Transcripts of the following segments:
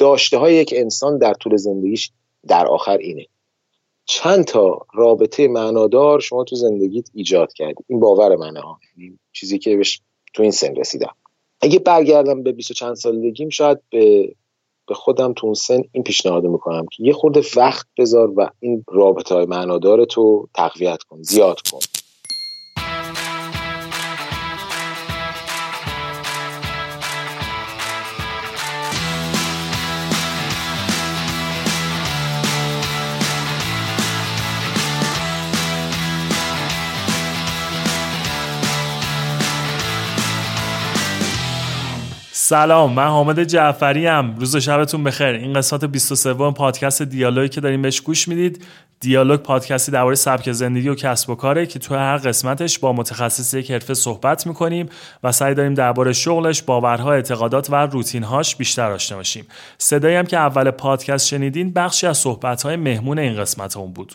داشته های یک انسان در طول زندگیش در آخر اینه. چند تا رابطه معنادار شما تو زندگیت ایجاد کردی. این باور منه ها. چیزی که بهش تو این سن رسیدم. اگه برگردم به 20 چند سالگیم شاید به به خودم تو اون سن این پیشنهاد می‌کنم که یه خورده وقت بذار و این رابطه های معنادار تو تقویت کن زیاد کن. سلام من حامد جعفری ام روز و شبتون بخیر. این قسمت 23 پادکست دیالوگی که داریم بهش گوش می‌دید. دیالوگ پادکستی درباره سبک زندگی و کسب و کاره که تو هر قسمتش با متخصص یک حرفه صحبت می‌کنیم و سعی داریم درباره شغلش باورها اعتقادات و روتینهاش بیشتر آشنا باشیم صدایی هم که اول پادکست شنیدین بخشی از صحبتهای مهمون این قسمت اون بود.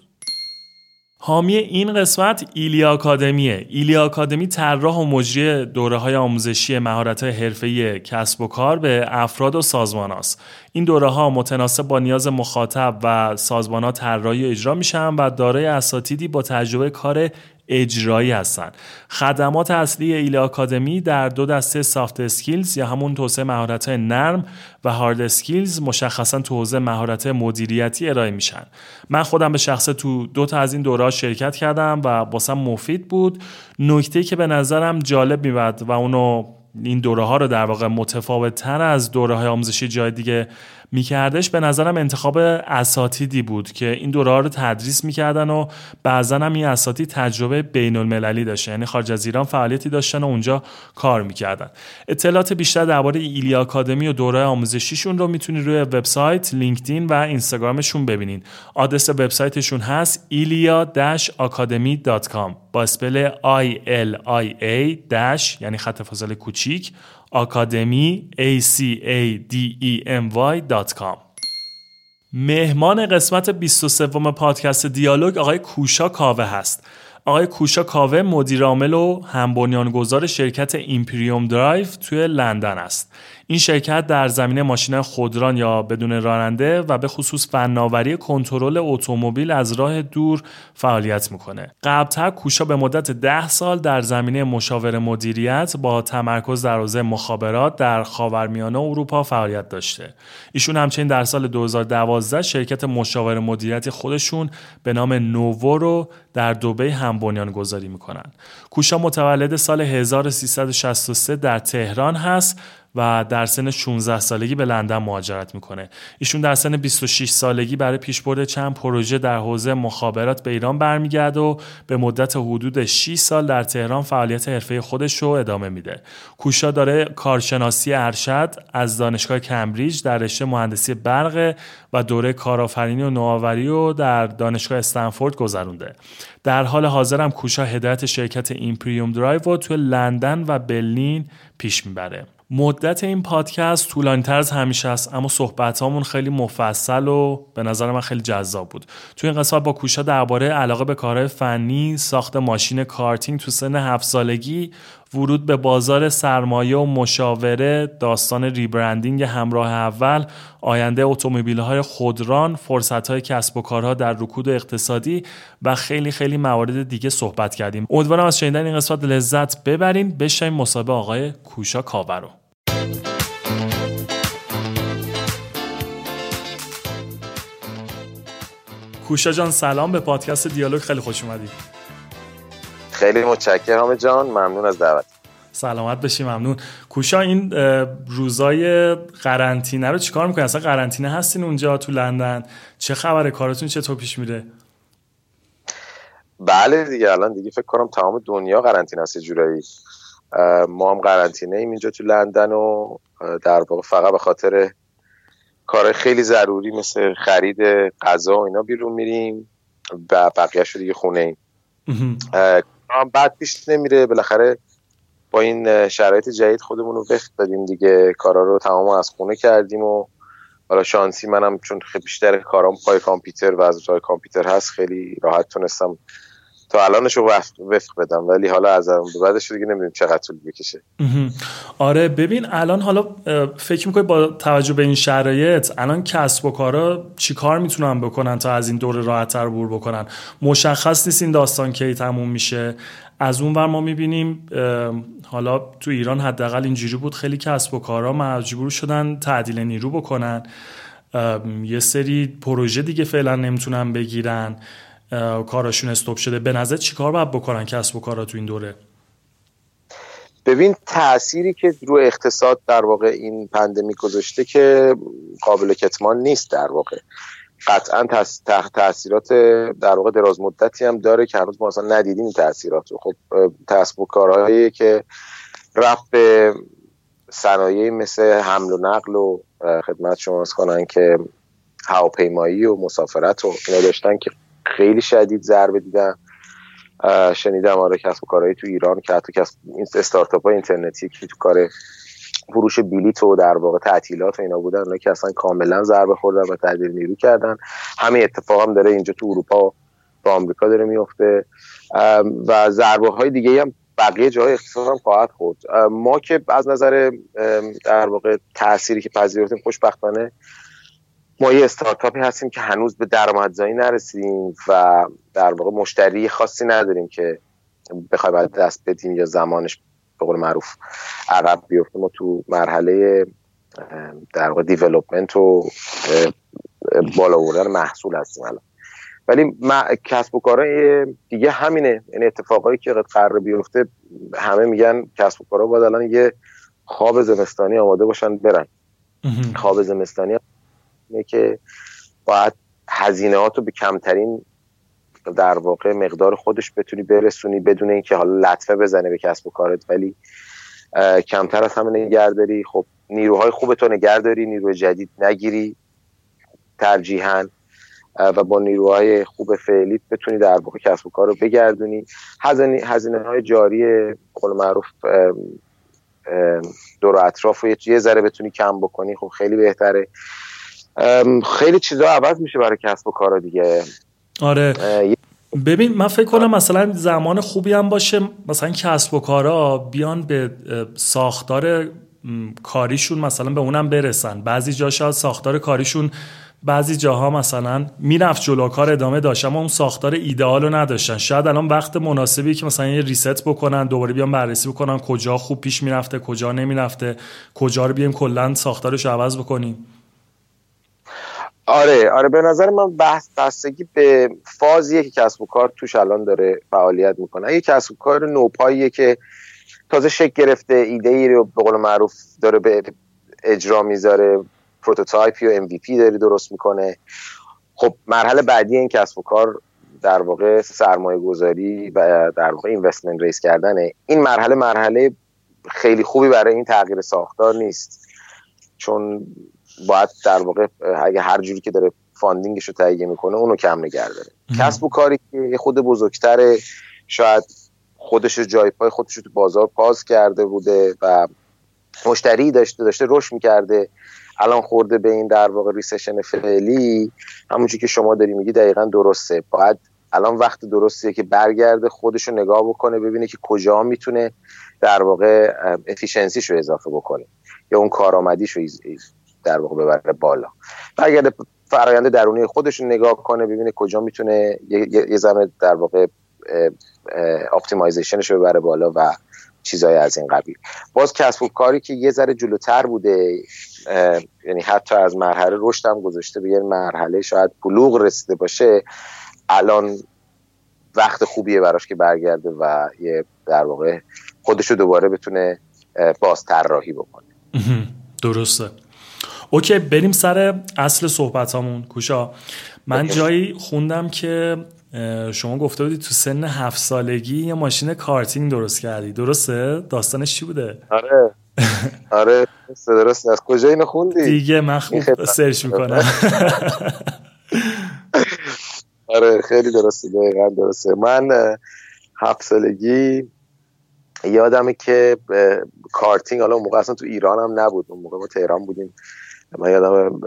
حامی این قسمت ایلیا آکادمیه ایلیا آکادمی طراح و مجری دوره های آموزشی مهارت حرفه‌ای کسب و کار به افراد و سازمان است. این دوره ها متناسب با نیاز مخاطب و سازمان ها طراحی اجرا میشن و دارای اساتیدی با تجربه کار اجرایی هستن. خدمات اصلی ایل آکادمی در دو دسته soft skills یا همون توسعه مهارت نرم و hard skills مشخصا تو حوزه مهارت مدیریتی ارائه میشن. من خودم به شخصه تو دو تا از این دوره شرکت کردم و واسم مفید بود. نکته که به نظرم جالب میومد و اونو این دوره ها رو در واقع متفاوت تر از دوره های آموزشی جای دیگه میکردش به نظرم انتخاب اساتیدی بود که این دوره رو تدریس می‌کردن و بعضا هم این اساتید تجربه بین المللی داشته یعنی خارج از ایران فعالیتی داشتن و اونجا کار می‌کردن. اطلاعات بیشتر درباره ایلی آکادمی و دوره آموزشیشون رو می‌تونید روی وبسایت لینکدین و اینستاگرامشون ببینین آدرس وبسایتشون هست ilia-academy.com با اسپل I L I A یعنی خط فاصله کوچیک آکادمی a c a d e m y .com مهمان قسمت 23 پادکست دیالوگ آقای کوشا کاوه هست. آقای کوشا کاوه مدیر عامل و هم بنیانگذار شرکت Imperium Drive توی لندن است. این شرکت در زمینه ماشین خودران یا بدون راننده و به خصوص فناوری کنترل اتومبیل از راه دور فعالیت می‌کنه. قبلتر کوشا به مدت ده سال در زمینه مشاور مدیریت با تمرکز در حوزه مخابرات در خاورمیانه اروپا فعالیت داشته. ایشون همچنین در سال 2012 شرکت مشاور مدیریتی خودشون به نام نوو رو در دبی هم بنیان گذاری می‌کنن. کوشا متولد سال 1363 در تهران هست و در سن 16 سالگی به لندن مهاجرت می‌کنه. ایشون در سن 26 سالگی برای پیشبرد چند پروژه در حوزه مخابرات به ایران برمیگرده و به مدت حدود 6 سال در تهران فعالیت حرفه خودش رو ادامه میده. کوشا داره کارشناسی ارشد از دانشگاه کمبریج در رشته مهندسی برق و دوره کارآفرینی و نوآوری رو در دانشگاه استنفورد گذرونده. در حال حاضر هم کوشا هدایت شرکت Imperium Drive رو توی لندن و برلین پیش می‌بره. مدت این پادکست طولانیتر از همیشه است اما صحبت هامون خیلی مفصل و به نظر من خیلی جذاب بود. تو این قسمت با کوشا درباره علاقه به کارهای فنی ساخت ماشین کارتینگ تو سن هفت سالگی ورود به بازار سرمایه و مشاوره داستان rebranding همراه اول آینده اتومبیل های خودران فرصت های کسب و کارها در رکود اقتصادی و خیلی خیلی موارد دیگه صحبت کردیم. امیدوارم از شنیدن این قسمت لذت ببرین. بشنویم مصاحبه آقای کوشا کاوه رو کوشا جان سلام. به پادکست دیالوگ خیلی خوش اومدید خیلی متشکرم جان ممنون از دعوت. سلامت بشی ممنون. کوشا این روزای قرنطینه رو چیکار می‌کنی؟ اصلا قرنطینه هستین اونجا تو لندن؟ چه خبره؟ کارتون چطور پیش میره؟ بله دیگه الان دیگه فکر کنم تمام دنیا قرنطینه است جورایی. ما هم قرنطینه ایم اینجا تو لندن و در واقع فقط به خاطر کار خیلی ضروری مثل خرید غذا و اینا بیرون میریم و بقیه دیگه خونه ایم بعد پیش نمیره بالاخره با این شرایط جدید خودمون رو وقت دادیم دیگه. کارا رو تمام از خونه کردیم و حالا شانسی منم چون خیلی بیشتر کارام پای کامپیوتر و از کامپیوتر هست خیلی راحت تونستم تا الانش رو وفق بدم ولی حالا از بعدش دیگه نمی‌دونم چقدر طول بکشه. آره ببین الان حالا فکر می‌کنی با توجه به این شرایط الان کسب و کارا چیکار می‌تونن بکنن تا از این دوره راحتتر بور بکنن؟ مشخص نیست این داستان کی تموم میشه. از اون ور ما می‌بینیم حالا تو ایران حداقل اینجوری بود خیلی کسب و کارا مجبور شدن تعدیل نیرو بکنن. یه سری پروژه دیگه فعلا نمی‌تونن بگیرن. کاراشون استوب شده. به نظر چیکار باید بکنن کسب و کارا تو این دوره؟ ببین تأثیری که رو اقتصاد در واقع این پندمی گذاشته که قابل کتمان نیست در واقع. قطعا تاثیرات در واقع دراز مدتی هم داره که هنوز ما اصلا ندیدیم این تاثیرات رو. خب کسب و کارهایی که رفت به صنایعی مثل حمل و نقل و خدمت شما کنن که هواپیمایی و مسافرت و اینا داشتن که خیلی شدید ضربه دیدن شنیدم آره کسب و کارهایی تو ایران که حتی کسب استارتاپ های اینترنتی که تو کار فروش بلیط و در واقع تعطیلات و اینا بودن اونا که اصلا کاملا ضربه خوردن و تعدیل نیرو کردن. همه اتفاق هم داره اینجا تو اروپا و آمریکا داره میفته. و ضربه های دیگه هم بقیه جای اقتصاد هم خواهد خورد. ما که از نظر در واقع تأثیری که پذیرفتیم خوشبختانه ما یه استارتاپی هستیم که هنوز به درآمدزایی نرسیدیم و در واقع مشتری خاصی نداریم که بخوای دست بدیم یا زمانش به قول معروف عقب بیفته. ما تو مرحله در واقع دیولپمنت و بالا بردن محصول هستیم الان. ولی کسب و کارهای دیگه همینه. یعنی اتفاقایی که قرار بیفته همه میگن کسب و کارها باید الان یه خواب زمستانی آماده باشن برن. خواب زمستانی اینه که باید هزینهات رو به کمترین در واقع مقدار خودش بتونی برسونی بدون اینکه حالا لطفه بزنه به کسب و کارت. ولی کمتر از همه نگهداری خب نیروهای خوب تو نگهداری نیروی جدید نگیری ترجیحاً و با نیروهای خوب فعلی بتونی در واقع کسب و کار رو بگردونی. هزینه های جاری قول معروف دور اطراف رو یه ذره بتونی کم بکنی. خب خیلی بهتره. خیلی چیزا عوض میشه برای کسب و کار دیگه. آره. ببین من فکر کنم مثلا زمان خوبی هم باشه مثلا کسب و کارا بیان به ساختار کاریشون مثلا به اونم برسن. بعضی جا شاید ساختار کاریشون بعضی جاها مثلا می‌رفت جلو کار ادامه داشت اما اون ساختار ایدئال رو نداشتن. شاید الان وقت مناسبی که مثلا یه ریست بکنن دوباره بیان بررسی بکنن کجا خوب پیش می‌رفته کجا نمی‌رفته کجا رو بیایم کلا ساختارش عوض بکنیم. آره آره به نظر من بحث بستگی به فازیه که کسب و کار توش الان داره فعالیت می‌کنه. یه کسب و کار نوپاییه که تازه شکل گرفته ایده ای رو به قول معروف داره به اجرا می‌ذاره prototype ی و MVP داری درست می‌کنه. خب مرحله بعدی این کسب و کار در واقع سرمایه گذاری و در واقع investment raise کردنه. این مرحله مرحله خیلی خوبی برای این تغییر ساختار نیست. چون باید در واقع اگه هر جوری که داره funding ش رو تهیه می‌کنه اونو کم نگه داره. کسب و کاری که خود بزرگتره شاید خودش جای پای خودش رو تو بازار باز کرده بوده و مشتری داشته داشته رشد می‌کرده. الان خورده به این در واقع recession فعلی. همونجوری که شما داری میگی دقیقا درسته. باید الان وقت درستیه که برگرده خودش رو نگاه بکنه ببینه که کجا می‌تونه در واقع efficiency ش رو اضافه بکنه یا اون کارآمدیش رو در واقع ببره بالا. برگرده فرآیند درونی خودش نگاه کنه ببینه کجا می‌تونه یه, یه در واقع optimization ش ببره بالا و چیزهای از این قبیل. باز کسب و کاری که یه ذره جلوتر بوده یعنی حتی از مرحله رشد هم گذاشته به یه مرحله شاید بلوغ رسیده باشه الان وقت خوبیه براش که برگرده و یه در واقع خودش رو دوباره بتونه باز طراحی بکنه. درسته. okay بریم سر اصل صحبت همون کوشا من جایی خوندم که شما گفته بودی تو سن هفت سالگی یه ماشین کارتینگ درست کردی. درسته؟ داستانش چی بوده؟ آره. آره درست از کجا اینو خوندی؟ دیگه من خوب search می‌کنم. آره خیلی درسته دقیقا درسته. من هفت سالگی یادمه که کارتینگ حالا اون موقع اصلا تو ایران هم نبود. اون موقع ما تهران بودیم. من یادم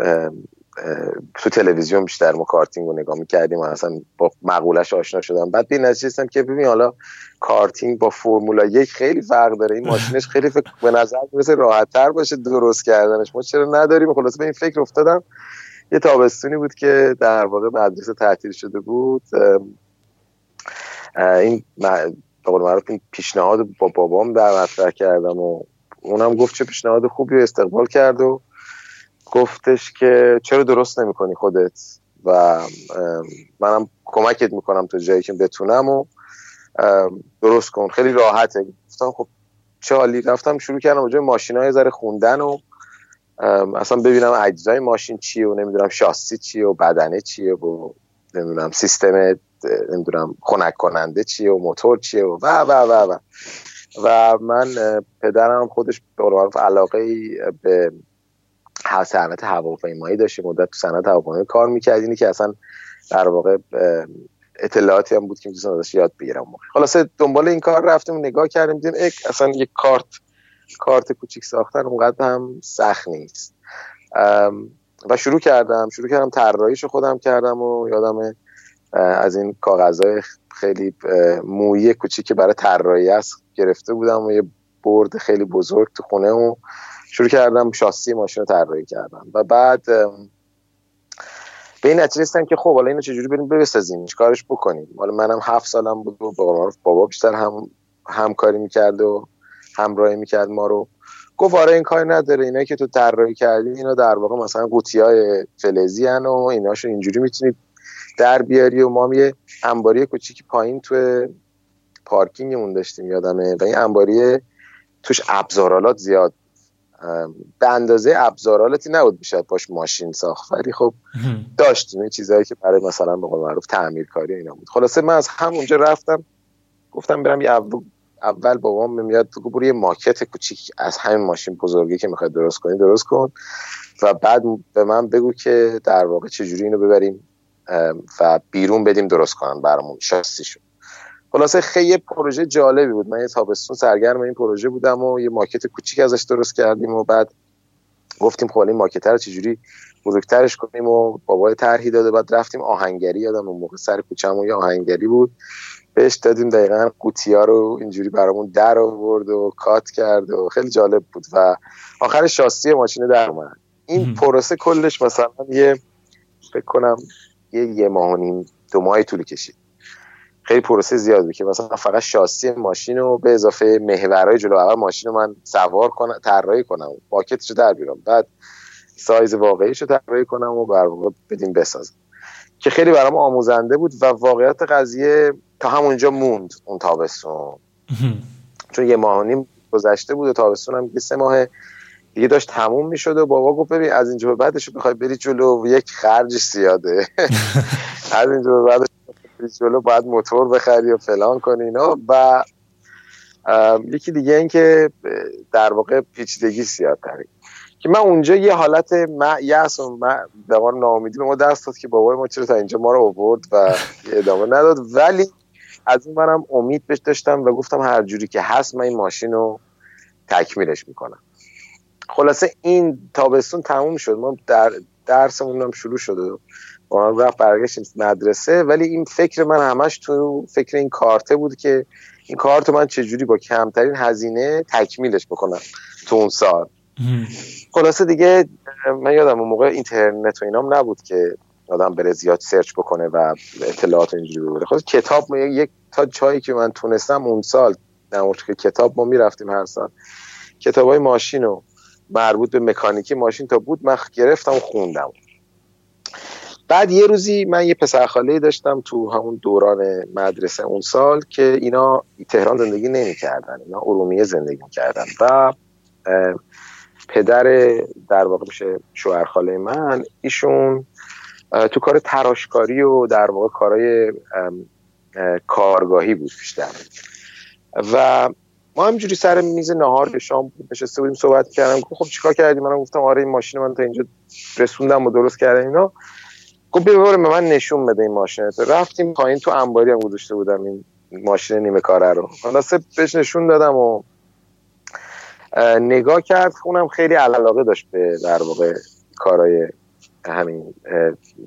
تو تلویزیون بیشتر ما کارتینگ رو نگاه می‌کردیم و اصلا با مقوله‌ش آشنا شدم. بعد به این نتیجه که ببین حالا کارتینگ با فرمولا یک خیلی فرق داره. این ماشینش خیلی فکر به نظر می‌رسه راحت تر باشه درست کردنش. ما چرا نداریم؟ خلاصه به این فکر افتادم. یه تابستونی بود که در واقع مدرسه تعطیل شده بود. این قول معروف این پیشنهاد با بابام در مطرح کردم و اونم گفت چه پیشنهاد خوبی استقبال کرد و گفتش که چرا درست نمی‌کنی خودت و منم کمکت می‌کنم تا جایی که بتونم و درست کن. خیلی راحته. گفتم خب چه حالی رفتم شروع کردم اونجا ماشین های ذره خوندن و اصلا ببینم اجزای ماشین چیه و نمی‌دونم شاسی چیه و بدنه چیه و نمی‌دونم سیستم نمی‌دونم خنک کننده چیه و موتور چیه و و و و و. و من پدرم خودش به علاقه به صنعت هواپیمایی داشتیم مدت تو صنعت هواپیمایی کار می‌کرد اینی که اصلا در واقع اطلاعاتی هم بود که می‌تونستم ازش یاد بگیرم. خلاصه دنبال این کار رفتیم نگاه کردیم دیدیم اصلا یک کارت کارت کوچیک ساختن اونقدر هم سخت نیست. و شروع کردم شروع کردم طراحیش خودم کردم و یادم از این کاغذهای خیلی مویی کوچیک برای طراحی است گرفته بودم و یه برد خیلی بزرگ تو خونه و شروع کردم شاسی ماشین رو طراحی کردم. و بعد به این نتیجه که خب حالا اینو چجوری بریم بسازیم؟ کارش بکنیم؟ حالا منم هفت سالم بود و بابا بیشتر هم همکاری می‌کرد و همراهی می‌کرد ما رو. گفت آره این کاری نداره. اینایی که تو طراحی کردی اینا در واقع مثلا قوطی های فلزی هن و ایناشو اینجوری می‌تونی در بیاری و ما یه انباری کوچیکی پایین تو پارکینگمون داشتیم یادمه. و این انباری توش ابزارالات زیاد به اندازه ابزارالاتی نبود می‌شد باش ماشین ساخت. ولی خب داشتیم. چیزهایی که برای مثلا به قول معروف تعمیرکاری اینا بود. خلاصه من از همونجا رفتم. گفتم برم یه اول بابام میاد بگو برو یه ماکت کوچیک از همین ماشین بزرگی که می‌خواد درست کنی درست کن. و بعد به من بگو که در واقع چجوری اینو ببریم و بیرون بدیم درست کنن برامون. شاسیشون خلاصه خیلی پروژه جالبی بود. من یه تابستون سرگرم این پروژه بودم و یه ماکت کوچیک ازش درست کردیم و بعد گفتیم خب این ماکت رو چجوری بزرگترش کنیم و بابای طرحی داده. بعد رفتیم آهنگری یادم اون موقع سر کوچه‌مون یه آهنگری بود. بهش دادیم دقیقا قوطی ها رو اینجوری برامون در آورد و کات کرد و خیلی جالب بود و آخر شاسی ماشین در اومد. این پروسه کلش مثلا یه فکر کنم یه یه ماه و نیم دو ماهی طول کشید. خیلی پروسه زیاد بود که مثلا فقط شاسی ماشین رو به اضافه محورهای جلو اول ماشین رو من سوار کنم طراحی کنم باکتش رو در بیارم. بعد سایز واقعیش رو طراحی کنم و بر بدیم بسازم. که خیلی برام آموزنده بود و واقعیت قضیه تا همونجا موند اون تابستون. چون یه ماه نیم گذشته بود و تابستون هم سه ماه دیگه داشت تموم می‌شد و بابا گفت ببین از اینجا به بعدش بخوای بری جلو یک خرج زیاده. از اینجا به بعدش جلو باید موتور بخری و فلان کنی اینا. و یکی دیگه این که در واقع پیچیدگی زیاد که من اونجا یه حالت یأس و ما ناامیدی به ما دست داد که بابای ما چرا تا اینجا ما رو آورد و ادامه نداد. ولی از اون منم امید بهش داشتم و گفتم هر جوری که هست من این ماشین رو تکمیلش می‌کنم. خلاصه این تابستون تموم شد. ما در درسمون هم شروع شد و ما رفت برگشتیم مدرسه ولی این فکر من همش تو فکر این کارته بود که این کارت من چجوری با کمترین هزینه تکمیلش بکنم تو اون سال. خلاصه دیگه من یادم اون موقع اینترنت و اینام نبود که آدم بره زیاد سرچ بکنه و اطلاعات اینجوری ببره. خلاص کتاب یک تا چایی که من تونستم اون سال در که کتاب ما می‌رفتیم هر سال کتاب های ماشین و مربوط به مکانیکی ماشین تا بود من گرفتم و خوندم. بعد یه روزی من یه پسرخاله داشتم تو همون دوران مدرسه اون سال که اینا تهران زندگی نمی‌کردن اینا ارومیه زندگی می‌کردن و پدر در واقع میشه شوهرخاله من ایشون تو کار تراشکاری و در واقع کارهای کارگاهی بود بیشتر. و ما همینجوری سر میز نهار شام نشسته بودیم صحبت کردم خب چیکار کردی؟ منم گفتم آره این ماشین من تا اینجا رسوندم و درست کردم اینا. گفت بیا به من نشون بده این ماشین رفتیم پایین تو انباری هم گذاشته بودم این ماشین نیمه کاره رو. خلاصه بهش نشون دادم و نگاه کرد اونم خیلی علاقه داشت به در واقع کارهای همین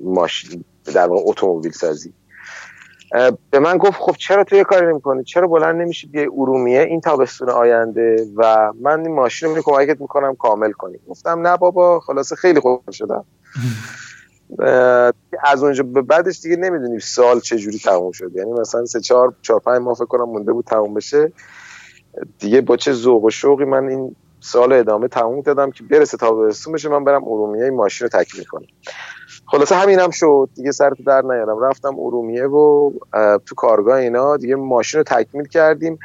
ماشین در واقع اتومبیل سازی. به من گفت خب چرا تو یه کاری نمی‌کنی؟ چرا بلند نمیشی؟ بیای ارومیه. این تابستون آینده و من این ماشین رو کمکت می‌کنم کامل کنی. گفتم نه بابا خلاصه خیلی خوب شدم. از اونجا به بعدش دیگه نمی‌دونیم سال چه جوری تموم شد. یعنی مثلا سه چهار چهار پنج ماه فکر کنم مونده بود تموم بشه. دیگه با چه ذوق و شوقی من این سال ادامه تموم دادم که برسه تا برسون بشه من برم ارومیه ماشین رو تکمیل کنم. خلاصه همینم شد. دیگه سر تو در نیارم. رفتم ارومیه و تو کارگاه اینا دیگه ماشین رو تکمیل کردیم.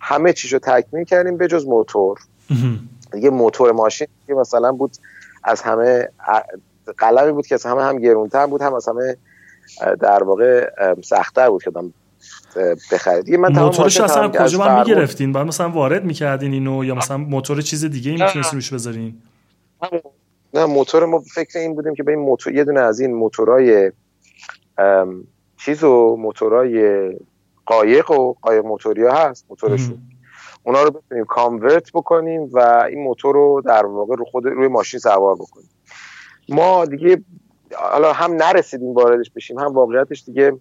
همه چیز رو تکمیل کردیم به جز موتور. دیگه موتور ماشین که مثلا بود از همه قلمی بود که از همه هم گرونتر بود هم از همه در واقع سختتر بود که بخرید. دیگه من موتورش اصلا کجا من می‌گرفتین؟ بعد مثلا وارد می‌کردین اینو یا مثلا موتور چیز دیگه ای می‌تونستین روش بذارین؟ نه موتور ما فکر این بودیم که به این موتور یه دونه از این موتورای چیزو موتورای قایق و قایق موتوری ها هست موتورشون. اونا رو بتونیم کانورت بکنیم و این موتور رو در واقع رو خود روی ماشین سوار بکنیم. ما دیگه حالا هم نرسیدیم واردش بشیم هم واقعیتش دیگه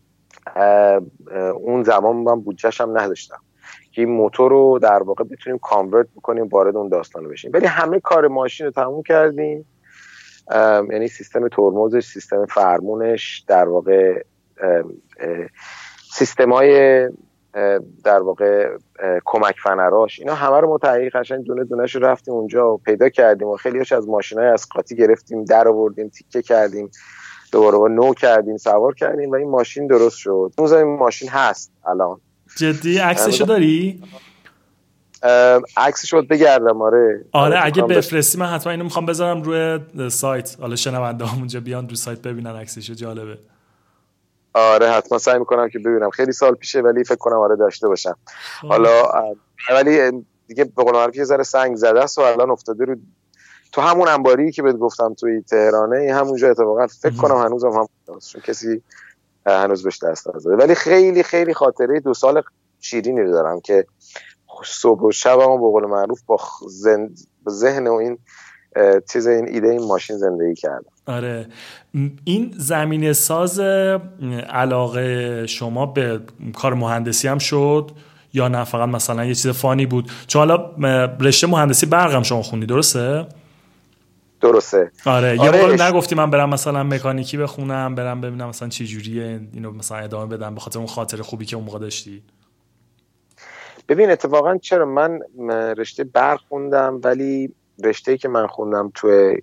اون زمان من بودجهش هم نداشتم که این موتور رو در واقع بتونیم کانورت بکنیم وارد اون داستان بشیم. ولی همه کار ماشین رو تموم کردیم. یعنی سیستم ترمزش سیستم فرمونش در واقع سیستم های در واقع کمک فنراش. اینا همه رو تحقیق قشنگ دونه دونهش رو رفتیم اونجا و پیدا کردیم و خیلیش از ماشین های از قاطی گرفتیم در آوردیم تیکه کردیم دوباره با نو کردیم سوار کردیم و این ماشین درست شد. اون این ماشین هست الان. جدی؟ عکسشو داری؟ عکسش رو بگردم آره. آره اگه بفرستی من حتما اینو می‌خوام بذارم روی سایت. حالا شنونده اونجا بیان رو سایت ببینن عکسشو جالبه. آره حتما سعی می‌کنم که ببینم. خیلی سال پیشه ولی فکر کنم آره داشته باشم. حالا ولی دیگه به قول یه ذره سنگ زده است و الان افتاده رو تو همون انباری که بهت گفتم توی تهرانه همونجا اتفاقا فکر کنم هنوزم هم چون کسی هنوز بهش دست نزده ولی خیلی خیلی خاطره دو سال شیرینی رو دارم که صبح و شب هم به قول معروف با ذهن و این چیز این ایده این ماشین زندگی کردم. آره. این زمین ساز علاقه شما به کار مهندسی هم شد یا نه؟ فقط مثلا یه چیز فانی بود. چون حالا رشته مهندسی برقم شما خوندی درسته؟ درسته. آره, یه آره بار نگفتی من برم مثلا مکانیکی بخونم برم ببینم مثلا چه جوریه اینو مثلا ادامه بدم به خاطر اون خاطر خوبی که اون موقع داشتی. ببین اتفاقا چرا من رشته برق خوندم ولی رشته که من خوندم تو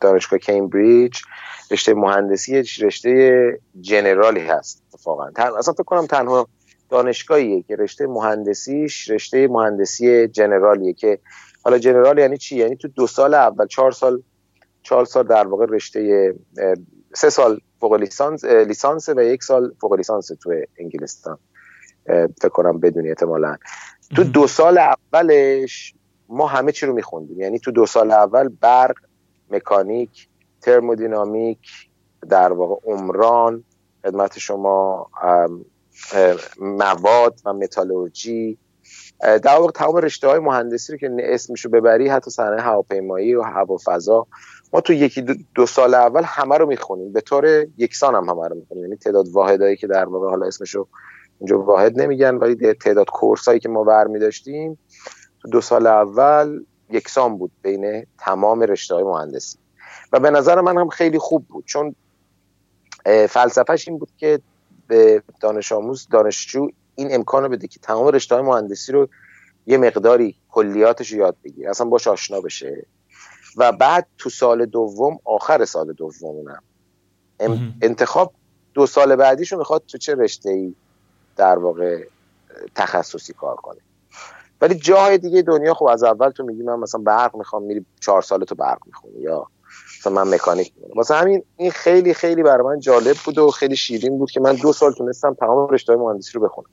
دانشگاه کمبریج رشته مهندسی رشته جنرالی هست اتفاقا. اصلا فکر کنم تنها دانشگاهیه که رشته مهندسیش رشته مهندسی جنرالیه که حالا جنرال یعنی چی؟ یعنی تو دو سال اول چهار سال چهار سال در واقع رشته سه سال فوق لیسانس لیسانس و یک سال فوق لیسانس تو انگلستان. فکر کنم بدونی احتمالا. تو دو سال اولش ما همه چی رو میخوندیم. یعنی تو دو سال اول برق مکانیک ترمودینامیک در واقع عمران خدمت شما مواد و متالورژی. در واقع تمام رشته های مهندسی رو که اسمشو ببری حتی صنایع هواپیمایی و هوافضا ما تو یکی دو, سال اول همه رو می‌خونیم. به طور یکسان هم همه رو می‌خونیم. یعنی تعداد واحدایی که در واقع حالا اسمشو اینجا واحد نمیگن ولی تعداد کورسایی که ما برمی داشتیم تو دو سال اول یکسان بود بین تمام رشته های مهندسی. و به نظر من هم خیلی خوب بود. چون فلسفهش این بود که به دانش آموز دانشجو این امکان رو بده که تمام رشته های مهندسی رو یه مقداری کلیاتش رو یاد بگیره. اصلا باش آشنا بشه. و بعد تو سال دوم آخر سال دومونم انتخاب دو سال بعدیشو می‌خواد تو چه رشته ای در واقع تخصصی کار کنه. ولی جاهای دیگه دنیا خب از اول تو میگی من مثلا برق می‌خوام میری چهار سال تو برق می‌خونی یا مثلا من مکانیک می‌خونم مثلا همین این خیلی خیلی برای من جالب بود و خیلی شیرین بود که من دو سال تونستم تمام رشته مهندسی رو بخونم.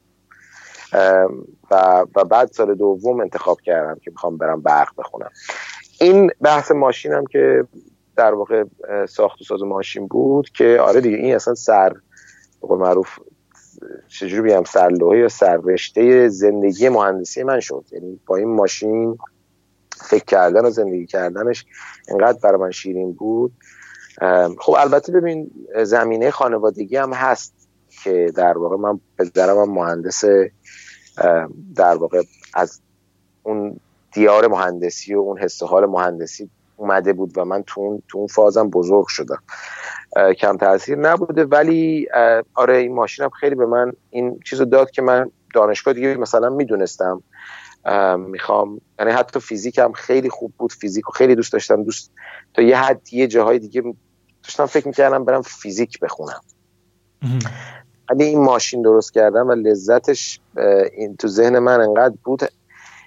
و, و بعد سال دوم انتخاب کردم که می‌خوام برم برق بخونم. این بحث ماشینم که در واقع ساخت و ساز ماشین بود که آره دیگه این اصلا سر معروف چجوری بگم سرلوحه یا سررشته زندگی مهندسی من شد. یعنی با این ماشین فکر کردن و زندگی کردنش انقدر برای من شیرین بود. خب البته ببین زمینه خانوادگی هم هست که در واقع من پدرم هم مهندس در واقع از اون دیار مهندسی و اون حس حال مهندسی اومده بود و من تو اون, تو اون فازم بزرگ شدم. کم تاثیر نبوده. ولی آره این ماشینم خیلی به من این چیزو داد که من دانشگاه دیگه مثلا می‌دونستم. می‌خوام یعنی حتی فیزیکم خیلی خوب بود. فیزیک و خیلی دوست داشتم. دوست تا یه حد یه جاهای دیگه داشتم فکر می‌کردم برم فیزیک بخونم. ولی این ماشین درست کردم و لذتش این تو ذهن من انقدر بود.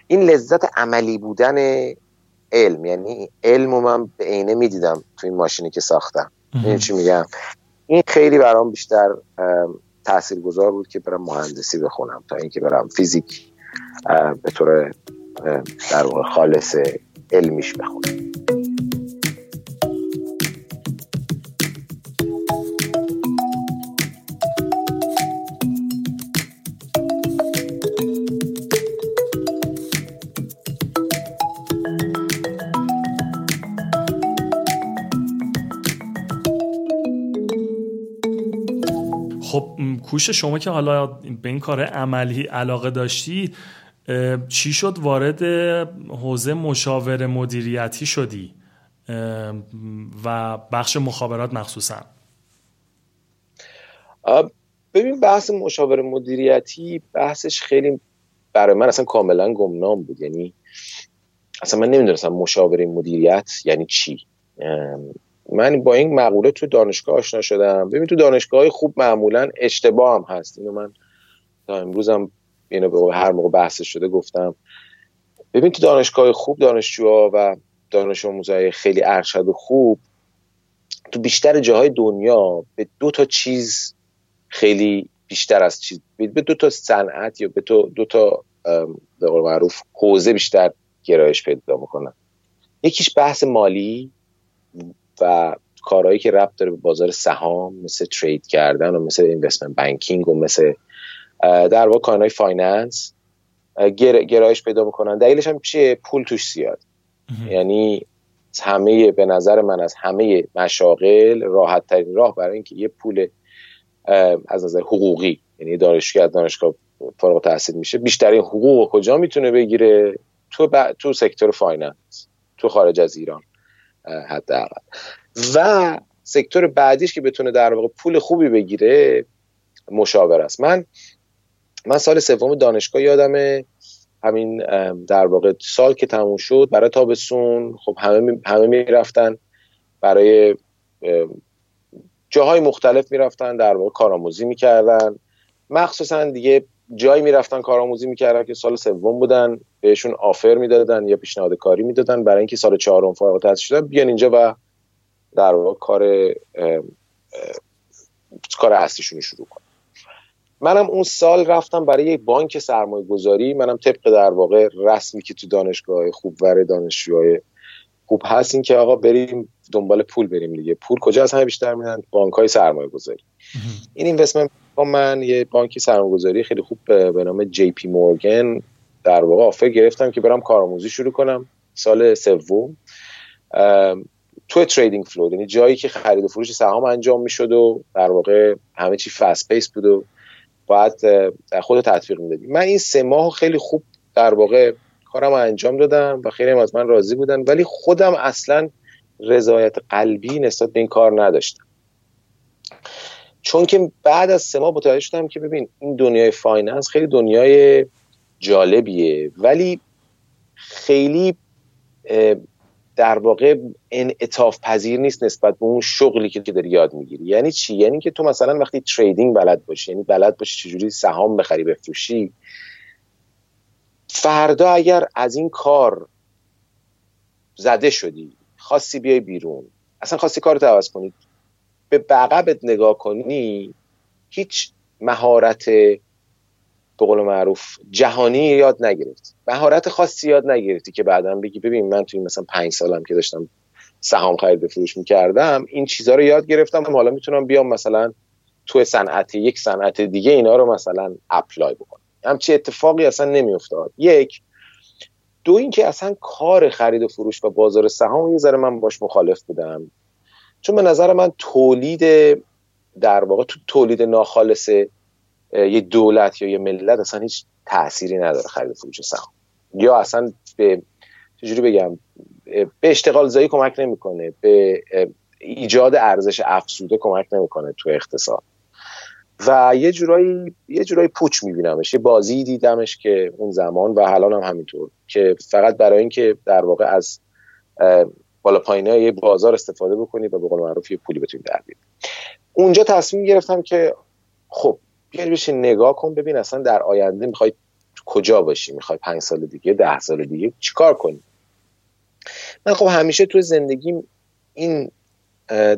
این لذت عملی بودن علم یعنی علم و من به عینه می‌دیدم تو این ماشینی که ساختم. این چی میگم؟ این خیلی برام بیشتر تاثیرگذار بود که برم مهندسی بخونم تا اینکه برم فیزیک به طور در واقع خالص علمیش بخونم. کوش شما که حالا به این کار عملی علاقه داشتی چی شد وارد حوزه مشاور مدیریتی شدی؟ و بخش مخابرات مخصوصا. ببین بحث مشاور مدیریتی بحثش خیلی برای من اصلا کاملا گمنام بود. یعنی اصلا من نمی‌دونستم مشاور مدیریت یعنی چی. من با این مقوله تو دانشگاه آشنا شدم. ببین تو دانشگاه خوب معمولا اشتباه هم هست. اینو من تا امروزم اینو به هر موقع بحث شده گفتم. ببین تو دانشگاه خوب دانشجوها و دانش آموزای خیلی ارشد و خوب تو بیشتر جاهای دنیا به دو تا چیز خیلی بیشتر از چیز به دو تا صنعت یا به تو دو تا به معروف حوزه بیشتر گرایش پیدا می‌کنن. یکیش بحث مالی. و کارهایی که ربط داره به بازار سهام مثل trade کردن و مثل investment banking و مثل در واقع کارهای finance گرایش پیدا می‌کنن. دلیلش هم چیه؟ پول توش زیاد. یعنی همه به نظر من از همه مشاغل راحت ترین راه برای اینکه یه پول از نظر حقوقی یعنی دانشگاه از دانشگاه فارغ تحصیل میشه بیشترین حقوق کجا می‌تونه بگیره؟ تو تو sector finance تو خارج از ایران. حداقل. و sector بعدیش که بتونه در واقع پول خوبی بگیره مشاوره است. من من سال سوم دانشگاه یادم همین در واقع سال که تموم شد برای تابستون خب همه همه می‌رفتن برای جاهای مختلف می‌رفتن در واقع کارآموزی می‌کردن. مخصوصا دیگه جایی می‌رفتن کارآموزی می‌کردن که سال سوم بودن بهشون آفر می‌دادن یا پیشنهاد کاری می‌دادن برای اینکه سال چهارم فارغ التحصیل شدن. بیان اینجا و در واقع کار کار اصلیشون شروع کنن. منم اون سال رفتم برای یک بانک سرمایه گذاری منم طبق در واقع رسمی که تو دانشگاه خوب وره دانشجوهای خوب هست این که آقا بریم دنبال پول بریم دیگه. پول کجا از همه بیشتر میدن بانک های سرمایه گذاری این investment من یه بانکی سرمایه‌گذاری خیلی خوب به نام JP Morgan در واقع offer گرفتم که برم کارآموزی شروع کنم سال سوم. تو trading floor یعنی جایی که خرید و فروش سهام انجام می‌شد و در واقع همه چی fast pace بود و باید خود تطبیق می‌دادی من این سه ماه خیلی خوب در واقع کارم انجام دادم و خیلی از من راضی بودن ولی خودم اصلا رضایت قلبی نسبت به این کار نداشتم. چون که بعد از سه ماه متوجه شدم که ببین این دنیای finance خیلی دنیای جالبیه. ولی خیلی در واقع انعطاف پذیر نیست نسبت به اون شغلی که داری یاد می‌گیری. یعنی چی؟ یعنی که تو مثلا وقتی trading بلد باشی یعنی بلد باشی چجوری سهام بخری بفروشی فردا اگر از این کار زده شدی خاصی بیای بیرون اصلا خاصی کار رو عوض کنی به بقبت نگاه کنی هیچ مهارت به قول معروف جهانی یاد نگرفتی مهارت خاصی یاد نگرفتی که بعدا بگی ببین من توی مثلا پنج سالم که داشتم سهام خرید فروش می‌کردم این چیزها رو یاد گرفتم. حالا می‌تونم بیام مثلا تو صنعت یک صنعت دیگه اینا رو مثلا اپلای بکنم. همچی اتفاقی اصلا نمیافتاد. یک دو اینکه اصلا کار خرید و فروش و بازار سهام یه ذره من باش مخالف بودم. چون به نظر من تولید در واقع تو تولید ناخالص یه دولت یا یه ملت اصلا هیچ تأثیری نداره خرید فروش سهام یا اصلا به چجوری بگم به اشتغال زایی کمک نمی‌کنه به ایجاد ارزش افزوده کمک نمی‌کنه تو اقتصاد. و یه جورایی یه جورایی پوچ میبینمش. یه بازی دیدمش که اون زمان و حالا هم همینطور که فقط برای اینکه در واقع از بالا پایین یه بازار استفاده بکنی و به قول معروف یه پولی بتونی در اونجا تصمیم گرفتم که خب بیاری بشین نگاه کن ببین اصلا در آینده می‌خوای کجا باشی می‌خوای پنج سال دیگه ده سال دیگه چیکار کنی؟ من خب همیشه تو زندگیم این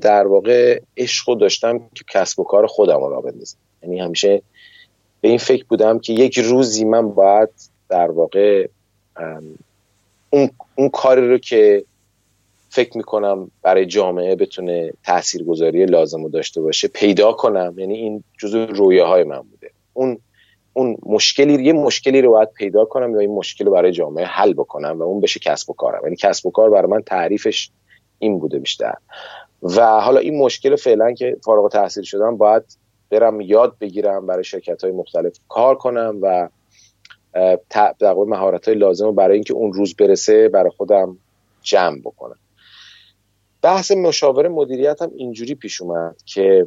در واقع عشق داشتم که کسب و کار خودم را بندازم. یعنی همیشه به این فکر بودم که یک روزی من باید در واقع اون, اون کاری رو که فکر می‌کنم برای جامعه بتونه تاثیرگذاری لازم رو داشته باشه پیدا کنم. یعنی این جزو رویاهای من بوده. اون اون مشکلی یه مشکلی رو باید پیدا کنم و این مشکل رو برای جامعه حل بکنم و اون بشه کسب و کارم. یعنی کسب و کار برای من تعریفش این بوده بیشتر. و حالا این مشکل فعلا که فارغ التحصیل شدم باید برم یاد بگیرم برای شرکت های مختلف کار کنم و در مهارت های لازم رو برای اینکه اون روز برسه برای خودم جمع بکنم. بحث مشاور مدیریت هم اینجوری پیش اومد که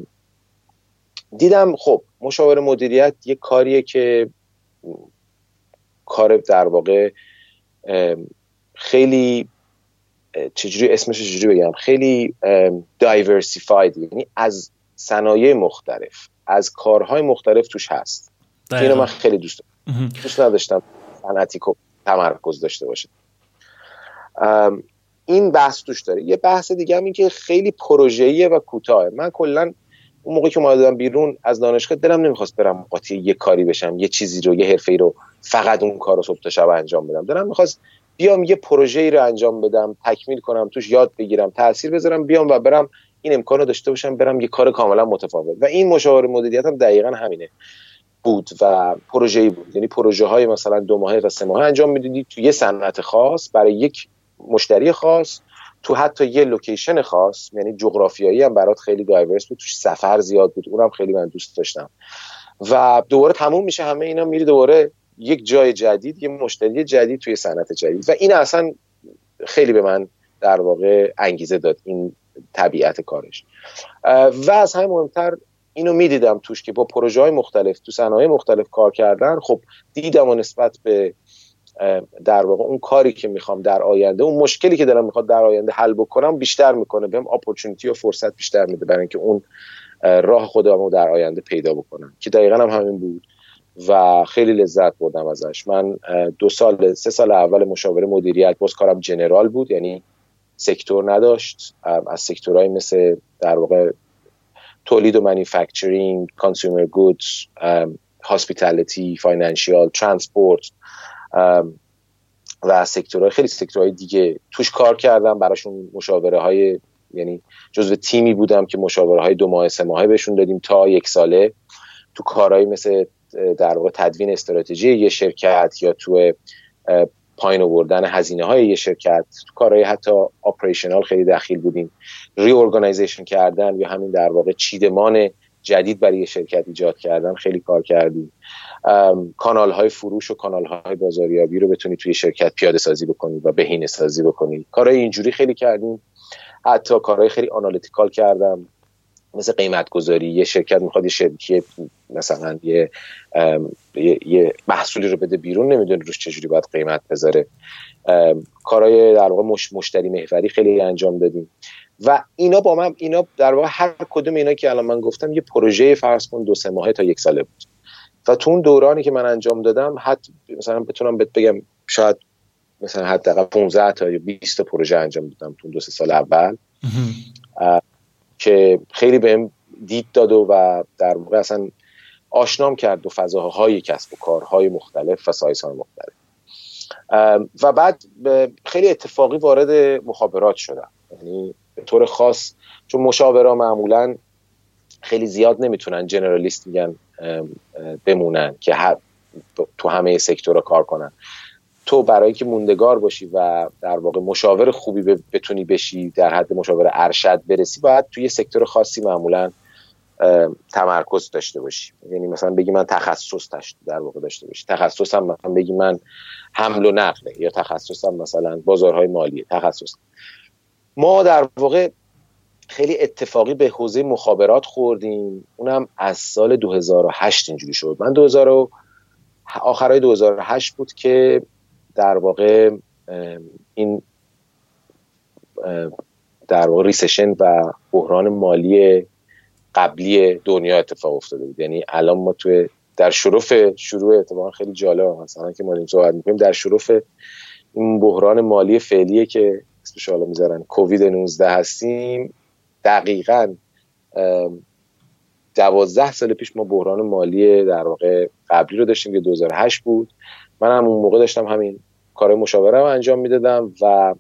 دیدم خب مشاور مدیریت یه کاریه که کار در واقع خیلی چجوری اسمش چجوری بگم؟ خیلی دایورسیفاید یعنی از صنایع مختلف از کارهای مختلف توش هست. اینو من خیلی دوست دارم. دوست نداشتم صنعتی تمرکز داشته باشه. این بحث توش داره. یه بحث دیگه هم این که خیلی پروژه‌ایه و کوتاه من کلا اون موقعی که اومدم بیرون از دانشگاه دلم نمی‌خواست برم قاطی یه کاری بشم یه چیزی رو یه حرفه رو فقط اون کار رو صبح تا شب انجام بدم. دلم می‌خواست بیام یه پروژه ای رو انجام بدم تکمیل کنم توش یاد بگیرم تاثیر بذارم بیام و برم این امکان داشته باشم برم یه کار کاملا متفاوت. و این مشاور مدیریت هم دقیقا همینه. بود و پروژه‌ای بود. یعنی پروژه های مثلا دو ماهه و سه ماهه انجام می‌دادی. تو یه صنعت خاص برای یک مشتری خاص تو حتی یه لوکیشن خاص یعنی جغرافیایی هم برات خیلی دایورس بود توش سفر زیاد بود اونم خیلی من دوست داشتم. و دوباره تموم میشه همه اینا میری دوباره یک جای جدید یه مشتری جدید توی صنعت جدید. و این اصلا خیلی به من در واقع انگیزه داد این طبیعت کارش. و از همه مهمتر اینو می‌دیدم توش که با پروژه های مختلف تو صنایع مختلف کار کردن خب دیدم و نسبت به در واقع اون کاری که می‌خوام در آینده اون مشکلی که دارم می‌خواد در آینده حل بکنم بیشتر می‌کنه. بهم اپورتونتی و فرصت بیشتر میده برای اینکه اون راه خودم رو در آینده پیدا بکنم که دقیقا هم همین بود و خیلی لذت بردم ازش. من دو سال سه سال اول مشاوره مدیریت باز کارم general بود یعنی sector نداشت. از sector های مثل در واقع تولید و manufacturing consumer goods hospitality financial transport و sector های خیلی sector های دیگه توش کار کردم. براشون مشاوره های یعنی جزو تیمی بودم که مشاوره های دو ماه سه ماهه بهشون دادیم تا یک ساله. تو کارهایی مثل در واقع تدوین استراتژی یه شرکت یا تو پایین آوردن هزینه های یه شرکت. تو کارهای حتی operational خیلی دخیل بودیم. ری کردن یا همین در واقع چیدمان جدید برای یه شرکت ایجاد کردن خیلی کار کردیم. کانال های فروش و کانال های بازاریابی رو بتونی توی شرکت پیاده سازی بکنی و بهینه سازی بکنی. کارهای اینجوری خیلی کردیم. حتی کارهای خیلی analytical کردم. مثل قیمت گذاری یه شرکت می‌خواد یه شرکت مثلا یه, یه محصولی رو بده بیرون. نمی‌دونه روش چجوری باید قیمت بذاره. کارهای در واقع مش مشتری محوری خیلی انجام دادیم. و اینا با من اینا در واقع هر کدوم اینا که الان من گفتم یه پروژه فرض کن دو سه ماهه تا یک ساله بود. و تو اون دورانی که من انجام دادم حتی مثلا بتونم بهت بگم شاید مثلا حداقل 15 تا یا 20 تا پروژه انجام دادم تو دو سه سال اول. که خیلی بهم دید داد و در واقع اصلا آشنام کرد و فضاهای کسب و کارهای مختلف و سایس های مختلف و بعد خیلی اتفاقی وارد مخابرات شدم. یعنی به طور خاص چون مشاورا معمولا خیلی زیاد نمی‌تونن جنرالیست میگن بمونن که تو همه سکتورها کار کنن. تو برای که موندگار باشی و در واقع مشاور خوبی بتونی بشی در حد مشاور ارشد برسی باید توی سکتور خاصی معمولا تمرکز داشته باشی. یعنی مثلا بگی من تخصص در واقع داشته باشی. تخصصم مثلا بگی من حمل و نقله یا تخصصم مثلا بازارهای مالی. تخصص. ما در واقع خیلی اتفاقی به حوزه مخابرات خوردیم. اونم از سال 2008 اینجوری شد. من 2000 آخرای 2008 بود که در واقع این در واقع ریسشن و بحران مالی قبلی دنیا اتفاق افتاده بود. یعنی الان ما توی در شرف شروع اتفاقا خیلی جالب مثلا که ما این صحبت می‌کنیم در شرف این بحران مالی فعلیه که اسمش حالا می‌ذارن کووید 19 هستیم. دقیقا دوازده سال پیش ما بحران مالی در واقع قبلی رو داشتیم که 2008 بود من هم اون موقع داشتم همین کار مشاوره رو انجام می‌دادم و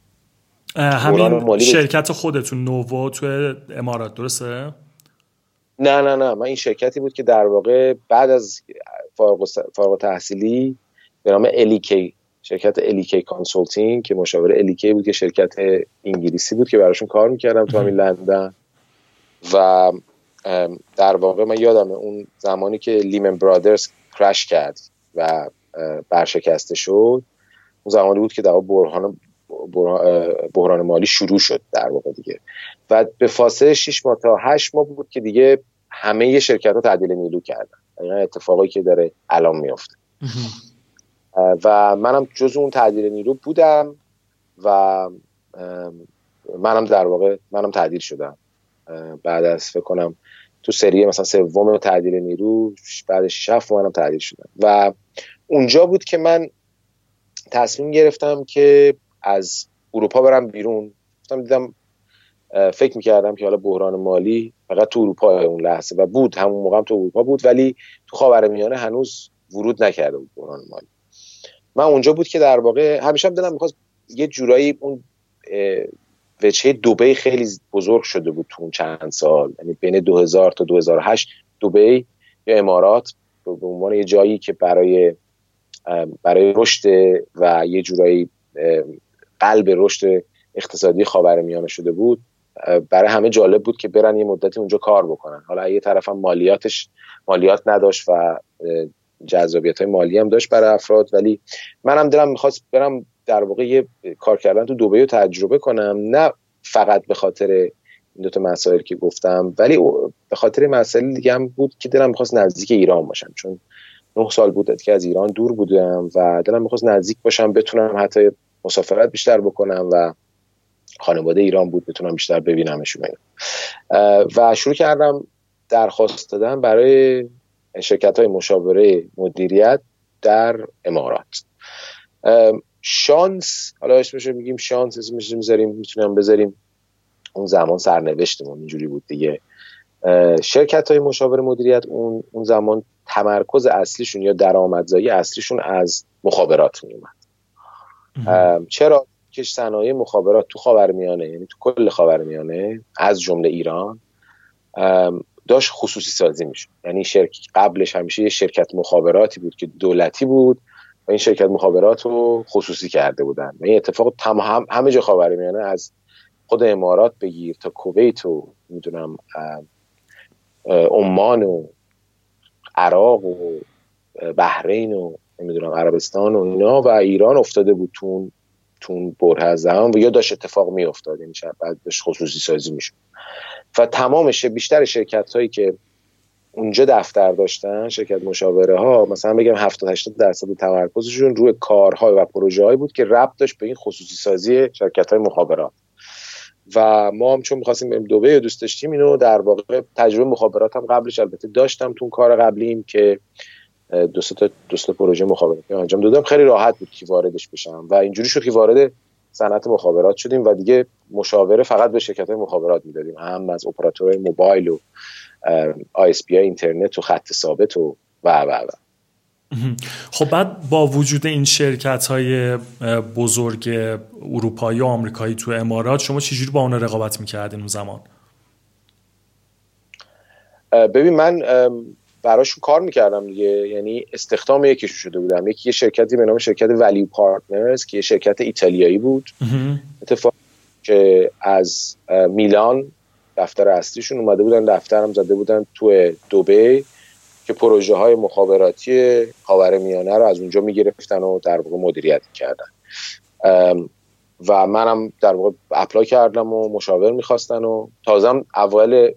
همین شرکت خودتون نوور تو امارات درسته؟ نه نه نه من این شرکتی بود که در واقع بعد از فارغ تحصیلی به نام L.E.K. شرکت L.E.K. Consulting که مشاور L.E.K. بود که شرکت انگلیسی بود که براشون کار می‌کردم تو همین لندن. و در واقع من یادم اون زمانی که Lehman Brothers کرش کرد و برشکسته شد اون زمانی بود که در بحران بحران مالی شروع شد در واقع دیگه. و به فاصله 6 ماه تا 8 ماه بود که دیگه همه شرکت ها تعدیل نیرو کردن. این اتفاقی که داره الان میفته و منم جز اون تعدیل نیرو بودم و منم در واقع منم تعدیل شدم. بعد از فکر کنم تو سری مثلا سوم تعدیل نیرو بعد 6 7 منم تعدیل شدم. و اونجا بود که من تصمیم گرفتم که از اروپا برم بیرون. گفتم دیدم فکر می‌کردم که حالا بحران مالی فقط تو اروپا اون لحظه و بود همون موقع تو اروپا بود ولی تو خاورمیانه هنوز ورود نکرده بود بحران مالی. من اونجا بود که در واقع همیشه هم دلم می‌خواست یه جورایی اون وجهه دوبی خیلی بزرگ شده بود تو اون چند سال. یعنی بین 2000 تا 2008 دوبی یا امارات به عنوان یه جایی که برای برای رشد و یه جورایی قلب رشد اقتصادی خاورمیانه شده بود. برای همه جالب بود که برن یه مدتی اونجا کار بکنن. حالا یه طرف هم مالیاتش مالیات نداشت و جذابیت های مالی هم داشت برای افراد. ولی منم دلم می‌خواست برم در واقع یه کار کردن تو دوبه رو تجربه کنم. نه فقط به خاطر این دوتا مسائل که گفتم ولی به خاطر مسائل دیگه هم بود که دلم می‌خواست نزدیک ایران باشم. چون نه سال بود که از ایران دور بودم و دلم می‌خواست نزدیک باشم بتونم حتی مسافرت بیشتر بکنم و خانواده ایران بود بتونم بیشتر ببینمشون. و شروع کردم درخواست دادن برای شرکت های مشاوره مدیریت در امارات. شانس حالا اسمش میگیم شانس اسمش می‌ذاریم می‌تونم بذاریم. اون زمان سرنوشتمون اینجوری بود دیگه. شرکت های مشاور مدیریت اون اون زمان تمرکز اصلیشون یا درآمدزایی اصلیشون از مخابرات میومد چرا؟ که صنایع مخابرات تو خاورمیانه یعنی تو کل خاورمیانه از جمله ایران داشت خصوصی سازی میشه یعنی شرکت قبلش همیشه یه شرکت مخابراتی بود که دولتی بود و این شرکت مخابرات رو خصوصی کرده بودن. و این اتفاق تم هم همه جا خاورمیانه از خود امارات بگیر تا کویت و می‌دونم عمان و عراق و بحرین و نمی‌دونم عربستان و اینا و ایران افتاده بود تون تون بره زمان. و یا داشت اتفاق می افتاد یعنی بعد خصوصی سازی می‌شد. و تمامش بیشتر شرکت هایی که اونجا دفتر داشتن شرکت مشاوره ها مثلا بگم 70 80 درصد تمرکزشون روی کارهای و پروژه بود که ربط داشت به این خصوصی سازی شرکت های مخابرات. و ما هم چون می‌خواستیم بریم دوبه دوست داشتیم اینو در واقع تجربه مخابرات هم قبلش البته داشتم تو کار قبلیم که دو تا پروژه مخابراتی انجام دادم. خیلی راحت بود که واردش بشم و اینجوری شد که وارد صنعت مخابرات شدیم و دیگه مشاوره فقط به شرکت های مخابرات می‌دادیم. هم از اپراتور موبایل و ISP اینترنت و خط ثابت و و و و. خب بعد با وجود این شرکت های بزرگ اروپایی و آمریکایی تو امارات شما چجوری با اونا رقابت می‌کردین اون زمان؟ ببین من براشون کار می‌کردم دیگه. یعنی استخدام یکیشون شده بودم. یکی یه شرکتی به نام شرکت Value Partners که یه شرکت ایتالیایی بود. اتفاق که از میلان دفتر اصلیشون اومده بودن دفترم زده بودن تو دوبی که پروژه های مخابراتی خاور میانه رو از اونجا می‌گرفتن و در واقع مدیریت کردن و منم در واقع apply کردم و مشاور می‌خواستن و تازم اول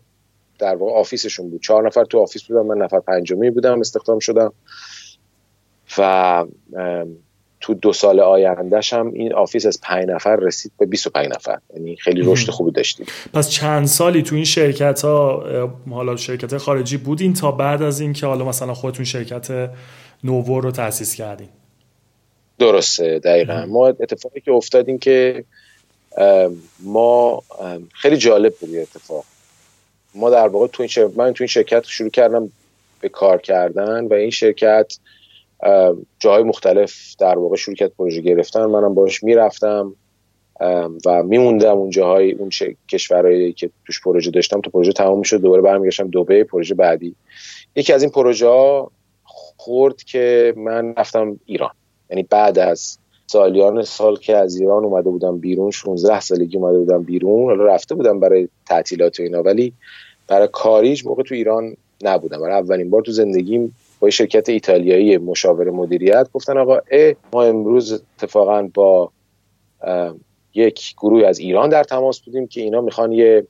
در واقع office شون بود. چهار نفر تو office بودم من نفر پنجمی بودم استخدام شدم. و تو دو سال آیندهش هم این office از پنج نفر رسید به 25 نفر. یعنی خیلی رشد خوبی داشتیم. پس چند سالی تو این شرکت ها حالا شرکت خارجی بودین تا بعد از این که حالا مثلا خودتون شرکت نوور رو تاسیس کردین؟ درسته دقیقا. ما اتفاقی که افتادیم که ما خیلی جالب بود اتفاق. ما در واقع تو این شرکت من تو این شرکت شروع کردم به کار کردن و این شرکت جاهای مختلف در واقع شروع کرد پروژه گرفتن. منم باش می‌رفتم و میموندم اون جاهای اون کشورهایی که توش پروژه داشتم. تو پروژه تمام شد دوباره برمیگشتم دوبه پروژه بعدی. یکی از این پروژه ها خورد که من رفتم ایران. یعنی بعد از سالیان سال که از ایران اومده بودم بیرون 16 سالگی اومده بودم بیرون حالا رفته بودم برای تعطیلات و اینا ولی برای کاریج موقع تو ایران نبودم. برای اولین بار تو زندگیم با شرکت ایتالیایی مشاور مدیریت گفتن آقا اه ما امروز اتفاقا با یک گروه از ایران در تماس بودیم که اینا می‌خوان یه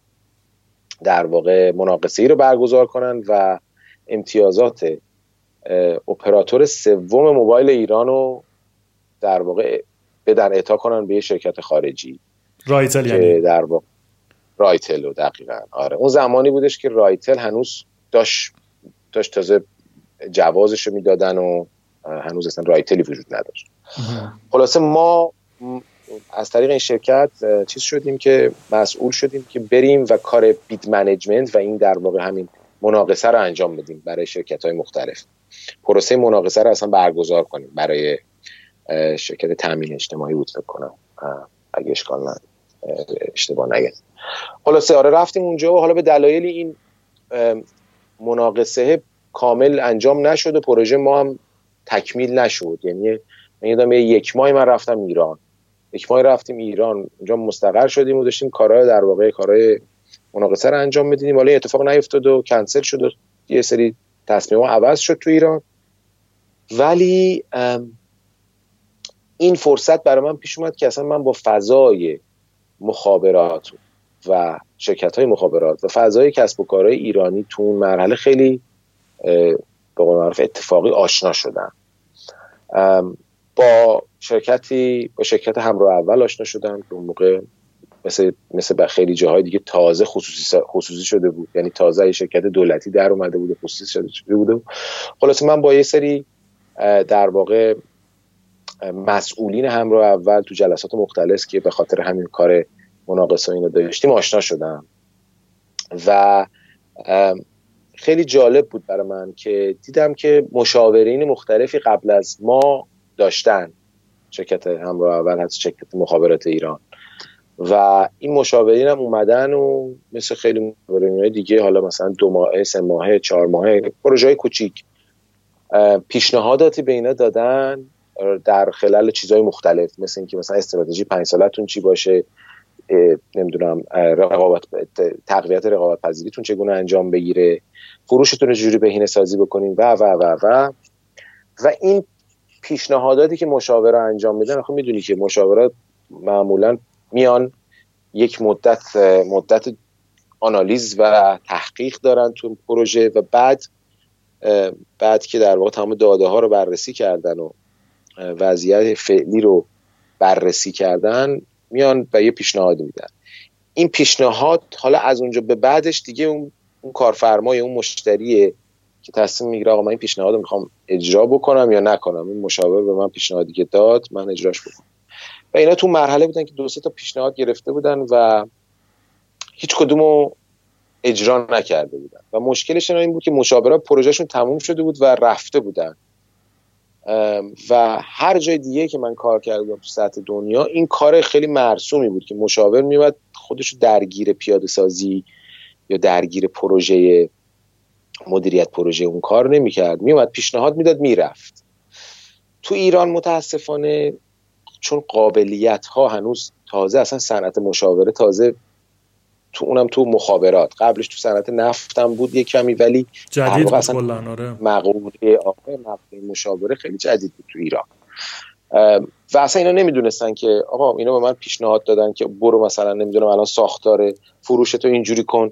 در واقع مناقصه ای رو برگزار کنن و امتیازات اپراتور سوم موبایل ایران رو در واقع بدن اعطا کنن به یه شرکت خارجی. رایتل یعنی؟ در واقع رایتل رو دقیقا. آره. اون زمانی بودش که رایتل هنوز داشت داشت تازه جوازش رو می‌دادن و هنوز اصلا رایتلی وجود نداشت. خلاصه ما از طریق این شرکت چیز شدیم که مسئول شدیم که بریم و کار bid management و این در واقع همین مناقصه رو انجام بدیم برای شرکت های مختلف. پروسه مناقصه رو اصلا برگزار کنیم برای شرکت تامین اجتماعی بود فکر کنم. اگه اشکال نه اشتباه نگه خلاصه آره رفتیم اونجا و حالا به دلایل این مناقصه کامل انجام نشد و پروژه ما هم تکمیل نشد. یعنی من یادم یک ماه من رفتم ایران. یک ماه رفتیم ایران. اونجا مستقر شدیم و داشتیم کارهای در واقع کارهای مناقصه رو انجام می‌دیدیم. ولی اتفاق نیفتاد و کنسل شد و یه سری تصمیم عوض شد تو ایران. ولی این فرصت برای من پیش اومد که اصلا من با فضای مخابرات و شرکت های مخابرات و فضای کسب و کارهای ایرانی تو اون مرحله خیلی به قول معروف اتفاقی آشنا شدم با شرکتی با شرکت همراه اول آشنا شدم که اون موقع مثل مثل خیلی جاهای دیگه تازه خصوصی خصوصی شده بود. یعنی تازه شرکت دولتی در اومده بود خصوصی شده بود. خلاص من با یه سری در واقع مسئولین همراه اول تو جلسات مختلف که به خاطر همین کار مناقصه اینو داشتیم آشنا شدم. و خیلی جالب بود برای من که دیدم که مشاورین مختلفی قبل از ما داشتن شرکت همراه اول هست شرکت مخابرات ایران. و این مشاورین هم اومدن و مثل خیلی مشاورین دیگه حالا مثلا دو ماه سه ماه چهار ماه پروژه های کوچیک پیشنهاداتی به اینا دادن در خلال چیزهای مختلف مثل اینکه مثلا استراتژی پنج سالتون چی باشه نمی‌دونم رقابت تقویت رقابت پذیریتون چگونه انجام بگیره فروشتون رو جوری بهینه سازی بکنین و و و و. و این پیشنهاداتی که مشاوره انجام میدن خب می‌دونی که مشاورات معمولا میان یک مدت مدت آنالیز و تحقیق دارن تو پروژه و بعد بعد که در واقع تمام داده ها رو بررسی کردن و وضعیت فعلی رو بررسی کردن میان و یه پیشنهاد میدن. این پیشنهاد حالا از اونجا به بعدش دیگه اون اون کارفرمای اون مشتریه که تصمیم می‌گیره آقا من این پیشنهاد رو می‌خوام اجرا بکنم یا نکنم. این مشاور به من پیشنهادی که داد من اجراش بکنم. و اینا تو مرحله بودن که دو سه تا پیشنهاد گرفته بودن و هیچ کدومو اجرا نکرده بودن. و مشکلش این بود که مشاورا پروژهشون تموم شده بود و رفته بودن. و هر جای دیگه که من کار کردم تو سطح دنیا این کار خیلی مرسومی بود که مشاور میومد خودش درگیر پیاده سازی یا درگیر پروژه مدیریت پروژه اون کار نمی‌کرد. میومد پیشنهاد می‌داد می‌رفت. تو ایران متاسفانه چون قابلیت ها هنوز تازه اصلا صنعت مشاوره تازه تو اونم تو مخابرات. قبلش تو صنعت نفتم بود یه کمی ولی جدید آره. مقوله مشاوره خیلی جدید بود تو ایران. و اصلا اینا نمی‌دونستن که آقا اینا به من پیشنهاد دادن که برو مثلا نمی‌دونم الان ساختار فروش تو اینجوری کن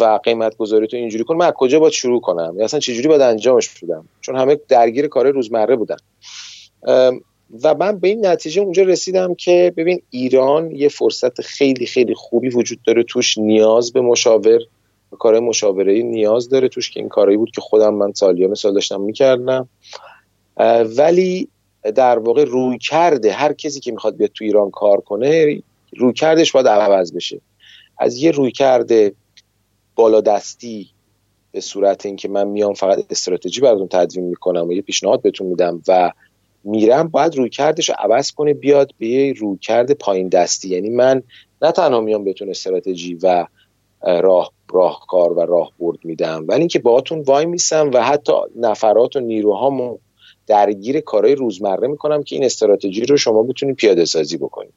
و قیمت گذاری تو اینجوری کن. من از کجا باید شروع کنم؟ یا اصلا چجوری باید انجامش بدم؟ چون همه درگیر کار روزمره بودن. و من به این نتیجه اونجا رسیدم که ببین ایران یه فرصت خیلی خیلی خوبی وجود داره توش نیاز به مشاور کار مشاوره نیاز داره توش که این کارایی بود که خودم من سالیان سال داشتم می‌کردم. ولی در واقع روی کرده هر کسی که می‌خواد بیاد تو ایران کار کنه روی کردش باید عوض بشه. از یه روی کرده بالادستی به صورت اینکه من میام فقط استراتژی براتون تدوین می‌کنم و یه پیشنهاد بهتون میدم و میرم باید روی کردش رو عوض کنه بیاد به یه روی کرده پایین دستی. یعنی من نه تنها میام بهتون استراتژی و راه راهکار و راه برد میدم ولی اینکه باهاتون وای میسم و حتی نفرات و نیروهامو درگیر کارهای روزمره می‌کنم که این استراتژی رو شما بتونید پیاده سازی بکنید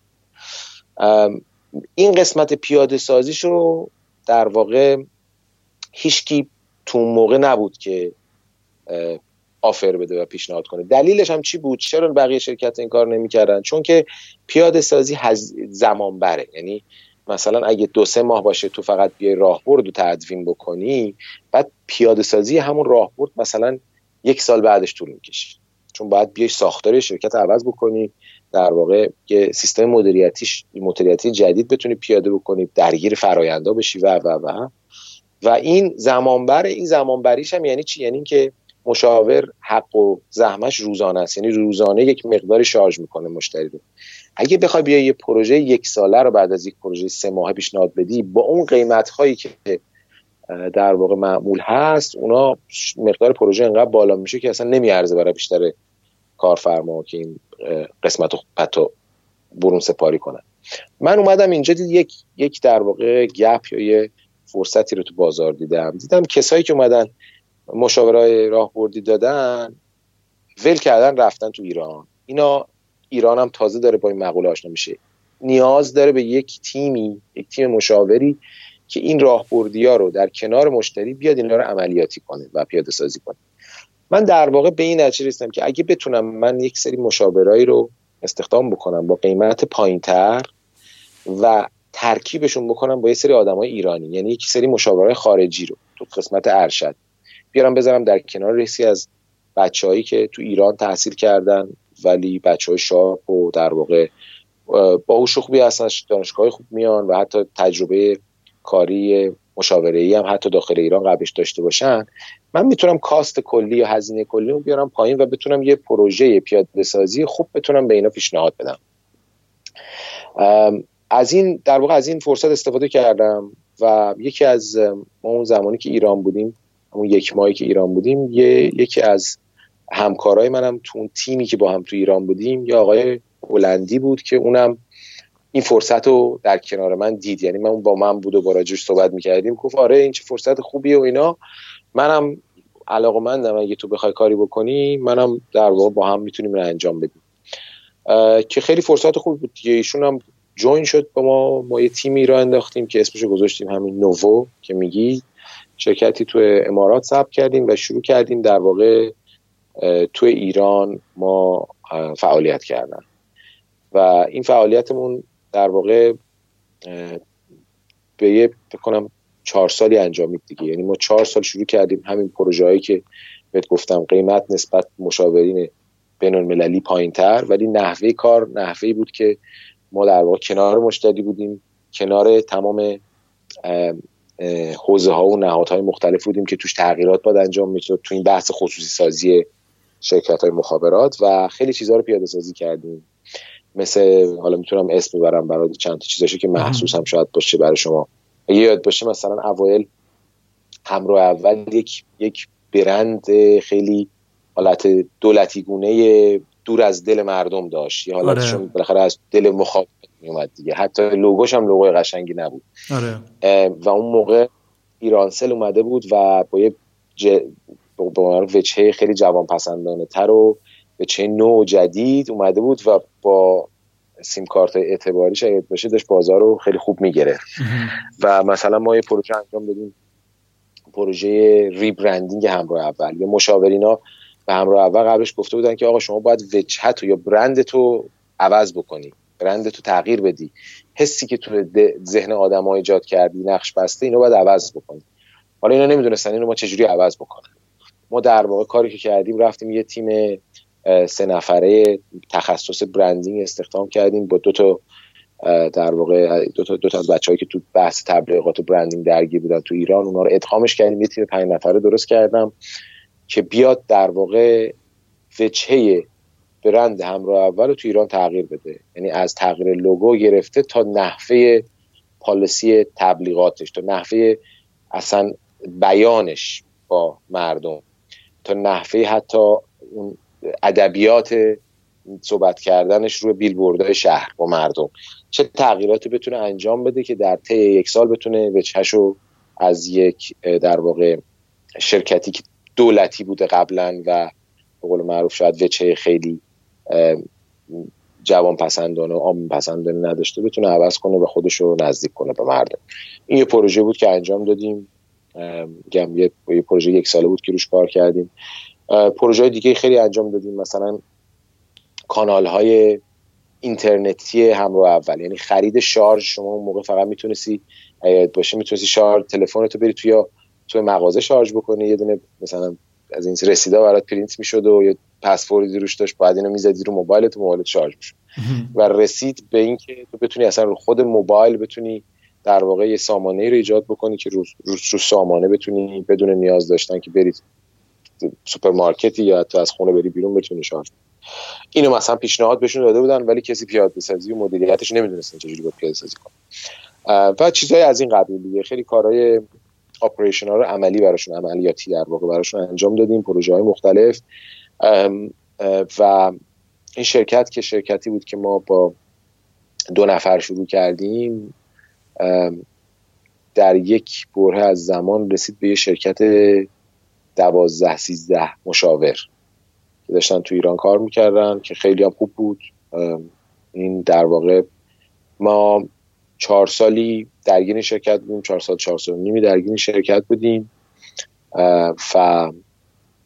این قسمت پیاده سازیش رو در واقع هیچکی تو موقع نبود که آفر بده و پیشنهاد کنه. دلیلش هم چی بود؟ چرا بقیه شرکت این کار نمی‌کردن؟ چون که پیاده سازی زمان بره یعنی مثلا اگه دو سه ماه باشه تو فقط بیای راهبرد و تدوین بکنی بعد پیاده سازی همون راهبرد مثلا یک سال بعدش طول می‌کشه. چون باید بیای ساختار شرکت عوض بکنی در واقع یه سیستم مدیریتی مدیریتی جدید بتونی پیاده بکنی درگیر فرایندا بشی و و و. و این زمانبر این زمانبریش هم یعنی چی؟ یعنی که مشاور حق و زحمش روزانه است. یعنی روزانه یک مقداری شارژ می‌کنه مشتری رو. اگه بخوای بیا یه پروژه یک ساله رو بعد از یک پروژه سه ماه پیشنهاد بدی با اون قیمت هایی که در واقع معمول هست اونا مقدار پروژه انقدر بالا میشه که اصلا نمیارزه برای بیشتر کارفرما که این قسمت رو برون سپاری کنن. من اومدم اینجا دید یک یک در واقع گپ یا یه فرصتی رو تو بازار دیدم. دیدم کسایی که اومدن مشاورای راهبردی دادن ول کردن رفتن تو ایران. اینا ایران هم تازه داره با این مقوله آشنا میشه. نیاز داره به یک تیمی یک تیم مشاوری که این راهبردی رو در کنار مشتری بیاد اینا رو عملیاتی کنه و پیاده سازی کنه. من در واقع به این نتیجه رسیدم که اگه بتونم من یک سری مشاورایی رو استخدام بکنم با قیمت پایینتر و ترکیبشون بکنم با یه سری آدمای ایرانی یعنی یک سری مشاورای خارجی رو تو قسمت ارشد. بیارم بذارم در کنار رسی از بچههایی که تو ایران تحصیل کردن ولی بچه های شارپ و در واقع با خوبی هستن دانشگاه خوب میان و حتی تجربه کاری مشاوره ای هم حتی داخل ایران قبلش داشته باشن. من می‌تونم کاست کلی یا هزینه کلی رو بیارم پایین و بتونم یه پروژه پیاده سازی خوب بتونم به اینا پیشنهاد بدم. از این در واقع از این فرصت استفاده کردم و یکی از ما اون زمانی که ایران بودیم اون یک ماهی که ایران بودیم یه یکی از همکارای منم تو اون تیمی که با هم تو ایران بودیم یا آقای هلندی بود که اونم این فرصت رو در کنار من دید. یعنی من با من بود و با راجوش صحبت می‌کردیم. گفت آره این چه فرصت خوبیه و اینا. منم علاقه مندم اگه تو بخوای کاری بکنی منم در واقع با هم می‌تونیم رو انجام بدیم. که خیلی فرصت خوب بود دیگه. ایشون هم جوین شد با ما. ما یه تیمی را انداختیم که اسمشو گذاشتیم همین نوو که میگی. شرکتی تو امارات ثبت کردیم و شروع کردیم در واقع تو ایران ما فعالیت کردن. و این فعالیتمون در واقع به یه کنم چهار سالی انجامید دیگه. یعنی ما چهار سال شروع کردیم همین پروژه هایی که بهت گفتم قیمت نسبت مشاورین بین المللی پایین تر ولی نحوه کار نحوه بود که ما در واقع کنار مشتری بودیم کنار تمام حوزه ها و نهادهای مختلف بودیم که توش تغییرات باید انجام می‌شد تو این بحث خصوصی سازی شرکت های مخابرات و خیلی چیزها رو پیاده سازی کردیم. مثل حالا می‌تونم اسم ببرم برای چند تا چیزاشو که محسوس هم شاید باشه برای شما. اگه یاد باشه مثلا اوایل همراه اول یک یک برند خیلی حالت دولتی گونه دور از دل مردم داشت. یه حالتشون آره. بالاخره از دل مخاطب میومد دیگه. حتی لوگوش هم لوگوی قشنگی نبود. آره. و اون موقع ایرانسل اومده بود و با یه با وچه خیلی جوان پسندانه تر و وچه نو جدید اومده بود و با سیم کارت اعتباری شاید باشه داشت بازار رو خیلی خوب می‌گیره و مثلا ما یه پروژه انجام دادیم. پروژه ریبرندینگ همراه اول. یا مشاورینا به همراه اول قبلش گفته بودن که آقا شما باید وجهت یا برند تو عوض بکنی برند تو تغییر بدی. حسی که تو ذهن آدم ها ایجاد کردی نقش بسته اینو باید عوض بکنی. حالا اینا نمی‌دونستن اینو ما چجوری عوض بکنن. ما در واقع کاری که کردیم رفتیم یه تیم سه نفره تخصص برندینگ استخدام کردیم. با دو تا در واقع دو تا, دو تا از بچه‌هایی که تو بحث تبلیغات و برندینگ درگیر بودن تو ایران اونا رو ادغامش کردیم. یه تیم پنج نفره درست کردم. که بیاد در واقع وجهه برند همراه اول رو تو ایران تغییر بده. یعنی از تغییر لوگو گرفته تا نحوه پالیسی تبلیغاتش تا نحوه اصلا بیانش با مردم تا نحوه حتی اون ادبیات صحبت کردنش روی بیلبوردهای شهر با مردم. چه تغییراتی بتونه انجام بده که در طی یک سال بتونه وجهشو از یک در واقع شرکتی که دولتی بوده قبلا و به قول معروف شاید وچه خیلی جوان پسندانه و عام پسندانه نداشته بتونه عوض کنه و خودش رو نزدیک کنه به مردم. این یه پروژه بود که انجام دادیم. گم یه پروژه یک ساله بود که روش کار کردیم. پروژه دیگه خیلی انجام دادیم. مثلا کانال های اینترنتی همراه اول. یعنی خرید شارژ شما اون موقع فقط می‌تونستی باشه می‌تونستی شارژ تلفن تو بری توی توی مغازه شارژ بکنی یه دونه مثلا از این رسیدا برات پرینت می‌شد و یه پسوردی روش داشت بعد اینو می‌زدی رو موبایلت و موبایلت شارژ می‌شد. و رسید به اینکه تو بتونی اصلا رو خود موبایل بتونی در واقع یه سامانه ای رو ایجاد بکنی که رو, رو, رو سامانه بتونی بدون نیاز داشتن که برید سوپرمارکتی یا تو از خونه بری بیرون بتونی شارژ اینو مثلا پیشنهاد بهشون داده بودن ولی کسی پیاده سازی و مدیریتش نمی‌دونستن چجوری باید پیاده سازی کنه و چیزهای از این قبیل دیگه خیلی کارهای operation ها رو عملی براشون عملیاتی در واقع براشون انجام دادیم پروژه های مختلف و این شرکت که شرکتی بود که ما با دو نفر شروع کردیم در یک بره از زمان رسید به یه شرکت دوازده سیزده مشاور که داشتن تو ایران کار می‌کردن که خیلی هم خوب بود. این در واقع ما چهار سالی درگیر شرکت بودیم چهار سال چهار سال نیمی درگیر شرکت بودیم. و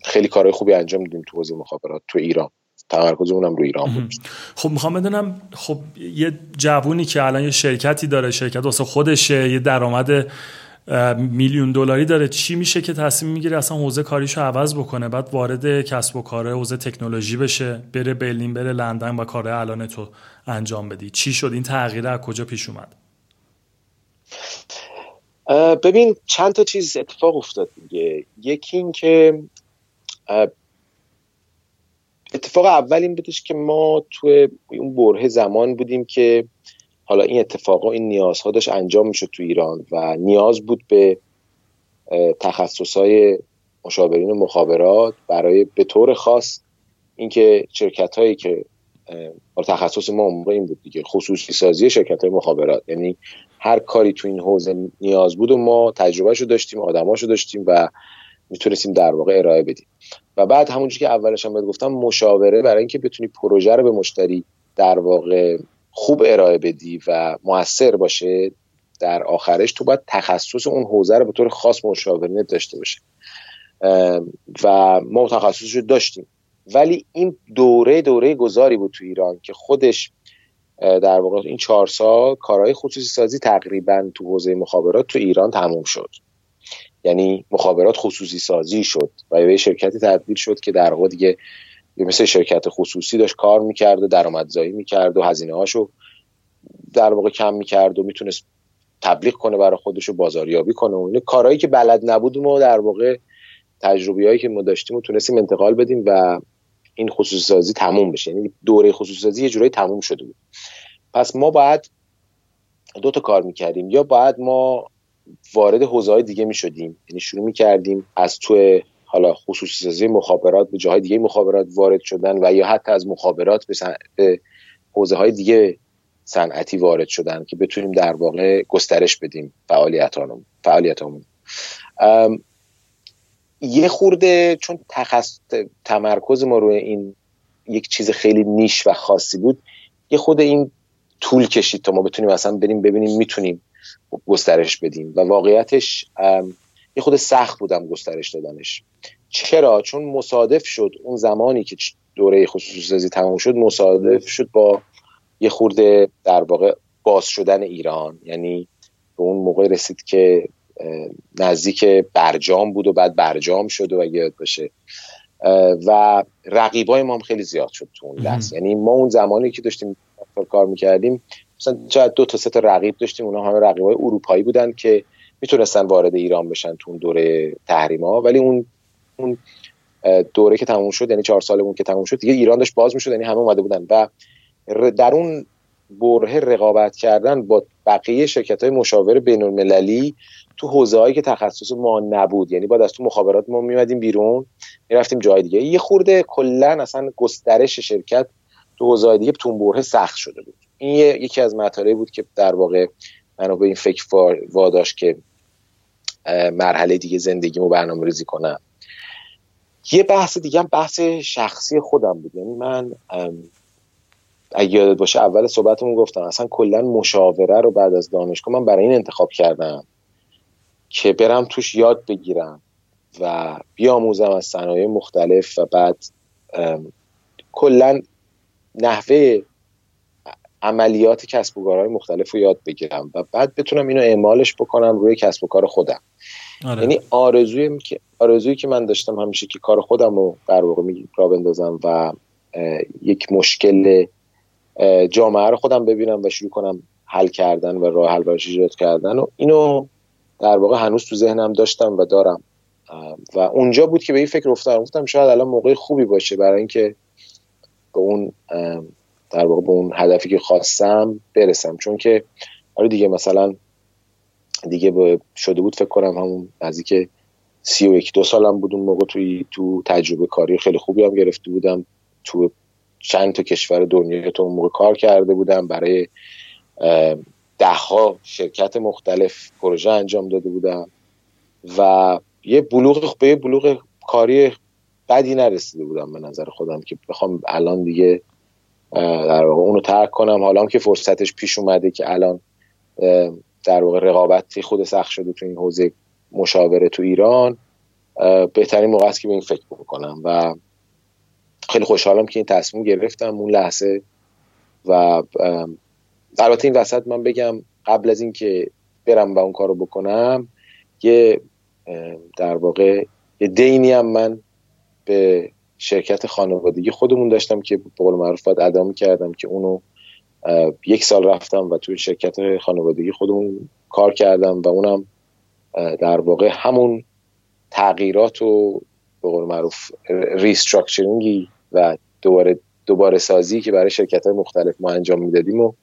خیلی کارهای خوبی انجام دادیم تو حوزه مخابرات تو ایران. تمرکز اونم رو ایران بود. خب می‌خوام بدونم خب یه جوونی که الان یه شرکتی داره شرکت واسه خودشه یه درآمد میلیون دلاری داره چی میشه که تصمیم می‌گیره اصلا حوزه کاریشو عوض بکنه بعد وارد کسب و کاره حوزه تکنولوژی بشه بره برلین بره لندن و کار الان تو انجام بدی؟ چی شد؟ این تغییر از کجا پیش اومد؟ ببین چند تا چیز اتفاق افتاد دیگه. یکی این که اتفاق اول این بودش که ما توی اون بره زمان بودیم که حالا این اتفاقا این نیازها داشت انجام می‌شد تو ایران و نیاز بود به های مشاورین مخابرات برای به طور خاص اینکه شرکت هایی که تخصص ما عمره این بود دیگه. خصوصی سازی شرکت های مخابرات. یعنی هر کاری تو این حوزه نیاز بود و ما تجربهشو داشتیم آدماشو داشتیم و می‌تونستیم در واقع ارائه بدیم. و بعد همونجوری که اولش هم بهت گفتم مشاوره برای اینکه بتونی پروژه رو به مشتری در واقع خوب ارائه بدی و موثر باشه در آخرش تو باید تخصص اون حوزه رو به طور خاص مشاورینت داشته باشه. و ما تخصصش رو داشتیم. ولی این دوره دوره گذاری بود تو ایران که خودش در واقع این چهار سال کارهای خصوصی سازی تقریبا تو حوزه مخابرات تو ایران تموم شد. یعنی مخابرات خصوصی سازی شد و یه شرکتی تبدیل شد که در واقع دیگه مثل شرکت خصوصی داشت کار می‌کرد و درآمدزایی می‌کرد و هزینه هاشو در واقع کم می‌کرد و می‌تونست تبلیغ کنه برای خودش و بازاریابی کنه. و این کارهایی که بلد نبودیم و در واقع تجربی هایی که ما داشتیم و تونستیم انتقال بدیم و این خصوصی سازی تموم بشه. یعنی دوره خصوصی سازی یه جورایی تموم شده بود. پس ما باید دو تا کار می‌کردیم. یا باید ما وارد حوزه های دیگه می‌شدیم. یعنی شروع می‌کردیم از تو حالا خصوصی سازی مخابرات به جاهای دیگه مخابرات وارد شدن و یا حتی از مخابرات به, سن... به حوزه های دیگه صنعتی وارد شدن که بتونیم در واقع گسترش بدیم فعالیتانمون فعالیتامون. یه خورده چون تخص... تمرکز ما روی این یک چیز خیلی نیش و خاصی بود یه خود این طول کشید تا ما بتونیم اصلا بریم ببینیم می‌تونیم گسترش بدیم. و واقعیتش یه خود سخت بودم گسترش دادنش. چرا؟ چون مصادف شد. اون زمانی که دوره خصوصی سازی تمام شد مصادف شد با یه خورده در واقع باز شدن ایران. یعنی به اون موقع رسید که نزدیک برجام بود و بعد برجام شد و یاد باشه. و رقیبای ما هم خیلی زیاد شد تو اون لحظه. یعنی ما اون زمانی که داشتیم کار می‌کردیم مثلا شاید دو تا سه تا رقیب داشتیم اونها همه رقیبای اروپایی بودن که می‌تونستن وارد ایران بشن تو اون دوره تحریما. ولی اون اون دوره که تموم شد یعنی چهار سالمون که تموم شد دیگه ایران داشت باز می‌شد یعنی همه اومده بودن. و در اون بره رقابت کردن با بقیه شرکت های مشاور بین المللی تو حوزه هایی که تخصص ما نبود. یعنی بعد از تو مخابرات ما میمدیم بیرون می‌رفتیم جای دیگه. یه خورده کلا اصلا گسترش شرکت تو حوزه دیگه تو بره سخت شده بود. این یکی از مطالبی بود که در واقع منو به این فکر واداشت که مرحله دیگه زندگیمو برنامه ریزی کنم. یه بحث دیگه هم بحث شخصی خودم بود. یعنی من اگه یادت باشه اول صحبتمون گفتم اصلا کلا مشاوره رو بعد از دانشگاه من برای این انتخاب کردم که برم توش یاد بگیرم و بیاموزم از صنایع مختلف و بعد کلا نحوه عملیات کسب و کارهای مختلف رو یاد بگیرم و بعد بتونم اینو اعمالش بکنم روی کسب و کار خودم آره. یعنی آرزوی که آرزویی که من داشتم همیشه که کار خودم رو در واقع را بندازم و یک مشکل جامعه رو خودم ببینم و شروع کنم حل کردن و راه حل براش ایجاد کردن و اینو در واقع هنوز تو ذهنم داشتم و دارم. و اونجا بود که به این فکر افتادم. گفتم شاید الان موقع خوبی باشه برای اینکه به اون در واقع به اون هدفی که خواستم برسم. چون که آره دیگه مثلا دیگه شده بود فکر کنم همون نزدیک سی و دو سالم بود اون موقع توی تو تجربه کاری خیلی خوبی هم گرفته بودم. تو چند تا کشور دنیا تو اون موقع کار کرده بودم برای دهها شرکت مختلف پروژه انجام داده بودم و یه بلوغ به یه بلوغ کاری بدی نرسیده بودم به نظر خودم که بخوام الان دیگه در واقع اونو ترک کنم. حالا که فرصتش پیش اومده که الان در واقع رقابتی خود سخت شده تو این حوزه مشاوره تو ایران بهترین موقع است که به این فکر بکنم و خیلی خوشحالم که این تصمیم گرفتم اون لحظه. و البته این وسط من بگم قبل از اینکه برم و اون کارو بکنم یه در واقع یه دینی هم من به شرکت خانوادگی خودمون داشتم که به قول معروف باید ادا کردم که اونو یک سال رفتم و توی شرکت خانوادگی خودمون کار کردم و اونم در واقع همون تغییرات و به قول معروف restructuring ی و دوباره دوباره سازی که برای شرکت های مختلف ما انجام می‌دادیم و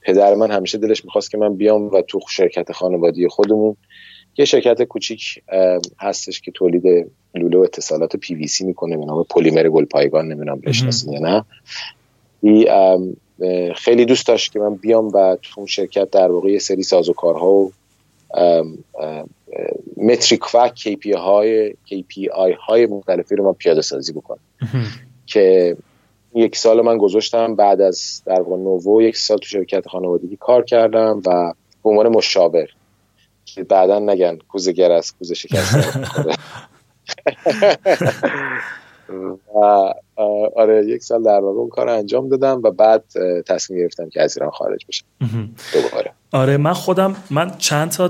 پدر من همیشه دلش می‌خواست که من بیام و تو شرکت خانوادی خودمون یه شرکت کوچیک هستش که تولید لوله و اتصالات پی وی سی می‌کنه به نام پلیمر گلپایگان نمی‌دونم بشناسین یا نه. خیلی دوست داشت که من بیام و تو اون شرکت در واقع یه سری سازوکارها و متریک و KPI های KPI های مختلفی رو ما پیاده سازی بکنم که یک سال من گذاشتم بعد از در واقع نوو یک سال تو شرکت خانوادگی کار کردم و به عنوان مشاور. که بعدا نگن کوزه گر است کوزه شکست. و آره یک سال در واقع اون کار انجام دادم و بعد تصمیم گرفتم که از ایران خارج بشم. دوباره. آره من خودم من چند تا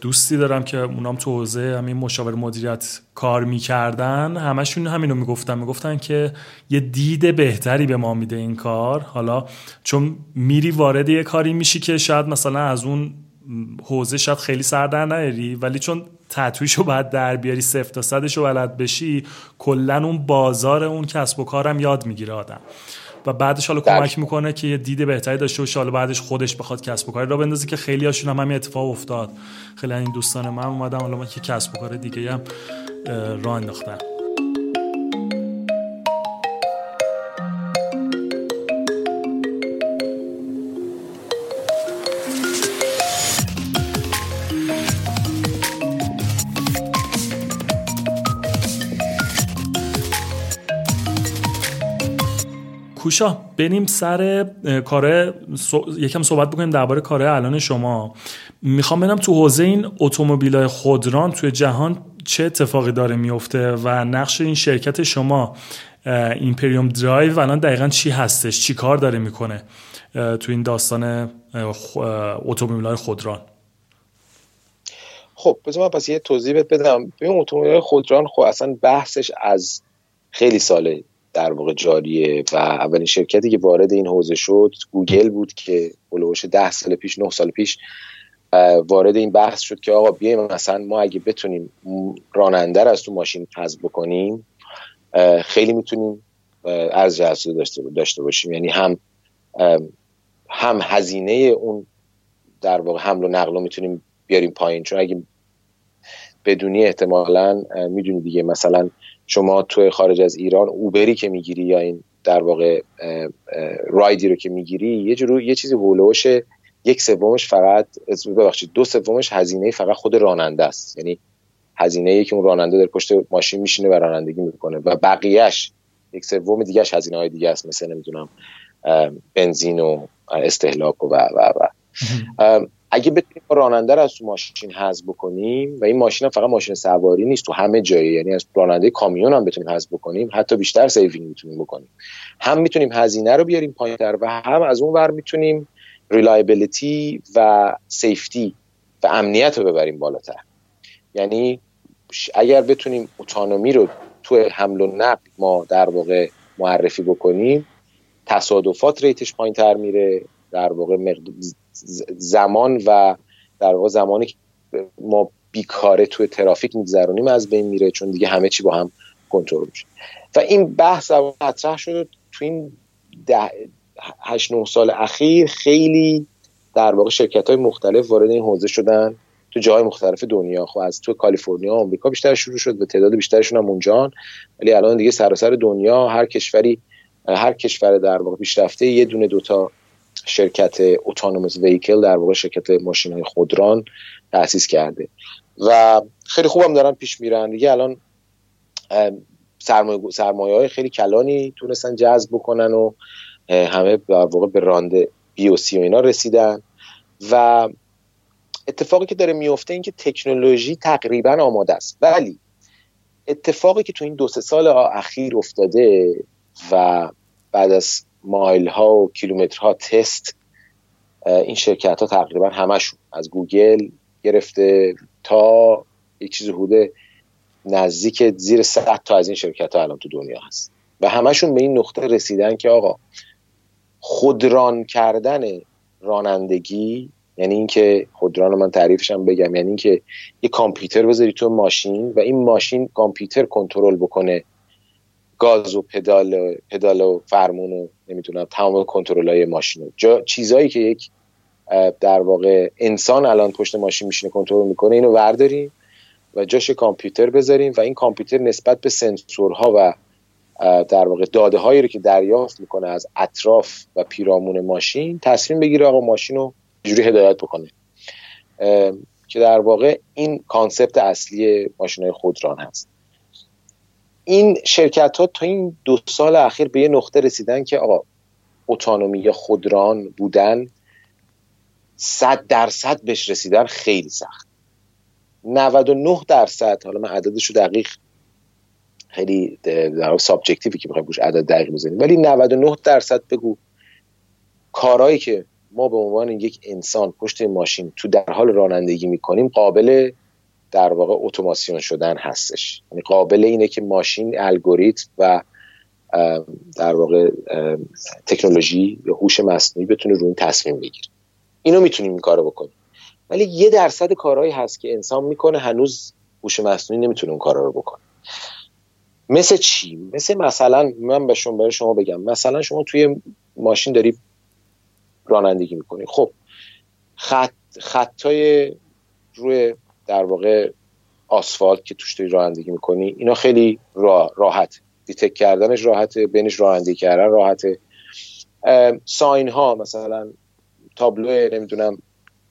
دوستی دارم که اونام تو حوزه همین مشاور مدیریت کار می‌کردن. همشون همینو می‌گفتن. می‌گفتن که یه دید بهتری به ما میده این کار. حالا چون میری وارد یه کاری میشی که شاید مثلا از اون حوزه شاید خیلی سر در نیاری ولی چون تطویشو باید در بیاری صفر تا صدشو بلد بشی کلا اون بازار اون کسب و کارم یاد می‌گیره آدم. و بعدش حالا کمک می‌کنه که یه دید بهتری داشته باشه حالا بعدش خودش بخواد کسب و کاری را بندازه که خیلی هاشون هم همین اتفاق افتاد. خیلی این دوستان من اومدم حالا من که کسب و کار دیگه هم راه انداختم کوشا بریم سر کار یکم صحبت بکنیم درباره کار الان شما. می‌خوام ببینم تو حوزه این اتومبیل خودران توی جهان چه اتفاقی داره میفته و نقش این شرکت شما Imperium Drive الان دقیقا چی هستش؟ چی کار داره می‌کنه تو این داستان اتومبیل های خودران؟ خب بذار من پس یه توضیح بدم. ببین اتومبیل خودران خب اصلا بحثش از خیلی ساله. در واقع جاریه و اولین شرکتی که وارد این حوزه شد گوگل بود که هلوش ده سال پیش نه سال پیش وارد این بحث شد که آقا بیایم مثلا ما اگه بتونیم راننده از تو ماشین حذف بکنیم خیلی می‌تونیم ارزش افزوده داشته داشته باشیم. یعنی هم هم هزینه اون در واقع حمل و نقل رو می‌تونیم بیاریم پایین. چون اگه بدونی احتمالا می‌دونی دیگه. مثلا شما تو خارج از ایران اوبری که می‌گیری یا این در واقع رایدی رو که می‌گیری یه جورو یه چیزی هولوش یک سومش فقط ببخشید دو سومش هزینه فقط خود راننده است. یعنی هزینه ای که اون راننده در پشت ماشین میشینه و رانندگی می‌کنه و بقیهش یک سوم دیگهش هزینه های دیگه است مثل نمی‌دونم بنزین و استهلاک و و و اگه بتونیم راننده رو از تو ماشین حذف بکنیم و این ماشین هم فقط ماشین سواری نیست تو همه جایی یعنی از راننده کامیون هم بتونیم حذف بکنیم حتی بیشتر saving می‌تونیم بکنیم. هم می‌تونیم هزینه رو بیاریم پایینتر و هم از اون ور می‌تونیم reliability و safety و امنیت رو ببریم بالاتر. یعنی اگر بتونیم autonomy رو تو حمل و نقل ما در واقع معرفی بکنیم تصادفات rate ش پایین تر میره در واقع زمان و در واقع زمانی که ما بیکاره توی ترافیک میگذرونیم از بین میره چون دیگه همه چی با هم کنترل میشه. و این بحث مطرح شده تو این ده هشت نه سال اخیر خیلی در واقع شرکت های مختلف وارد این حوزه شدن. تو جای مختلف دنیا خب از تو کالیفرنیا آمریکا بیشتر شروع شد و تعداد بیشترشون هم اونجان. ولی الان دیگه سراسر دنیا هر کشوری هر کشور در واقع پیشرفته یه دونه دوتا شرکت اتونوموس ویکل در واقع شرکت ماشین های خودران تأسیس کرده. و خیلی خوبم دارن پیش میرن. دیگه الان سرمایه, سرمایه های خیلی کلانی تونستن جذب بکنن و همه در واقع به رانده بی و سی و اینا رسیدن. و اتفاقی که داره میفته این که تکنولوژی تقریبا آماده است. ولی اتفاقی که تو این دو سه سال اخیر افتاده و بعد از مایل ها و کیلومترها تست این شرکت ها تقریبا همشون از گوگل گرفته تا یک چیز حدود نزدیک زیر 100 تا از این شرکت ها الان تو دنیا هست. و همشون به این نقطه رسیدن که آقا خودران کردن رانندگی یعنی اینکه خودران من تعریفش هم بگم یعنی اینکه یه کامپیوتر بذاری تو ماشین و این ماشین کامپیوتر کنترل بکنه گاز و پدال پدال و فرمون و نمی‌تونم تمام کنترل های ماشین. جا چیزایی که یک در واقع انسان الان پشت ماشین میشینه کنترل می‌کنه اینو ورداریم و جاش کامپیوتر بذاریم و این کامپیوتر نسبت به سنسورها و در واقع داده هایی رو که دریافت می‌کنه از اطراف و پیرامون ماشین تصمیم بگیره آقا ماشین رو جوری هدایت بکنه. که در واقع این کانسپت اصلی ماشین های خودران هست. این شرکت ها تا این دو سال اخیر به یه نقطه رسیدن که آقا اتانومی خودران بودن صد درصد بهش رسیدن خیلی سخت. 99 درصد حالا من عددش رو دقیق خیلی در سابجکتیوی که بخوایم بوش عدد دقیق بزنیم ولی 99 درصد بگو. کارهایی که ما به عنوان یک انسان پشت ماشین تو در حال رانندگی می‌کنیم قابل در واقع اتوماسیون شدن هستش. یعنی قابل اینه که ماشین الگوریتم و در واقع تکنولوژی یا هوش مصنوعی بتونه روی این تصمیم بگیره. اینو می‌تونیم این کارو بکنیم. ولی یه درصد کارهایی هست که انسان می‌کنه هنوز هوش مصنوعی نمی‌تونه اون کارا رو بکنه. مثل چی؟ مثل مثلا من به شما برای شما بگم. مثلا شما توی ماشین داری رانندگی می‌کنی. خب خط خطای روی در واقع آسفالت که توش داری رانندگی می‌کنی اینا خیلی راحت. detect کردنش راحته بینش رانندگی کردن راحته. sign ها مثلا تابلو نمی‌دونم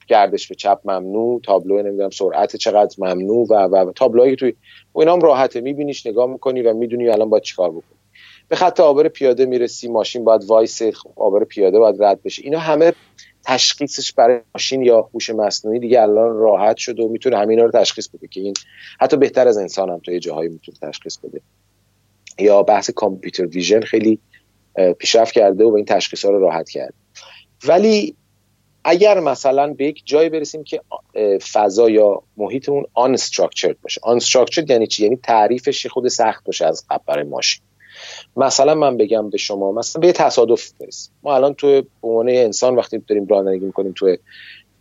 گردش به چپ ممنوع تابلو نمی‌دونم سرعت چقدر ممنوع و و, و تابلوهایی توی و اینا هم راحته. میبینیش نگاه می‌کنی و می‌دونی الان باید چیکار بکنی. به خط عابر پیاده می‌رسی ماشین باید وایسه عابر پیاده باید رد بشه. اینا همه تشخیصش برای ماشین یا هوش مصنوعی دیگه الان راحت شده و می‌تونه همینا رو تشخیص بده که این حتی بهتر از انسان هم تا یه جاهایی می‌تونه تشخیص بده. یا بحث کامپیوتر ویژن خیلی پیشرفت کرده و به این تشخیص ها رو راحت کرد ولی اگر مثلا به یک جایی برسیم که فضا یا محیطمون آن باشه. آن یعنی چی؟ یعنی تعریفش خود سخت باشه از قبل ماشین. مثلا من بگم به شما مثلا به تصادف برسیم. ما الان تو عنوان انسان وقتی داریم رانندگی می‌کنیم تو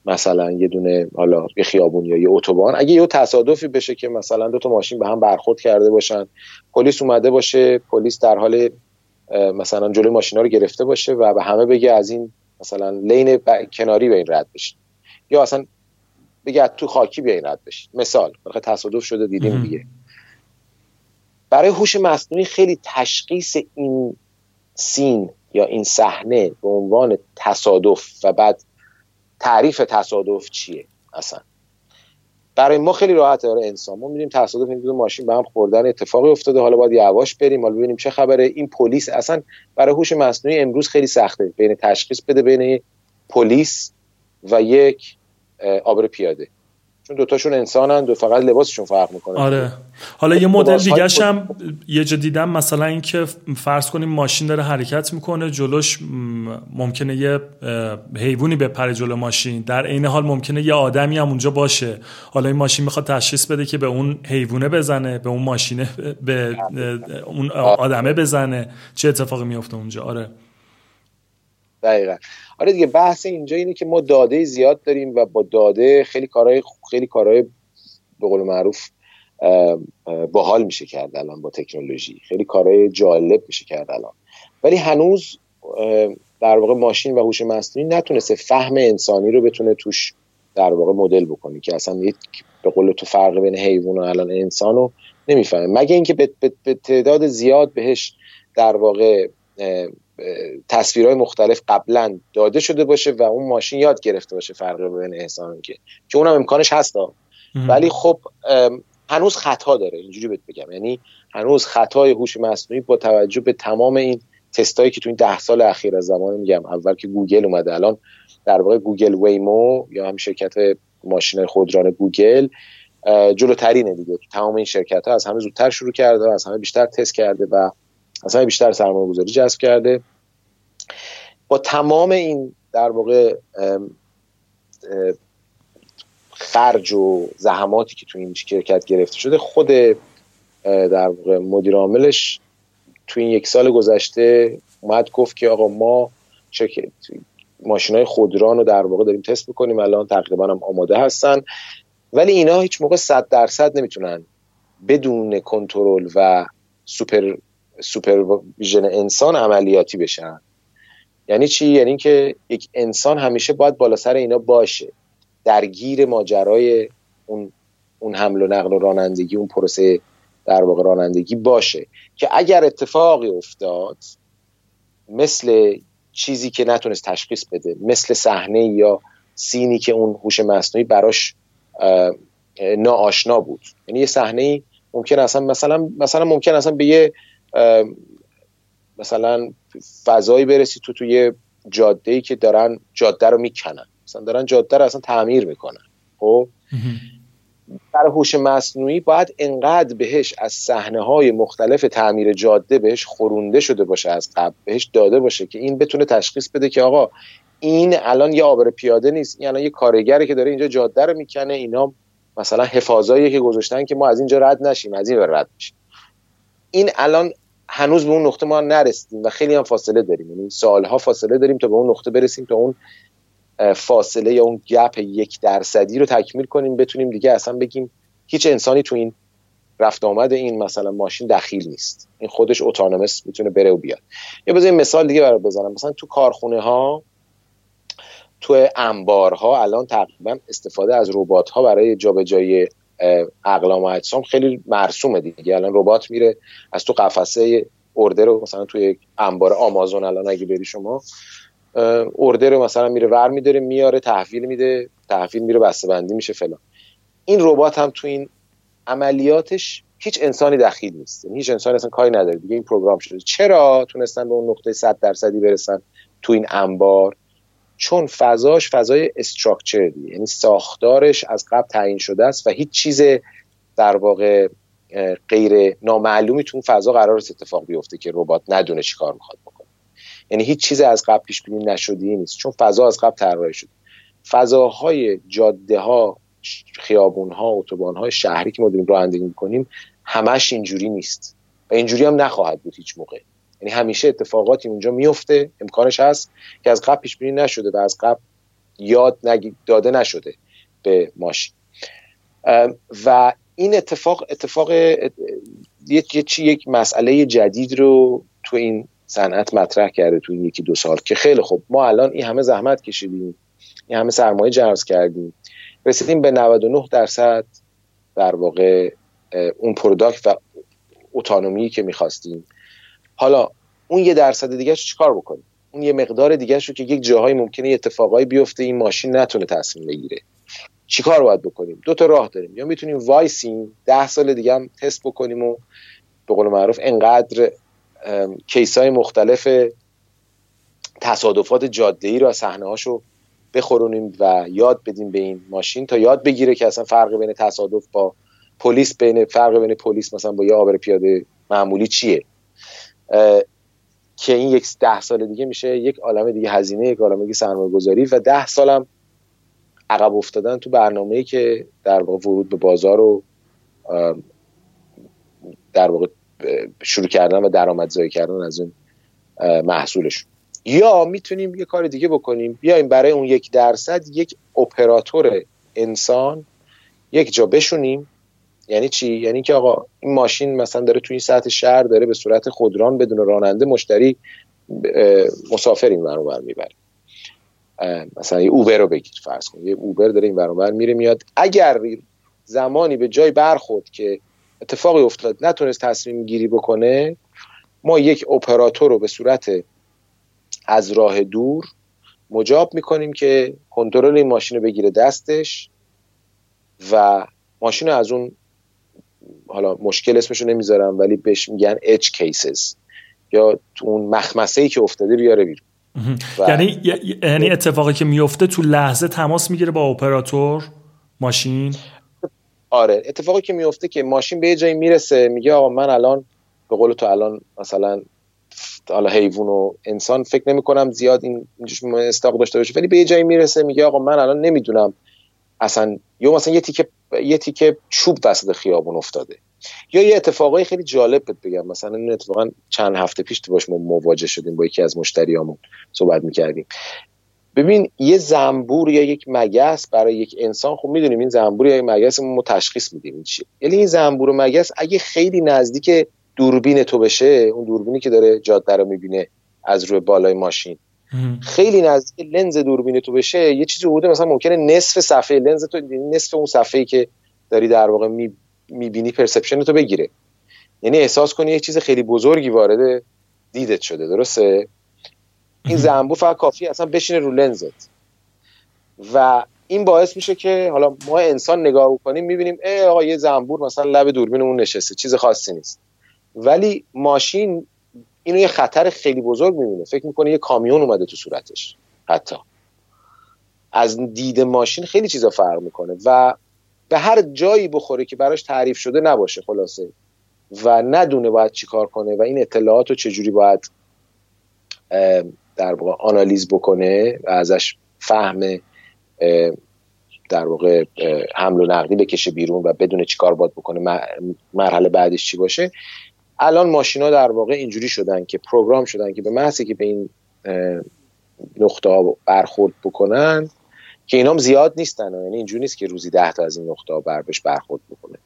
مثلا یه دونه حالا یه خیابون یا یه اتوبان اگه یه تصادفی بشه که مثلا دو تا ماشین به هم برخورد کرده باشن پلیس اومده باشه پلیس در حال مثلا جلوی ماشینا رو گرفته باشه و به همه بگه از این مثلا لین کناری به این رد بشین. یا اصلا بگه تو خاکی بیاین رد بشین. مثال تصادف شده دیدیم دیگه. برای هوش مصنوعی خیلی تشخیص این سین یا این صحنه به عنوان تصادف و بعد تعریف تصادف چیه اصلا؟ برای ما خیلی راحته برای انسان. ما میریم تصادف این دو ماشین به هم خوردن اتفاقی افتاده. حالا باید یواش بریم حالا ببینیم چه خبره. این پلیس اصلا برای هوش مصنوعی امروز خیلی سخته. بین تشخیص بده بین پلیس و یک آبر پیاده. چون دوتاشون انسانن دو فقط لباسشون فرق می‌کنه. آره. حالا یه مدل دیگه هم یه جا دیدم مثلا اینکه فرض کنیم ماشین داره حرکت می‌کنه جلوش ممکنه یه حیوانی بپره جلو ماشین. در عین حال ممکنه یه آدمی هم اونجا باشه. حالا این ماشین می‌خواد تشخیص بده که به اون حیوانه بزنه به اون ماشینه به اون آدمه بزنه. چه اتفاقی میفته اونجا؟ آره. دقیقا. آره دیگه بحث اینجا اینه که ما داده زیاد داریم و با داده خیلی کارهای خیلی کارهای به قول معروف باحال میشه کرد الان با تکنولوژی. خیلی کارهای جالب میشه کرد الان. ولی هنوز در واقع ماشین و هوش مصنوعی نتونسته فهم انسانی رو بتونه توش در واقع مدل بکنی که اصلا به قول تو فرق بین حیوان و الان انسان رو نمی‌فهمه. مگه اینکه به تعداد زیاد بهش در واقع تصویرهای مختلف قبلا داده شده باشه و اون ماشین یاد گرفته باشه فرق بین انسان که که اونم امکانش هست ولی خب هنوز خطا داره اینجوری بهت بگم. یعنی هنوز خطای هوش مصنوعی با توجه به تمام این تستایی که تو این ده سال اخیر از زمان میگم اول که گوگل اومده الان در واقع گوگل Waymo یا هم شرکت ماشین خودران گوگل جلوترینه دیگه. تمام این شرکت ها از همه زودتر شروع کرده و از همه بیشتر تست کرده و همه بیشتر سرمایه گذاری جذب کرده. با تمام این در واقع خرج و زحماتی که تو این شرکت گرفته شده خود در واقع مدیر عاملش تو این یک سال گذشته اومد گفت که آقا ما ماشین های خودران رو در واقع داریم تست می‌کنیم الان تقریبا هم آماده هستن. ولی اینا هیچ موقع صد درصد نمی‌تونن بدون کنترل و super supervision انسان عملیاتی بشن. یعنی چی؟ یعنی که یک انسان همیشه باید بالا سر اینا باشه. درگیر ماجرای اون اون حمل و نقل و رانندگی اون پروسه در واقع رانندگی باشه. که اگر اتفاقی افتاد مثل چیزی که نتونست تشخیص بده مثل صحنه یا سینی که اون هوش مصنوعی براش ناآشنا بود. یعنی یه صحنه ممکن اصلا مثلا مثلا ممکن اصلا به یه مثلا فضایی برسی تو توی جاده ای که دارن جاده رو می‌کنن. مثلا دارن جاده رو اصلا تعمیر می‌کنن. خب؟ در هوش مصنوعی باید انقدر بهش از صحنه های مختلف تعمیر جاده بهش خورونده شده باشه از قبل بهش داده باشه که این بتونه تشخیص بده که آقا این الان یه آبر پیاده نیست یعنی یه کارگری که داره اینجا جاده رو می‌کنه اینا مثلا حفاظایی که گذاشتن که ما از اینجا رد نشیم از این رد میشیم این الان هنوز به اون نقطه ما نرسیدیم و خیلی هم فاصله داریم. یعنی سالها فاصله داریم تا به اون نقطه برسیم تا اون فاصله یا اون گپ یک درصدی رو تکمیل کنیم بتونیم دیگه اصلا بگیم هیچ انسانی تو این رفت آمد این مثلا ماشین دخیل نیست. این خودش اتونومس می‌تونه بره و بیاد. یا بذاریم مثال دیگه برای بزنم. مثلا تو کارخونه ها تو انبارها الان تقریبا استفاده از ربات ها برای جابجایی اقلام و اجسام خیلی مرسومه دیگه. الان ربات میره از تو قفسه ارده رو مثلا توی انبار آمازون الان اگه بری شما ارده رو مثلا میره ور میداره میاره تحویل میده تحویل میره بسته بندی میشه فلان. این ربات هم تو این عملیاتش هیچ انسانی دخیل نیست. یعنی هیچ انسانی اصلا کاری نداره. دیگه این پروگرام شده. چرا تونستن به اون نقطه 100 درصدی برسن تو این انبار؟ چون فضاش فضای استراکچردی یعنی ساختارش از قبل تعیین شده است و هیچ چیز در واقع غیر نامعلومی تو اون فضا قرار است اتفاق بیفته که ربات ندونه چی کار می‌خواد بکنه. یعنی هیچ چیز از قبل پیش بینی نشده نیست چون فضا از قبل طراحی شده. فضاهای جاده ها خیابون ها اتوبان های شهری که ما داریم رانندگی می‌کنیم همش اینجوری نیست. و اینجوری هم نخواهد بود هیچ موقع. یعنی همیشه اتفاقاتی اونجا میفته امکانش هست که از قبل پیش بینی نشده و از قبل یاد داده نشده به ماشین. و این اتفاق اتفاق یک یک مسئله جدید رو تو این صنعت مطرح کرده تو این یکی دو سال که خیلی خوب ما الان این همه زحمت کشیدیم این همه سرمایه جذب کردیم. رسیدیم به 99 درصد در واقع اون product و autonomy که می‌خواستیم. حالا اون یه درصد دیگه رو چیکار بکنیم؟ اون یه مقدار دیگه رو که یک جاهایی ممکنه اتفاقایی بیفته این ماشین نتونه تصمیم بگیره. چیکار باید بکنیم؟ دو تا راه داریم. یا می‌تونیم وایسیم ده سال دیگه هم تست بکنیم و به قول معروف انقدر کیس های مختلف تصادفات جاده ای رو صحنه هاشو بخورونیم و یاد بدیم به این ماشین تا یاد بگیره که اصلا فرق بین تصادف با پلیس بین فرق بین پلیس مثلا با یه آبر پیاده معمولی چیه؟ که این یک ده سال دیگه میشه یک عالم دیگه هزینه یک عالم دیگه سرمایه گذاری و ده سالم عقب افتادن تو برنامه که در واقع ورود به بازار رو در واقع شروع کردن و درآمدزایی کردن از اون محصولشون. یا می‌تونیم یه کار دیگه بکنیم. بیایم برای اون یک درصد یک اپراتور انسان یک جا بشونیم. یعنی چی؟ یعنی که آقا این ماشین مثلا داره توی این سطح شهر داره به صورت خودران بدون راننده مشتری مسافر این برابر می‌بره. مثلا یه اوبر رو بگیر فرض کن. یه اوبر داره این برابر میره میاد. اگر زمانی به جای برخورد که اتفاقی افتاد نتونست تصمیم گیری بکنه ما یک اپراتور رو به صورت از راه دور مجاب می‌کنیم که کنترل این ماشین رو بگیره دستش و ماشین رو از اون حالا مشکل اسمشو نمی‌ذارم ولی بهش میگن اچ کیسز یا تو اون مخمسه ای که افتاده بیاره بیرون. یعنی یعنی اتفاقی که میفته تو لحظه تماس می‌گیره با اپراتور ماشین؟ آره اتفاقی که میفته که ماشین به یه جایی می‌رسه میگه آقا من الان به قول تو الان مثلا حالا حیوان و انسان فکر نمی کنم زیاد این استاق داشته باشه ولی به یه جایی می‌رسه میگه آقا من الان نمی‌دونم اصلا یا مثلا یه تیکه یه تیکه چوب وسط خیابون افتاده. یا یه اتفاقای خیلی جالب بهت بگم. مثلا این اتفاقا چند هفته پیش تو باش ما مواجه شدیم با یکی از مشتریامون صحبت می‌کردیم. ببین یه زنبور یا یک مگس برای یک انسان خب می‌دونیم این زنبور یا یک مگس ما تشخیص میدیم چیه. یعنی این زنبور و مگس اگه خیلی نزدیک دوربین تو بشه اون دوربینی که داره جاده رو می‌بینه از روی بالای ماشین خیلی نزدیک لنز دوربین تو بشه یه چیزی بوده مثلا ممکنه نصف صفحه لنز تو نصف اون صفحه‌ای که داری در واقع می‌بینی پرسپشن تو بگیره. یعنی احساس کنی یه چیز خیلی بزرگی وارد دیدت شده درسته؟ این زنبور فقط کافی اصلا بشینه رو لنزت. و این باعث میشه که حالا ما انسان نگاه بکنیم می‌بینیم ای آقا یه زنبور مثلا لب دوربینمون نشسته چیز خاصی نیست. ولی ماشین اینو یه خطر خیلی بزرگ می‌بینه. فکر می‌کنه یه کامیون اومده تو صورتش. حتی. از دید ماشین خیلی چیزا فرق می‌کنه و به هر جایی بخوره که براش تعریف شده نباشه خلاصه. و ندونه باید چیکار کنه و این اطلاعات رو چجوری باید در واقع آنالیز بکنه و ازش فهم در واقع حمل و نقلی بکشه بیرون و بدون چیکار باید بکنه مرحله بعدش چی باشه. الان ماشینا در واقع اینجوری شدن که پروگرام شدن که به محضی که به این نقطه ها برخورد بکنن که اینام زیاد نیستن یعنی اینجوری نیست که روزی ده تا از این نقطه ها بر بهش برخورد بکنه.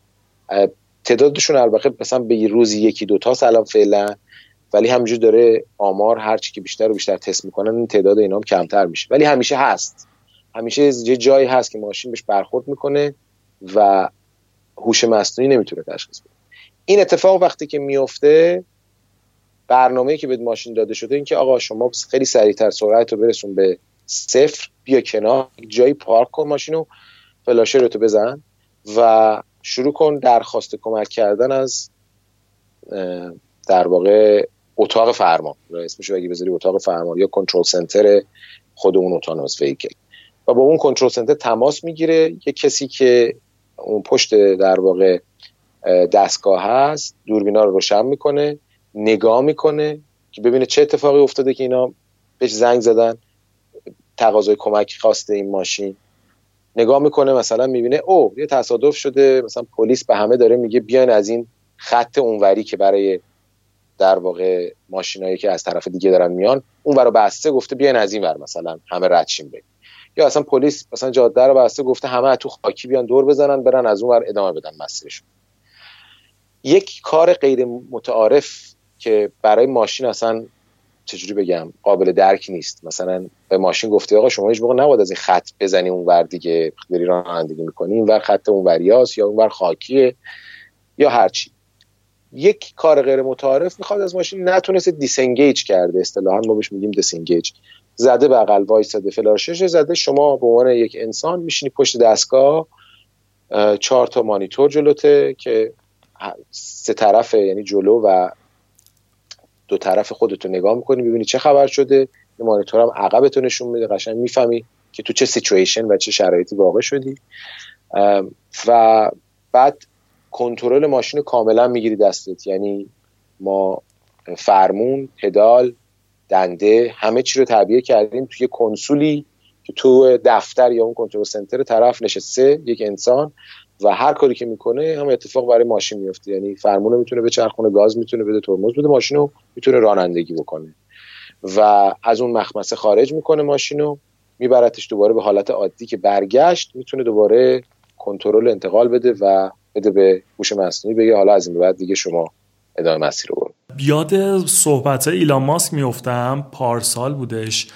تعدادشون البته مثلا به روزی یکی دو تا سلام فعلا ولی همینجور داره آمار هرچی که بیشتر و بیشتر تست می‌کنن این تعداد اینام کمتر میشه. ولی همیشه هست. همیشه یه جایی هست که ماشین بهش برخورد می‌کنه و هوش مصنوعی نمی‌تونه تشخیص بده. این اتفاق وقتی که میفته برنامه که به ماشین داده شده این که آقا شما خیلی سریعتر سرعت رو برسون به صفر بیا کنار جایی پارک کن ماشین رو فلاشه رو تو بزن و شروع کن درخواست کمک کردن از در واقع اتاق فرمان. اسمش اگه بذاری اتاق فرمان یا کنترل سنتر خود اون اتونوموس ویکل. و با اون کنترل سنتر تماس می‌گیره. یه کسی که اون پشت در واقع دستگاه هست دوربینا رو روشن می‌کنه نگاه می‌کنه که ببینه چه اتفاقی افتاده که اینا بهش زنگ زدن تقاضای کمک خواسته این ماشین. نگاه می‌کنه مثلا می‌بینه او یه تصادف شده مثلا پلیس به همه داره میگه بیان از این خط اونوری که برای در واقع ماشینایی که از طرف دیگه دارن میان اون ورا بسته گفته بیان از این ور مثلا همه ردشیم بریم. یا اصلا پلیس مثلا جاده رو بسته گفته همه تو خاکی بیان دور بزنن برن از اون ور ادامه بدن مسیرشون. یک کار غیر متعارف که برای ماشین اصلا چجوری بگم قابل درک نیست. مثلا به ماشین گفته آقا شما هیچ موقع نباید از این خط بزنی اون ور دیگه داری رانندگی می‌کنی این ور خط اون وریاس یا اون ور خاکیه یا هرچی یک کار غیر متعارف می‌خواد از ماشین نتونست دیسنگیج کرده. اصطلاحا ما بهش میگیم دیسنگیج زده بغل وایساده فلاشش زده. شما به عنوان یک انسان میشینی پشت دستگاه چهار تا مانیتور جلوته که سه طرفه یعنی جلو و دو طرف خودتو نگاه می‌کنی ببینی چه خبر شده. مانیتور هم عقبتو نشون میده قشنگ می‌فهمی که تو چه سیچویشن و چه شرایطی واقع شدی. و بعد کنترل ماشین کاملا می‌گیری دستت. یعنی ما فرمون پدال دنده همه چی رو تعبیه کردیم توی کنسولی که تو دفتر یا اون کنترل سنتر طرف نشسته یک انسان. و هر کاری که می‌کنه همون اتفاق برای ماشین میفته یعنی فرمون می‌تونه بچرخونه گاز می‌تونه بده ترمز بده ماشین رو می‌تونه رانندگی بکنه. و از اون مخمصه خارج می‌کنه ماشین رو میبرتش دوباره به حالت عادی که برگشت می‌تونه دوباره کنترل انتقال بده و بده به هوش مصنوعی بگه حالا از این بعد دیگه شما ادامه مسیر رو برو. یاد صحبت ایلان ماسک میفتم پارسال بودش.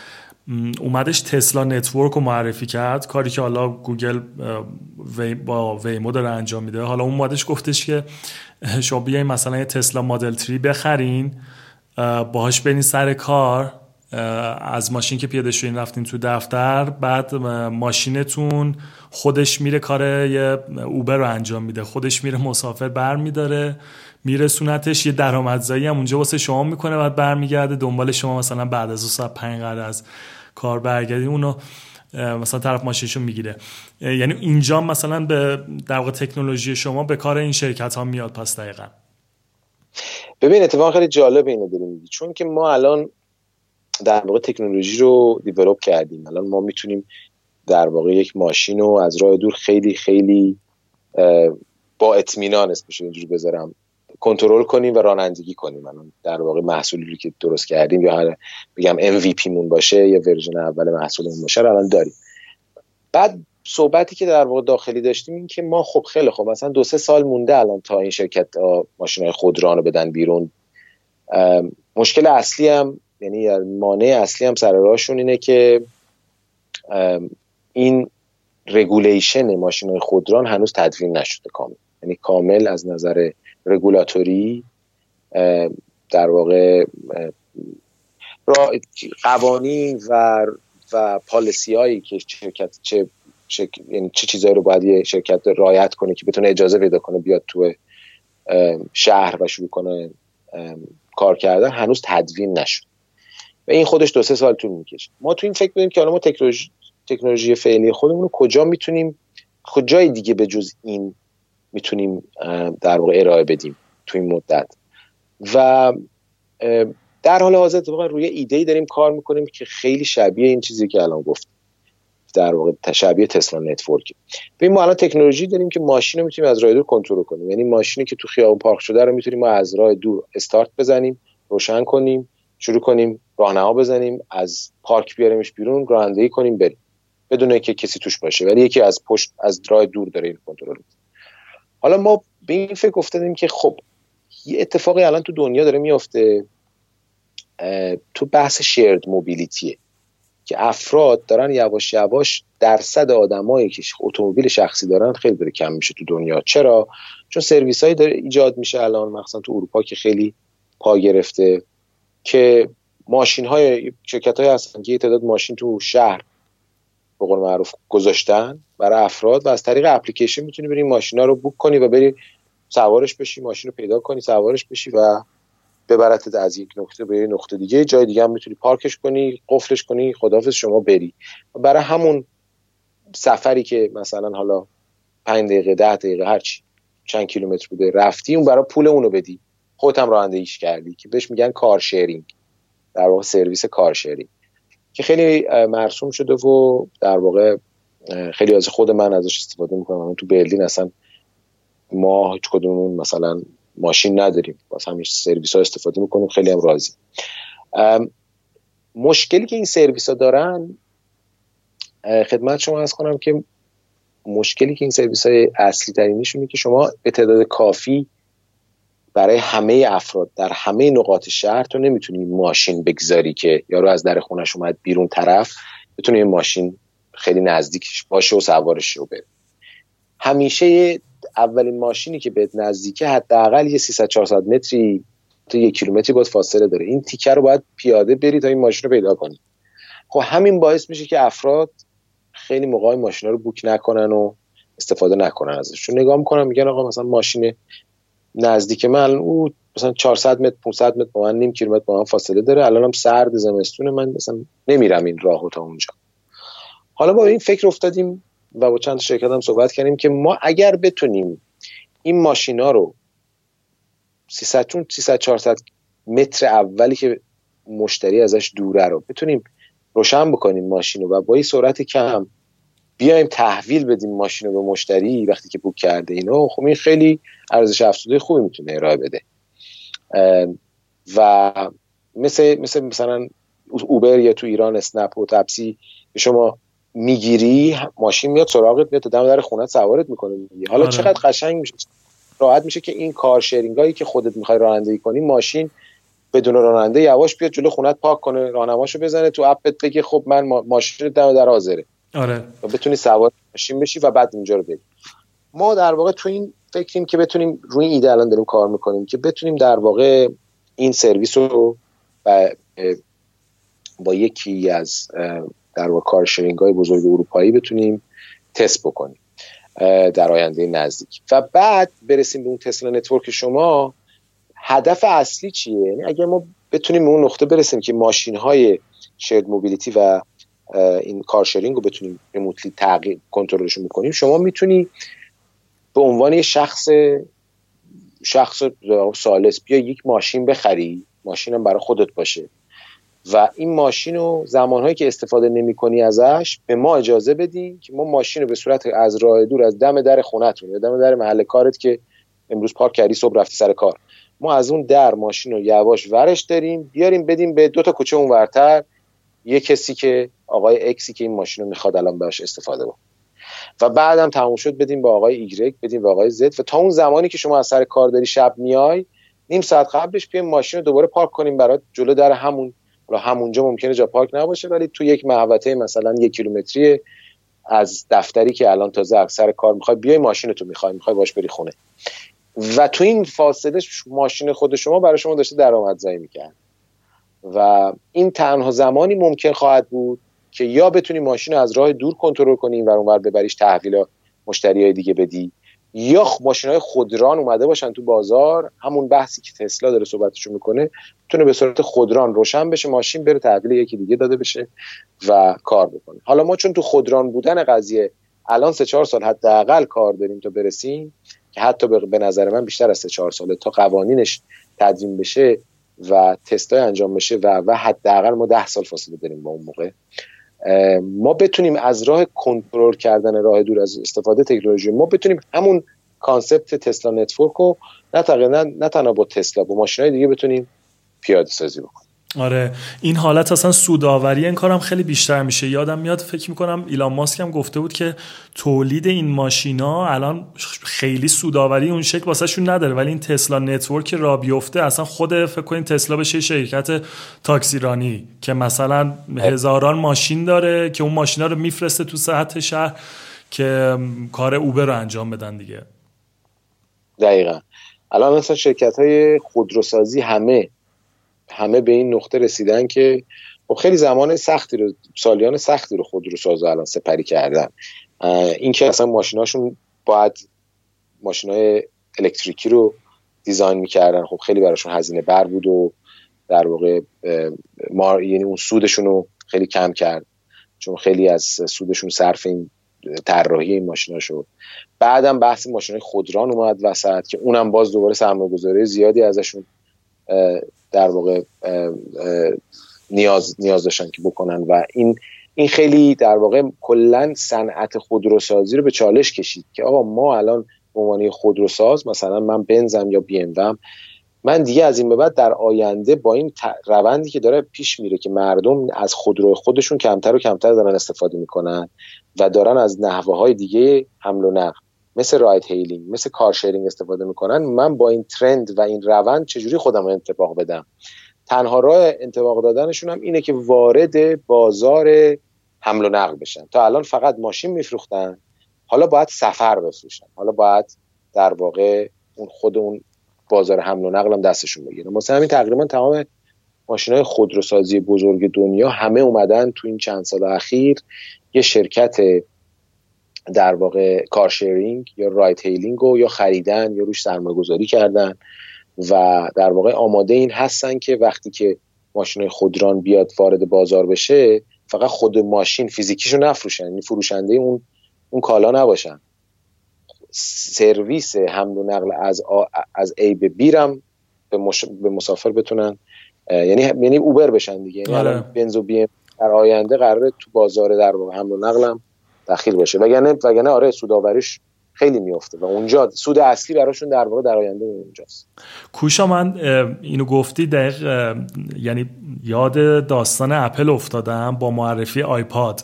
اومدش Tesla Network رو معرفی کرد. کاری که حالا گوگل با ویمو داره انجام میده. حالا اون اومدش گفتش که شما بیاین مثلا یه تسلا مدل 3 بخرین باهاش برین سر کار از ماشین که پیاده شدین رفتین تو دفتر. بعد ماشینتون خودش میره کار یه اوبر رو انجام میده. خودش میره مسافر بر میداره میرسونتش. یه درآمدزایی هم اونجا واسه شما می‌کنه بعد برمیگرده. دنبال شما مثلا بعد از دو ساعت پنج از کار برگردی اونو مثلا طرف ماشینشون می‌گیره. یعنی اینجا مثلا به در واقع تکنولوژی شما به کار این شرکت ها میاد پس دقیقا. ببین اتفاقا خیلی جالب اینو داریم چون که ما الان در واقع تکنولوژی رو دیولوب کردیم. الان ما می‌تونیم در واقع یک ماشین رو از راه دور خیلی خیلی با اطمینان اسمش اینجوری بذارم. کنترل کنیم و رانندگی کنیم. الان در واقع محصولی رو که درست کردیم یا بگم MVP مون باشه یا version اول محصولمون باشه الان داریم. بعد صحبتی که در واقع داخلی داشتیم این که ما خب خیلی خب مثلا دو سه سال مونده الان تا این شرکت ماشین های خودران رو بدن بیرون. مشکل اصلی هم یعنی مانع اصلی هم سر راهشون اینه که این regulation ماشین های خودران هنوز تدوین نشده کامل. یعنی کامل از نظر رگولاتوری در واقع قوانین و و پالیسی هایی که شرکت چه یعنی چه چیزایی رو باید یه شرکت رایت کنه که بتونه اجازه پیدا کنه بیاد تو شهر و شروع کنه کار کردن هنوز تدوین نشد. و این خودش دو سه سال طول می‌کشه. ما تو این فکر بودیم که حالا ما تکنولوژی تکنولوژی فعلی خودمون رو کجا می‌تونیم کجای دیگه به جز این می‌تونیم در واقع ارائه بدیم تو این مدت. و در حال حاضر واقعا روی ایده ای داریم کار می‌کنیم که خیلی شبیه این چیزی که الان گفت در واقع شبیه Tesla Network ببین ما الان تکنولوژی داریم که ماشین رو می‌تونیم از راه دور کنترل کنیم. یعنی ماشینی که تو خیابون پارک شده رو می‌تونیم ما از راه دور استارت بزنیم روشن کنیم شروع کنیم راهنما بزنیم از پارک بیاریمش بیرون رانندگی کنیم بریم. بدون اینکه کسی توش باشه. ولی یکی از پشت از راه دور داره این کنترل حالا ما به این فکر افتادیم که خب یه اتفاقی الان تو دنیا داره میفته تو بحث شیرد موبیلیتیه که افراد دارن یواش یواش درصد آدمایی که اتومبیل شخصی دارن خیلی داره کم میشه تو دنیا. چرا؟ چون سرویس هایی داره ایجاد میشه الان مثلا تو اروپا که خیلی پا گرفته که ماشین های شرکت های هستن که یه تعداد ماشین تو شهر به قول معروف گذاشتن برای افراد و از طریق اپلیکیشن می‌تونی بری ماشینا رو بوک کنی و بری سوارش بشی ماشین رو پیدا کنی سوارش بشی و ببرتت از یک نقطه به نقطه دیگه جای دیگه هم می‌تونی پارکش کنی قفلش کنی خدافظ شما بری. برای همون سفری که مثلا حالا 5 دقیقه ده دقیقه هرچی چند کیلومتر بوده رفتی اون برای پول اونو بدی. خودت هم رانندگیش کردی که بهش میگن car sharing. در واقع سرویس car sharing. که خیلی مرسوم شده و در واقع خیلی از خود من ازش استفاده می‌کنم. من تو برلین اصلا ما هیچ کدومون مثلا ماشین نداریم. واسه همین سرویس ها استفاده می‌کنیم. خیلی هم راضی. مشکلی که این سرویس ها دارن خدمت شما عرض کنم که مشکلی که این سرویس های اصلی ترینشونه که شما به تعداد کافی برای همه افراد در همه نقاط شهر تو نمی‌تونی ماشین بگذاری که یارو از در خونش اومد بیرون طرف بتونی ماشین خیلی نزدیکش باشه و سوارش رو بره همیشه اولین ماشینی که به نزدیکه حداقل یه 300 400 متری تا یک کیلومتری باید فاصله داره. این تیکه رو باید پیاده بری تا این ماشین رو پیدا کنی. خب همین باعث میشه که افراد خیلی موقع ماشینا رو بوک نکنن و استفاده نکنن ازش. چون نگاه می‌کنن میگن آقا مثلا ماشین نزدیک من او مثلا 400 متر 500 متر با من نیم کیلومتر با من فاصله داره. الانم سرد زمستون من مثلا نمیرم این راهو تا اونجا. حالا با این فکر افتادیم و با چند شرکت هم صحبت کردیم که ما اگر بتونیم این ماشینا رو 300 چون 300 400 متر اولی که مشتری ازش دوره رو بتونیم روشن بکنیم ماشین رو و با این سرعت کم بیایم تحویل بدیم ماشین رو به مشتری وقتی که بوک کرده اینو. خب این خیلی ارزش افزوده خوبی می‌تونه ارائه بده. و مثل مثل مثلا اوبر یا تو ایران اسنپ و تپسی شما می‌گیری ماشین میاد سراغت میاد تا دم در خونه سوارت می‌کنه حالا آره. چقدر قشنگ میشه. راحت میشه که این کار شیرینگایی که خودت می‌خوای رانندگی کنی ماشین بدون راننده یواش بیاد جلو خونت پارک کنه راهنماشو بزنه تو app ت بگه خب من ماشین دم در حاضره. آره. و بتونی سوار ماشین بشی و بعد اونجا رو بری. ما در واقع تو این فکریم که بتونیم روی ایده الان داریم کار می‌کنیم که بتونیم در واقع این سرویس رو با, با یکی از در واقع کار های بزرگ اروپایی بتونیم تست بکنیم در آینده نزدیک. و بعد برسیم به اون Tesla Network شما هدف اصلی چیه؟ یعنی اگر ما بتونیم به اون نقطه برسیم که ماشین های شرد موبیلیتی و این کارشرینگ رو بتونیم ریموتلی تغییر کنترلشون بکنیم شما می‌تونی به عنوان یه شخص شخص سالس بیا یک ماشین بخری. ماشینم برای خودت باشه. و این ماشین رو زمانهایی که استفاده نمی کنی ازش به ما اجازه بدی که ما ماشین رو به صورت از راه دور از دم در خونتون یا دم در محل کارت که امروز پارک کردی صبح رفتی سر کار. ما از اون در ماشین رو یواش ورش داریم بیاریم بدیم به دو تا کوچه اون ورتر یه کسی که آقای اکسی که این ماشین رو می‌خواد الان بهش استفاده با و بعدم تموم شد بدیم به آقای ایگرگ بدیم به آقای زد و تا اون زمانی که شما از سر کار داری شب میای نیم ساعت قبلش بیایم ماشین رو دوباره پارک کنیم برات جلو در همون حالا همونجا ممکنه جا پارک نباشه ولی تو یک محوطه مثلا یک کیلومتری از دفتری که الان تازه اکثر کار می‌خوای بیای ماشین تو می‌خوای می‌خوای باش بری خونه. و تو این فاصله ماشین خود شما برای شما داشته درآمدزایی می‌کرد. و این تنها زمانی ممکن خواهد بود که یا بتونی ماشین رو از راه دور کنترل کنی و اونور ببریش تحویل مشتری های دیگه بدی. یا ماشین های خودران اومده باشن تو بازار همون بحثی که تسلا داره صحبتشو می‌کنه تونه به صورت خودران روشن بشه ماشین بره تحویل یکی دیگه داده بشه و کار بکنه. حالا ما چون تو خودران بودن قضیه الان سه چهار سال حداقل کار داریم تا برسیم که حتی به نظر من بیشتر از سه چهار ساله تا قوانینش تدوین بشه و تستای انجام بشه و و حداقل ما ده سال فاصله داریم با اون موقع. ما بتونیم از راه کنترل کردن راه دور از استفاده تکنولوژی ما بتونیم همون concept Tesla Network رو نه, نه تنها با تسلا با ماشین دیگه بتونیم پیاده سازی بکنیم. آره. این حالت اصلا سوداوری این کارم خیلی بیشتر میشه. یادم میاد فکر می‌کنم ایلان ماسک هم گفته بود که تولید این ماشینا الان خیلی سوداوری اون شکل واسه شون نداره. ولی این تسلا نتورک را بیفته اصلا خود فکر کنین تسلا بشه شرکت تاکسیرانی که مثلا هزاران ماشین داره که اون ماشینا رو میفرسته تو ساعت شهر که کار اوبر رو انجام بدن دیگه. دقیقا. الان مثلا شرکت های خودروسازی همه همه به این نقطه رسیدن که خب خیلی زمان سختی رو سالیان سختی رو خود رو ساز الان سپری کردن. اینکه اصلا ماشیناشون باید ماشینای الکتریکی رو دیزاین می‌کردن. خب خیلی براشون هزینه بر بود و در واقع ما یعنی اون سودشون رو خیلی کم کرد. چون خیلی از سودشون صرف این طراحی این ماشینا شد بعدم بحث ماشین خودران اومد وسط که اونم باز دوباره سرمایه‌گذاری زیادی ازشون در واقع نیاز نیاز داشتن که بکنن. و این این خیلی در واقع کلا صنعت خودروسازی رو به چالش کشید که آقا ما الان عنوان خودروساز مثلا من بنزم یا بی من دیگه از این به بعد در آینده با این روندی که داره پیش میره که مردم از خودرو خودشون کمتر و کمتر دارن استفاده می‌کنن و دارن از نحوه های دیگه حمل و نقل مثل ride hailing مثل car sharing استفاده می‌کنن. من با این trend و این روند چجوری خودم رو انطباق بدم؟ تنها راه انطباق دادنشون هم اینه که وارد بازار حمل و نقل بشن. تا الان فقط ماشین میفروختن. حالا باید سفر بفروشن. حالا باید در واقع اون خود اون بازار حمل و نقل هم دستشون بگیره مثلا همین تقریبا تمام ماشین های خودروسازی بزرگ دنیا همه اومدن تو این چند سال اخیر یه شرکت در واقع car sharing یا ride hailing رو یا خریدن یا روش سرمایه گذاری کردن و در واقع آماده این هستن که وقتی که ماشین خودران بیاد وارد بازار بشه فقط خود ماشین فیزیکیشو نفروشن یعنی فروشنده اون اون کالا نباشن. سرویس حمل و نقل از از A به B رم به, به مسافر بتونن. یعنی یعنی Uber بشن دیگه. یعنی آره. بنز و بی در آینده قراره تو بازار در حمل و نقلم داخل باشه. وگرنه وگرنه آره سوداوریش خیلی میفته و اونجا سود اصلی براشون در واقع در آینده اونجاست. کوشا من اینو گفتی دقیق یعنی یاد داستان اپل افتادم با معرفی آیپاد.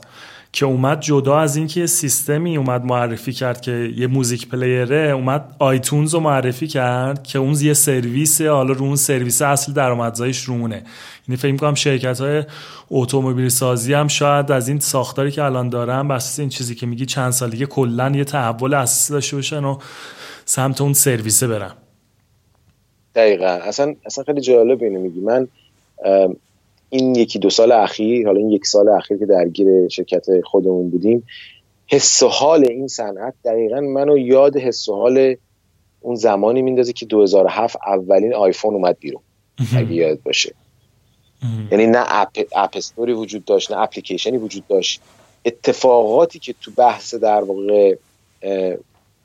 که اومد جدا از اینکه سیستمی اومد معرفی کرد که یه موزیک پلیره اومد آیتونز رو معرفی کرد که اون یه سرویس حالا رو اون سرویس اصل درآمدزاییش رومونه. یعنی فکر کنم شرکت های اتومبیل سازی هم شاید از این ساختاری که الان دارن بس این چیزی که میگی چند سال دیگه کلا یه تحول اساسی داشته باشن و سمت اون سرویسه برن. دقیقا. اصلا اصلا خیلی جالب اینو میگی. من این یکی دو سال اخیر حالا این یک سال اخیر که درگیر شرکت خودمون بودیم حس و حال این صنعت دقیقا منو یاد حس و حال اون زمانی میندازه که 2007 اولین آیفون اومد بیرون اگه یاد باشه. یعنی نه اپ, اپ استوری وجود داشت نه اپلیکیشنی وجود داشت. اتفاقاتی که تو بحث در واقع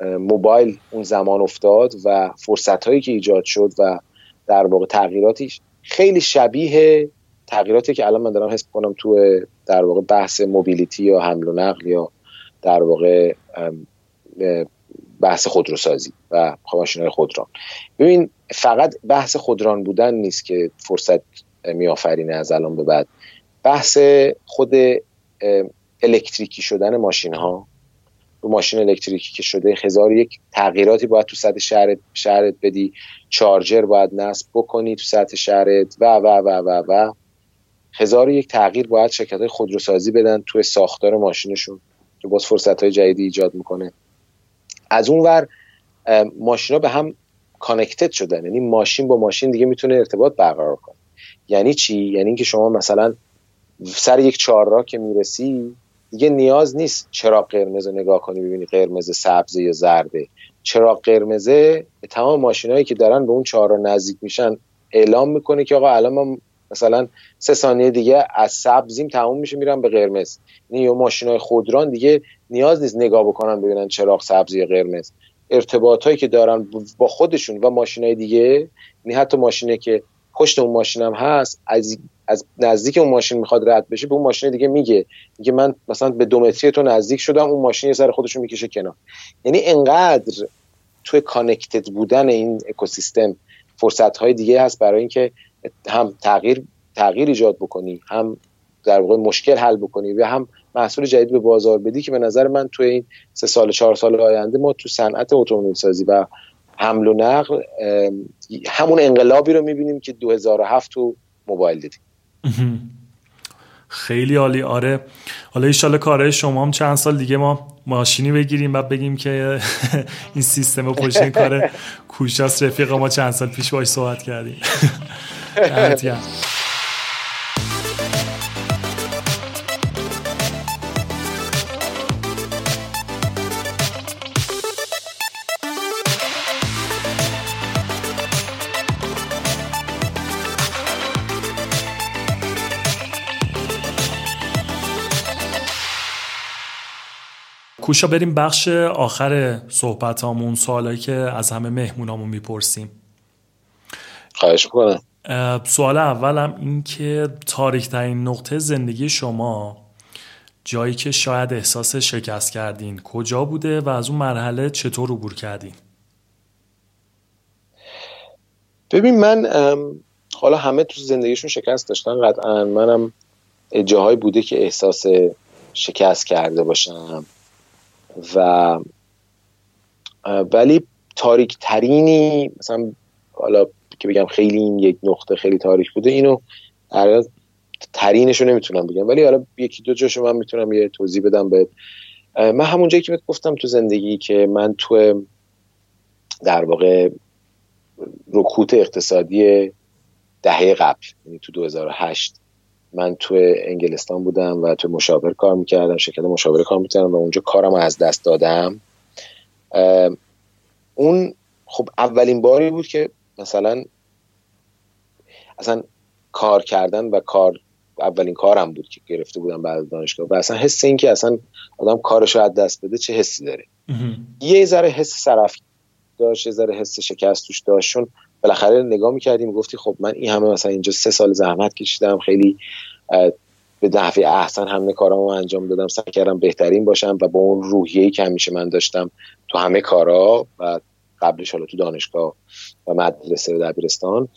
موبایل اون زمان افتاد و فرصت هایی که ایجاد شد و در واقع تغییراتیش خیلی شبیه تغییراتی که الان من دارم حس کنم تو در واقع بحث موبیلیتی یا حمل و نقل یا در واقع بحث خودروسازی و ماشین خودران. ببین فقط بحث خودران بودن نیست که فرصت میآفرینه از الان به بعد. بحث خود الکتریکی شدن ماشین ها رو ماشین الکتریکی که شده هزار یک تغییراتی باید تو سطح شهرت شهرت بدی. چارجر باید نصب بکنی تو سطح شهرت و و و و و. هزار یک تغییر باید شرکت های خودروسازی بدن توی ساختار ماشینشون که باز فرصت های جدیدی ایجاد می‌کنه. از اون ور ماشینا به هم کانکتد شدن. یعنی ماشین با ماشین دیگه می‌تونه ارتباط برقرار کنه. یعنی چی؟ یعنی اینکه شما مثلا سر یک چهارراه که می‌رسی دیگه نیاز نیست چراغ قرمز رو نگاه کنی ببینی قرمز سبز یا زرده. چراغ قرمزه تمام ماشینایی که دارن به اون چهارراه نزدیک میشن اعلام می‌کنه که آقا الان ما مثلا سه ثانیه دیگه از سبزیم تموم میشه میرم به قرمز. یعنی ماشینای خودران دیگه نیاز نیست نگاه بکنن ببینن چراغ سبز یا قرمز. ارتباطایی که دارن با خودشون و ماشینای دیگه یعنی حتی ماشینه که پشت اون ماشین هم هست از از نزدیک اون ماشین می‌خواد رد بشه به اون ماشین دیگه میگه. میگه من مثلا به دو متری تو نزدیک شدم اون ماشین یه سر خودشون می‌کشه کنار. یعنی انقدر توی کانکتد بودن این اکوسیستم فرصت های دیگه هست برای اینکه هم تغییر تغییر ایجاد بکنی هم در واقع مشکل حل بکنی و هم محصول جدید به بازار بدی که به نظر من توی این سه سال چهار سال آینده ما تو صنعت اتومبیل سازی و حمل و نقل همون انقلابی رو می‌بینیم که 2007 تو موبایل دیدیم. خیلی عالی. آره. حالا ایشالا کاره شما هم چند سال دیگه ما ماشینی بگیریم و بگیم که این سیستم پشت این کار کوشاس رفیق ما چند سال پیش باش صحبت کردیم. Uit, کوشا بریم بخش آخر صحبت همون سوالایی که از همه مهمونامون می‌پرسیم. خواهش می‌کنم. سوال اولم این که تاریک ترین نقطه زندگی شما جایی که شاید احساس شکست کردین کجا بوده و از اون مرحله چطور عبور کردین؟ ببین من حالا همه تو زندگیشون شکست داشتن قطعا منم جاهایی بوده که احساس شکست کرده باشم و ولی تاریک ترینی مثلا حالا که بگم خیلی این یک نقطه خیلی تاریک بوده اینو ترینش رو نمی‌تونم بگم. ولی حالا یکی دو جاشو من می‌تونم یه توضیح بدم به من همون جایی که بهت گفتم تو زندگی که من تو در واقع رکوت اقتصادی دهه قبل یعنی تو 2008 من تو انگلستان بودم و تو مشاور کار می‌کردم شرکت مشاوره کار می‌کردم و اونجا کارم از دست دادم. اون خب اولین باری بود که مثلا اصلا کار کردن و کار اولین کارم بود که گرفته بودم بعد دانشگاه و اصلا حس این که اصلا آدم کارش رو از دست بده چه حسی داره. یه ذره حس صرف داشت یه ذره حس شکست توش داشت چون بالاخره نگاه می‌کردیم گفتی خب من این همه مثلا اینجا سه سال زحمت کشیدم خیلی به دفعه احسن همه کارامو انجام دادم سعی کردم بهترین باشم و با اون روحیه‌ای که همیشه من داشتم تو همه کارا و قبلش حالا تو دانشگاه و مدرسه و دبیرستان.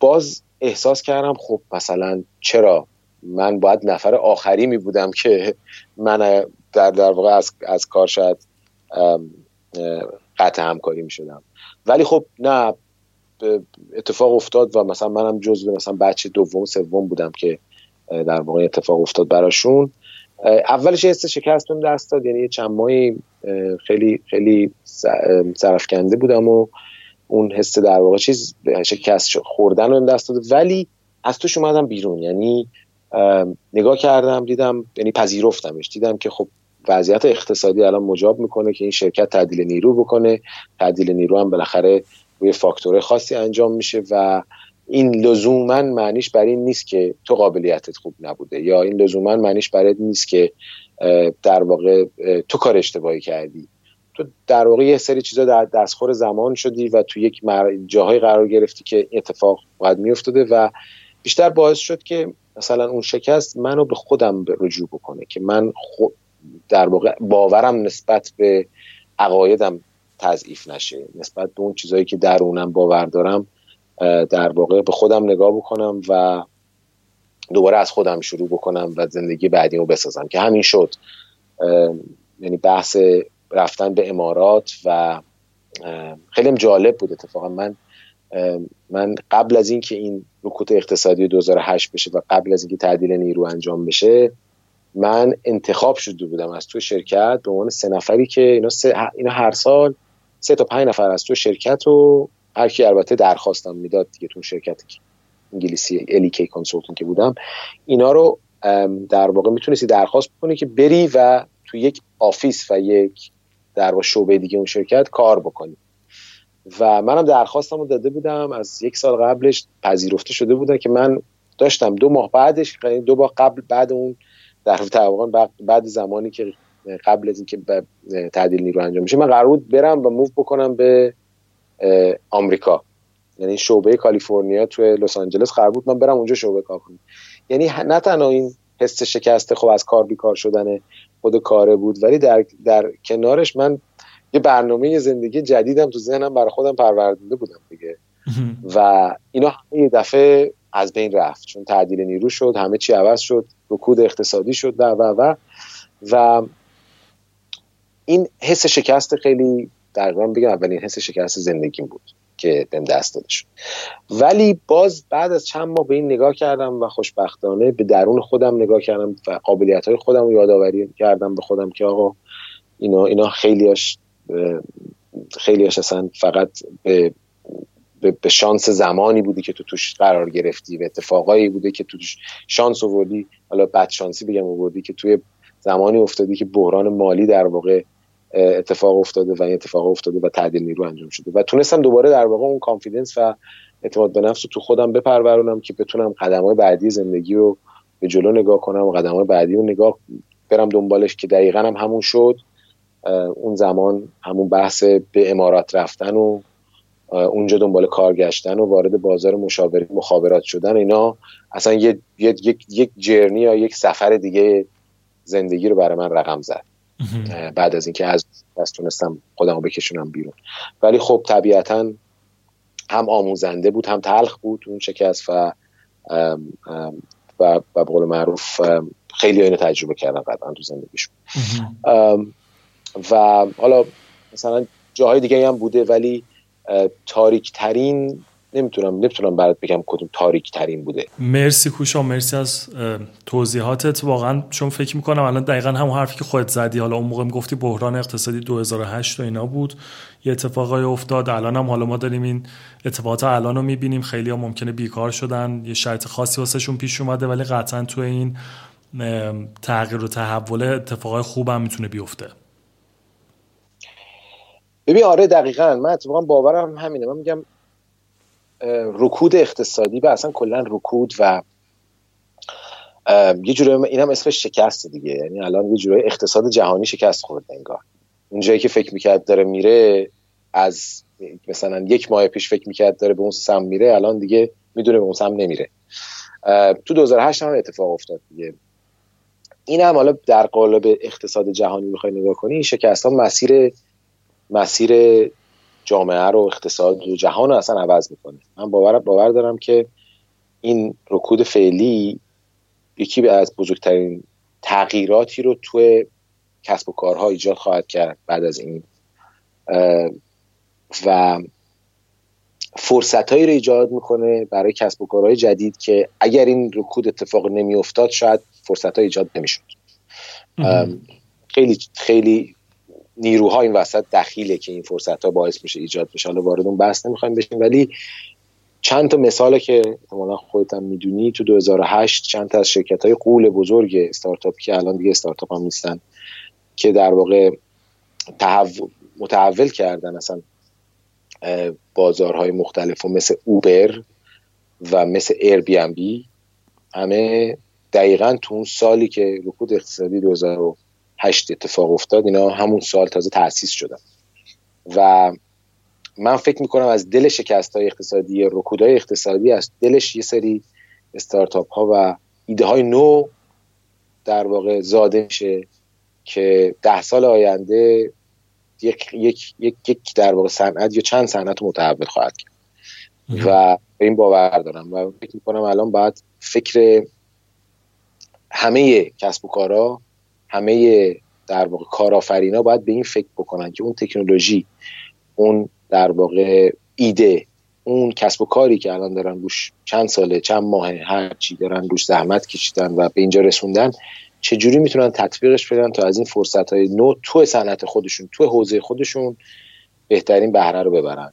باز احساس کردم خب مثلا چرا من باید نفر آخری می بودم که من در, در واقع از, از کار شاید قطع همکاری می شدم. ولی خب نه اتفاق افتاد و مثلا منم جزو مثلا بچه دوم سوم بودم که در واقع اتفاق افتاد براشون. اولش حس شکست بهم دست داد یعنی چند ماهی خیلی خیلی سرفکنده بودم و اون حس در واقع چیز شکست خوردن رو دست داد. ولی از توش اومدم بیرون یعنی نگاه کردم دیدم یعنی پذیرفتمش. دیدم که خب وضعیت اقتصادی الان مجاب می‌کنه که این شرکت تعدیل نیرو بکنه. تعدیل نیرو هم بالاخره روی فاکتور خاصی انجام میشه و این لزوما معنیش بر این نیست که تو قابلیتت خوب نبوده یا این لزوما معنیش برای نیست که در واقع تو کار اشتباهی کردی. تو در واقع یه سری چیزا در دستخور زمان شدی و تو یک جاهای قرار گرفتی که اتفاق باید میافتاده و بیشتر باعث شد که مثلا اون شکست منو به خودم رجوع بکنه که من در واقع باورم نسبت به عقایدم تضعیف نشه نسبت به اون چیزهایی که درونم باور دارم. در واقع به خودم نگاه بکنم و دوباره از خودم شروع بکنم و زندگی بعدی رو بسازم. که همین شد. یعنی بحث رفتن به امارات و خیلی جالب بود اتفاقا. من من قبل از اینکه این رکود اقتصادی 2008 بشه و قبل از اینکه تعدیل نیرو انجام بشه من انتخاب شده بودم از تو شرکت به عنوان سه نفری که اینا, سه اینا هر سال سه تا پنج نفر از تو شرکت رو هر کی البته درخواستم می‌داد دیگه تو شرکت انگلیسی الیکی consulting که بودم اینا رو در واقع می‌تونستی درخواست بکنی که بری و تو یک office و یک در واقع شعبه دیگه اون شرکت کار بکنی. و منم درخواستم رو داده بودم از یک سال قبلش پذیرفته شده بودن که من داشتم دو ماه بعدش یعنی دو ماه قبل بعد اون در واقع بعد زمانی که قبل از اینکه تعدیل نیرو انجام میشه من قرار بود برم و move بکنم به آمریکا. یعنی شعبه کالیفرنیا توی لس آنجلس قرار بود من برم اونجا شعبه کار کنم. یعنی نه تنها این حس شکسته خب از کار بیکار شدن خود کاره بود ولی در, در کنارش من یه برنامه زندگی جدیدم تو ذهنم برای خودم پروردنده بودم دیگه. و اینا یه دفعه از بین رفت چون تعدیل نیرو شد همه چی عوض شد رکود اقتصادی شد و و و و این حس شکست خیلی در بگم اولین حس شکست زندگیم بود که بهم دست داده شد. ولی باز بعد از چند ماه به این نگاه کردم و خوشبختانه به درون خودم نگاه کردم و قابلیت های خودم رو یادآوری کردم به خودم که آقا اینا اینا خیلیاش خیلیاش اصلا فقط به به شانس زمانی بودی که تو توش قرار گرفتی و اتفاقایی بوده که تو توش شانس آوردی. حالا بد شانسی بگم آوردی که توی زمانی افتادی که بحران مالی در واقع اتفاق افتاده و این اتفاق افتاده و تعدیل نیرو انجام شده. و تونستم دوباره در واقع اون کانفیدنس و اعتماد به نفس رو تو خودم بپرورونم که بتونم قدم های بعدی زندگی رو به جلو نگاه کنم و قدم های بعدی رو نگاه برم دنبالش که دقیقا هم همون شد. اون زمان همون بحث به امارات رفتن و اونجا دنبال کار گشتن و وارد بازار مشاوره مخابرات شدن اینا اصلا یه، یک یک جرنی یا یک سفر دیگه زندگی رو برای من رقم زد. بعد از اینکه از دست تونستم خودم رو بکشونم بیرون. ولی خب طبیعتا هم آموزنده بود هم تلخ بود اون شکست و و به قول معروف خیلی اینو تجربه کردن قطعا تو زندگیشون و حالا مثلا جاهای دیگه هم بوده ولی تاریک ترین نمی‌تونم نمی‌تونم برات بگم کدوم تاریک ترین بوده. مرسی کوشا مرسی از توضیحاتت. واقعا چون فکر می‌کنم الان دقیقا همون حرفی که خودت زدی حالا اون موقع گفتی بحران اقتصادی 2008 و اینا بود. یه اتفاقای افتاد. الان هم حالا ما داریم این اتفاقات الان رو می‌بینیم. خیلی ها ممکنه بیکار شدن. یه شرط خاصی واسهشون پیش اومده ولی قطعا تو این تغییر و تحول اتفاقای خوبم می‌تونه بیفته. ببین آره دقیقا. من اتفاقا باورم همینه. من میگم رکود اقتصادی و اصلا کلا رکود و یه جوری اینم اسمش شکست دیگه. یعنی الان یه جوری اقتصاد جهانی شکست خورده انگار. اونجایی که فکر می‌کرد داره میره از مثلا یک ماه پیش فکر می‌کرد داره به اون سم میره الان دیگه می‌دونه به اون سم نمیره. تو 2008 هم اتفاق افتاد دیگه. این هم حالا در قالب اقتصاد جهانی می‌خوای نگاه کنی شکست ها مسیر مسیر جامعه رو اقتصاد و جهان رو اصلا عوض می‌کنه. من باور باور دارم که این رکود فعلی یکی از بزرگترین تغییراتی رو توی کسب و کارها ایجاد خواهد کرد بعد از این. و فرصت هایی رو ایجاد می‌کنه برای کسب و کارهای جدید که اگر این رکود اتفاق نمیافتاد شاید فرصت های ایجاد نمی‌شد. خیلی خیلی نیروها این وسط دخیله که این فرصت ها باعث میشه ایجاد بشه حالا وارد اون بحث نمی‌خوایم بشیم. ولی چند تا مثاله که احتمالا خودت هم می‌دونی تو 2008 چند تا از شرکت های قول بزرگ استارتاپ که الان دیگه استارتاپ هم نیستن که در واقع متحول کردن اصلا بازارهای مختلف و مثل اوبر و مثل ایر بی ام بی همه دقیقا تو اون سالی که رکود اقتصادی 2008 اتفاق افتاد اینا همون سال تازه تأسیس شدن. و من فکر می‌کنم از دل شکست های اقتصادی رکودهای اقتصادی از دلش یه سری استارتاپ ها و ایده های نو در واقع زاده میشه که ده سال آینده یک, یک, یک, یک در واقع صنعت یا چند صنعت متحول خواهد کرد. و به این باور دارم. و فکر می‌کنم الان باید فکر همه کسب و کارا همه در واقع کارآفرینا باید به این فکر بکنن که اون تکنولوژی اون در واقع ایده اون کسب و کاری که الان دارن روش چند ساله چند ماه هر چی دارن روش زحمت کشیدن و به اینجا رسوندن چجوری می‌تونن تطبیقش بدن تا از این فرصت های نو تو صنعت خودشون تو حوزه خودشون بهترین بهره رو ببرن؟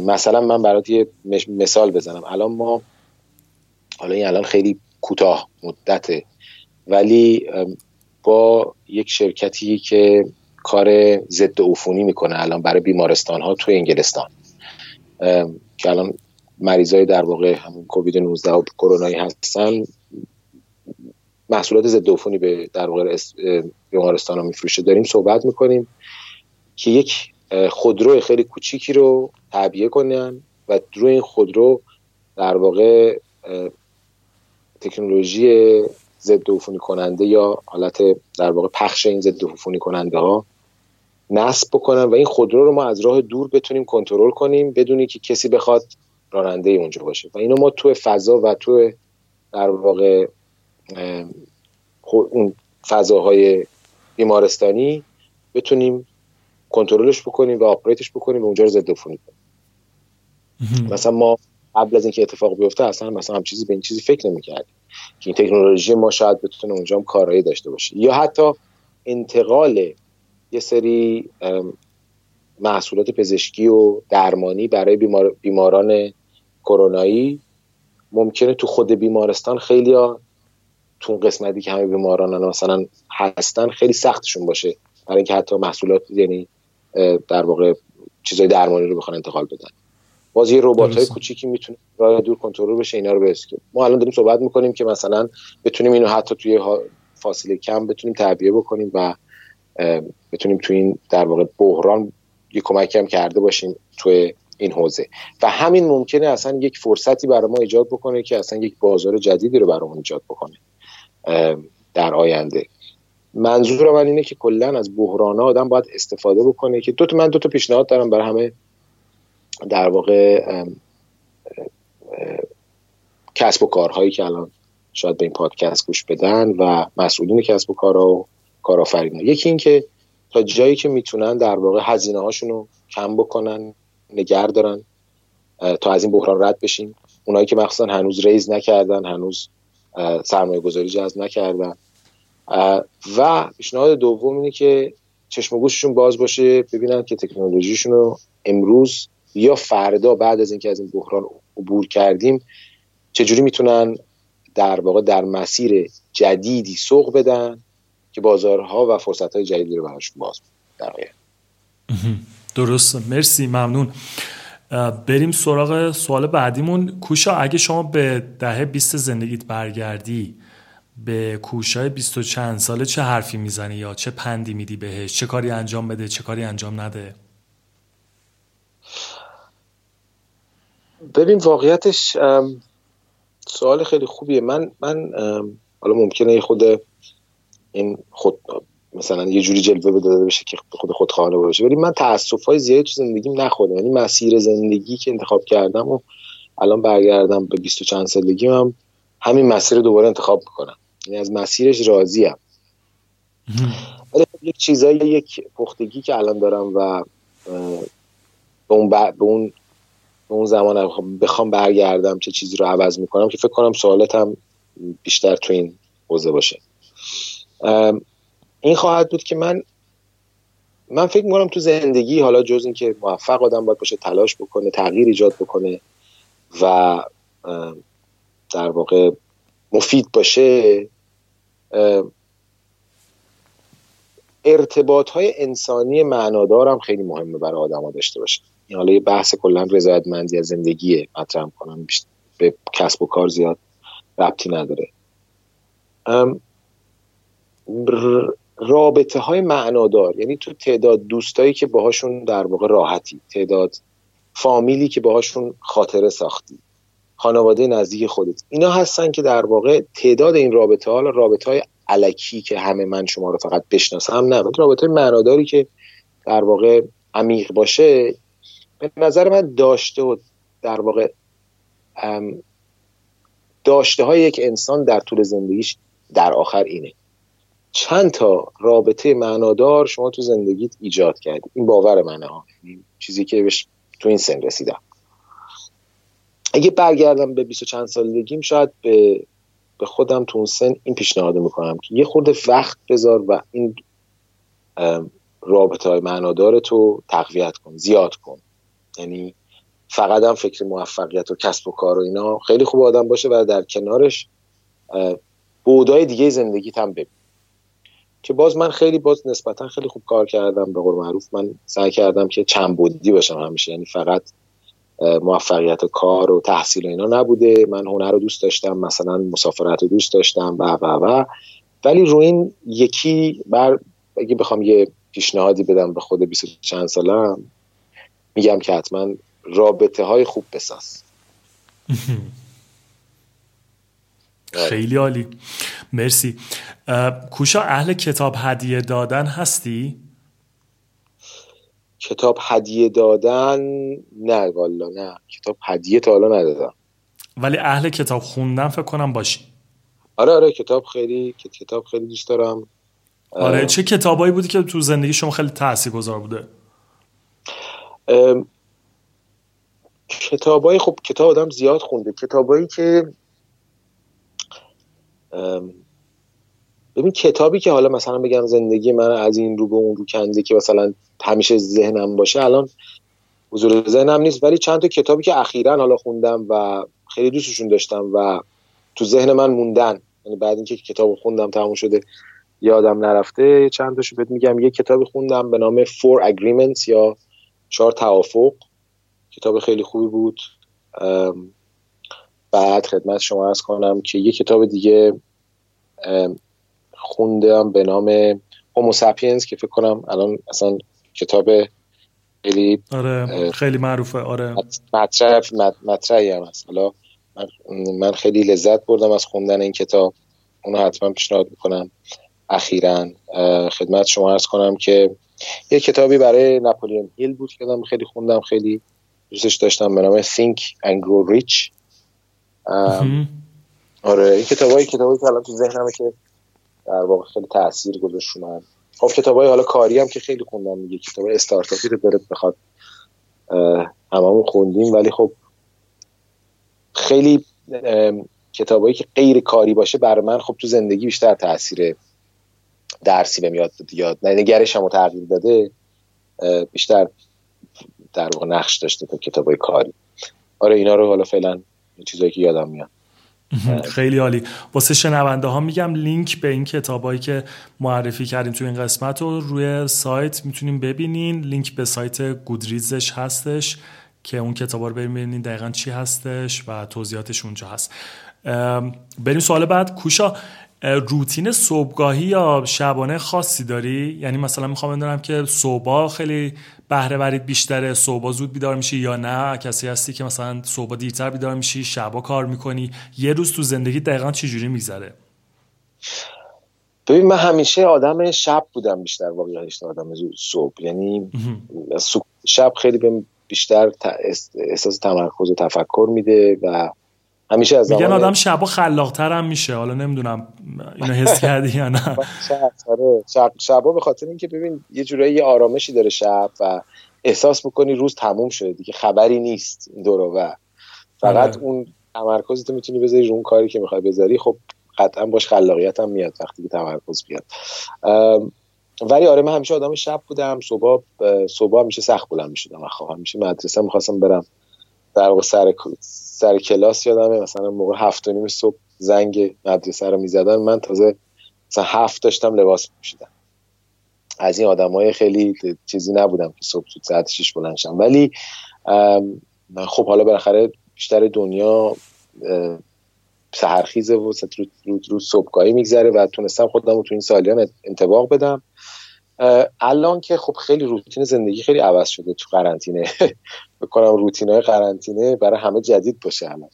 مثلا من برات یه مثال بزنم. الان ما حالا این الان خیلی کوتاه مدته ولی با یک شرکتی که کار ضد عفونی می‌کنه الان برای بیمارستان ها تو انگلستان. که الان مریضای در واقع همون کووید 19 و کرونایی هستن محصولات ضد عفونی به در واقع بیمارستان ها میفروشه. داریم صحبت می‌کنیم که یک خودرو خیلی کوچیکی رو تعبیه کنن و روی این خودرو در واقع تکنولوژی ضد عفونی کننده یا حالت در واقع پخش این ضد عفونی کننده ها نصب بکنن و این خودرو رو ما از راه دور بتونیم کنترل کنیم بدونی که کسی بخواد راننده اونجا باشه. و اینو ما تو فضا و تو در واقع اون فضاهای بیمارستانی بتونیم کنترلش بکنیم و آپریتش بکنیم و اونجا رو ضد عفونی کنیم. مثلا ما قبل از اینکه اتفاق بیفته اصلا مثلا هم چیزی به این چیزی فکر نمی‌کردیم. که این تکنولوژی ما شاید بتونه اونجا هم کارایی داشته باشه. یا حتی انتقال یه سری محصولات پزشکی و درمانی برای بیمار... بیماران کرونایی ممکنه تو خود بیمارستان خیلی ها تو قسمتی که همه بیماران مثلا هستن خیلی سختشون باشه برای اینکه حتی محصولات یعنی در واقع چیزای درمانی رو بخوان انتقال بدن. باز یه ربات های کوچیکی می‌تونه راه دور کنترل بشه اینا رو بسکه ما الان داریم صحبت می‌کنیم که مثلا بتونیم اینو حتی توی فاصله کم بتونیم تعبیه بکنیم و بتونیم تو این در واقع بحران یه کمکی هم کرده باشیم توی این حوزه. و همین ممکنه اصلا یک فرصتی برای ما ایجاد بکنه که اصلا یک بازار جدیدی رو برامون ایجاد بکنه در آینده. منظور من اینه که کلا از بحران آدم باید استفاده بکنه که دو تا من دو تا پیشنهاد دارم برای همه در واقع کسب و کارهایی که الان شاید به این پادکست گوش بدن و مسئولین کسب و کارها و کارآفرینا یکی این که تا جایی که می‌تونن در واقع هزینه هاشون رو کم بکنن نگر دارن تا از این بحران رد بشیم. اونایی که مخصوصا هنوز ریز نکردن هنوز سرمایه گذاری جذب نکردن. و پیشنهاد دوم اینه که چشم گوششون باز باشه ببینن که تکنولوژیشون رو امروز یا فردا بعد از اینکه از این بحران عبور کردیم چجوری می‌تونن در واقع در مسیر جدیدی سوق بدن که بازارها و فرصتهای جدیدی رو براشون باز در درست مرسی. ممنون. بریم سراغ سوال بعدیمون. کوشا اگه شما به دهه 20 زندگیت برگردی به کوشای 20 و چند ساله چه حرفی می‌زنی یا چه پندی میدی بهش؟ چه کاری انجام بده چه کاری انجام نده؟ ببین واقعیتش سوال خیلی خوبیه. من من حالا ممکنه خود این خود مثلا یه جوری جلوه داده بشه که خود خودخواهانه باشه. ولی من تاسف های زیادی تو زندگیم نخوردم. یعنی مسیر زندگی که انتخاب کردم و الان برگردم به بیست و چند سالگیم هم همین مسیر دوباره انتخاب می‌کنم. یعنی از مسیرش راضیم. ولی خب یک چیزایی یک پختگی که الان دارم و به اون, به اون اون زمان بخوام برگردم چه چیزی رو عوض می‌کنم که فکر کنم سوالتم بیشتر تو این حوزه باشه. این خواهد بود که من من فکر می‌کنم تو زندگی حالا جز اینکه موفق آدم باید باشه تلاش بکنه تغییر ایجاد بکنه و در واقع مفید باشه ارتباط های انسانی معنادارم خیلی مهمه برای آدم ها داشته باشه. حالا یه بحث کلا رضایتمندی از زندگیه مطرح کنم به کسب و کار زیاد ربطی نداره. رابطه های معنادار یعنی تو تعداد دوستایی که باهاشون در واقع راحتی تعداد فامیلی که باهاشون خاطره ساختی خانواده نزدیک خودت اینا هستن که در واقع تعداد این رابطه ها رابطه های علکی که همه من شما رو فقط بشناسم نه رابطه معناداری که در واقع عمیق باشه به نظر من داشته و در واقع داشته های یک انسان در طول زندگیش در آخر اینه. چند تا رابطه معنادار شما تو زندگیت ایجاد کردی. این باور منه ها. یعنی چیزی که بهش تو این سن رسیدم. اگه برگردم به 20 و چند سالگیم شاید به به خودم تو اون سن این پیشنهاد می‌کنم که یه خورده وقت بذار و این رابطه های معنادار تو تقویت کن زیاد کن. یعنی فقط هم فکر موفقیت و کسب و کار و اینا خیلی خوب آدم باشه و در کنارش بودای دیگه زندگی هم ببین. که باز من خیلی باز نسبتا خیلی خوب کار کردم به قول معروف. من سعی کردم که چند بودی باشم همیشه. یعنی فقط موفقیت کار و تحصیل و اینا نبوده. من هنر رو دوست داشتم مثلا مسافرت رو دوست داشتم و و و. ولی رو این یکی بر اگه بخوام یه پیشنهادی بدم به خود 20 چند سالم میگم که حتما رابطه های خوب بساز. خیلی عالی. مرسی. کوشا اهل کتاب هدیه دادن هستی؟ کتاب هدیه دادن نه والا نه. کتاب هدیه تا حالا ندادم. ولی اهل کتاب خوندن فکر کنم باشی. آره آره کتاب خیلی کتاب خیلی دوست دارم. آره چه کتابایی بودی که تو زندگی شما خیلی تاثیرگذار بوده؟ کتابایی خب کتاب آدم زیاد خونده. کتابایی که ببین کتابی که حالا مثلا بگم زندگی من از این رو به اون رو کنده که مثلا همیشه ذهنم باشه الان حضور ذهنم نیست ولی چند تا کتابی که اخیرا حالا خوندم و خیلی دوستشون داشتم و تو ذهن من موندن. یعنی بعد اینکه کتاب خوندم تموم شده یادم نرفته چند تاشو بهت میگم. یه کتابی خوندم به نام Four Agreements یا چهار توافق. کتاب خیلی خوبی بود. بعد خدمت شما ارز کنم که یه کتاب دیگه خوندم به نام هوموساپینز که فکر کنم الان اصلا کتاب خیلی آره خیلی معروفه آره. مطرح مطرحی هم هست. حالا من خیلی لذت بردم از خوندن این کتاب. اونو حتما پیشنهاد می‌کنم. اخیرا خدمت شما ارز کنم که یه کتابی برای نپولیون هیل بود که خیلی خوندم خیلی دوستش داشتم به نام Think and Grow Rich. آره این کتابایی کتابایی که الان تو ذهنمه که در واقع خیلی تاثیر گذاشت من. خب کتابای حالا کاری هم که خیلی خوندم میگه کتاب استارتاپی رو داره بخواد هممون خوندیم. ولی خب خیلی کتابایی که غیر کاری باشه برای من خب تو زندگی بیشتر تاثیر درسی به میاد یاد نه نگرش هم تغییر داده بیشتر در واقع نقش داشته تا کتابای کاری. آره اینا رو حالا فعلا چیزایی که یادم میاد. خیلی عالی. واسه شنونده ها میگم لینک به این کتابایی که معرفی کردیم تو این قسمت رو روی سایت می‌تونیم ببینین. لینک به سایت گودریزش هستش که اون کتابا رو ببینین دقیقا چی هستش و توضیحاتش اونجا هست. بریم سوال بعد. کوشا روتین صبحگاهی یا شبانه خاصی داری؟ یعنی مثلا می‌خوام بدونم که صبح خیلی بهره ورید بیشتره صبح زود بیدار میشی یا نه؟ کسی هستی که مثلا صبح دیرتر بیدار میشی شبا کار می‌کنی؟ یه روز تو زندگی دقیقا چی جوری میگذره؟ ببین من همیشه آدم شب بودم بیشتر واقعا آدم صبح. یعنی شب خیلی بیشتر احساس تمرکز و تفکر میده و همیشه از میگن آدم شبا خلاقتر هم میشه. حالا نمی‌دونم اینو حس کردی یا نه. آره. شب شبا به خاطر اینکه ببین یه جورایی یه آرامشی داره شب و احساس می‌کنی روز تموم شده دیگه خبری نیست این دورو و. فقط آره. اون تمرکزت می‌تونی بذاری رو اون کاری که می‌خوای بذاری. خب قطعا باش خلاقیت هم میاد وقتی که تمرکز بیاد. ولی آره من همیشه آدم شب بودم صبح صبح همیشه سخت بلند می‌شدم. خب همیشه مدرسه می‌خواستم برم. در واقع سر سر کلاس یادمه. مثلا موقع هفت و نیم صبح زنگ مدرسه رو می‌زدن. من تازه مثلا هفت داشتم لباس میشیدم از این آدم های خیلی چیزی نبودم که صبح تو ساعت شیش بلند شم. ولی خب حالا بالاخره بیشتر دنیا سهرخیزه و رو, رو, رو صبحگاهی میگذره و تونستم خودم رو تو این سالیان انتباق بدم. الان که خب خیلی روتین زندگی خیلی عوض شده تو قرنطینه. بکنم روتین های قرنطینه برای همه جدید باشه الان.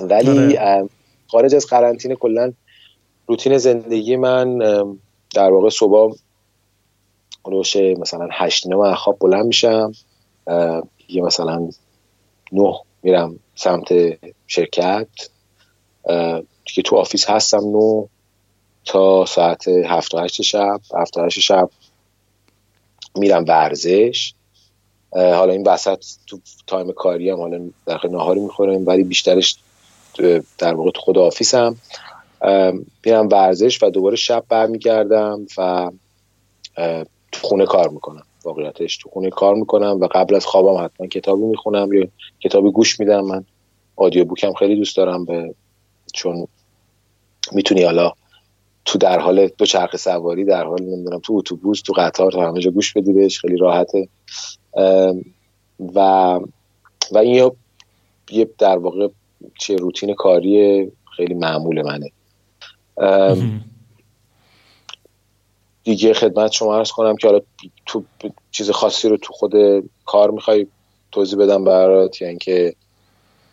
ولی آره. خارج از قرنطینه کلا روتین زندگی من در واقع صبح روش مثلا هشت نه خواب بلند میشم. یه مثلا نه میرم سمت شرکت. که تو آفیس هستم نه. تا ساعت هفت و هشت شب. هفت و هشت شب میرم ورزش. حالا این وسط تو تایم کاری هم حالا در نهاری می‌خورم ولی بیشترش در واقع تو خود آفیسم. میرم ورزش و دوباره شب برمیگردم و تو خونه کار می‌کنم. واقعیتش تو خونه کار می‌کنم و قبل از خوابم حتما کتابی می‌خونم. یا کتابی گوش میدم. من آدیو بوکم خیلی دوست دارم به چون می‌تونی حالا تو در حال دو چرخ سواری در حال نمی‌دونم تو اتوبوس تو قطار تو همه جا گوش بدی بهش خیلی راحته. و و این یه در واقع چه روتین کاری خیلی معمول منه. دیگه خدمت شما عرض کنم که حالا تو چیز خاصی رو تو خود کار می‌خوای توضیح بدم برات یا اینکه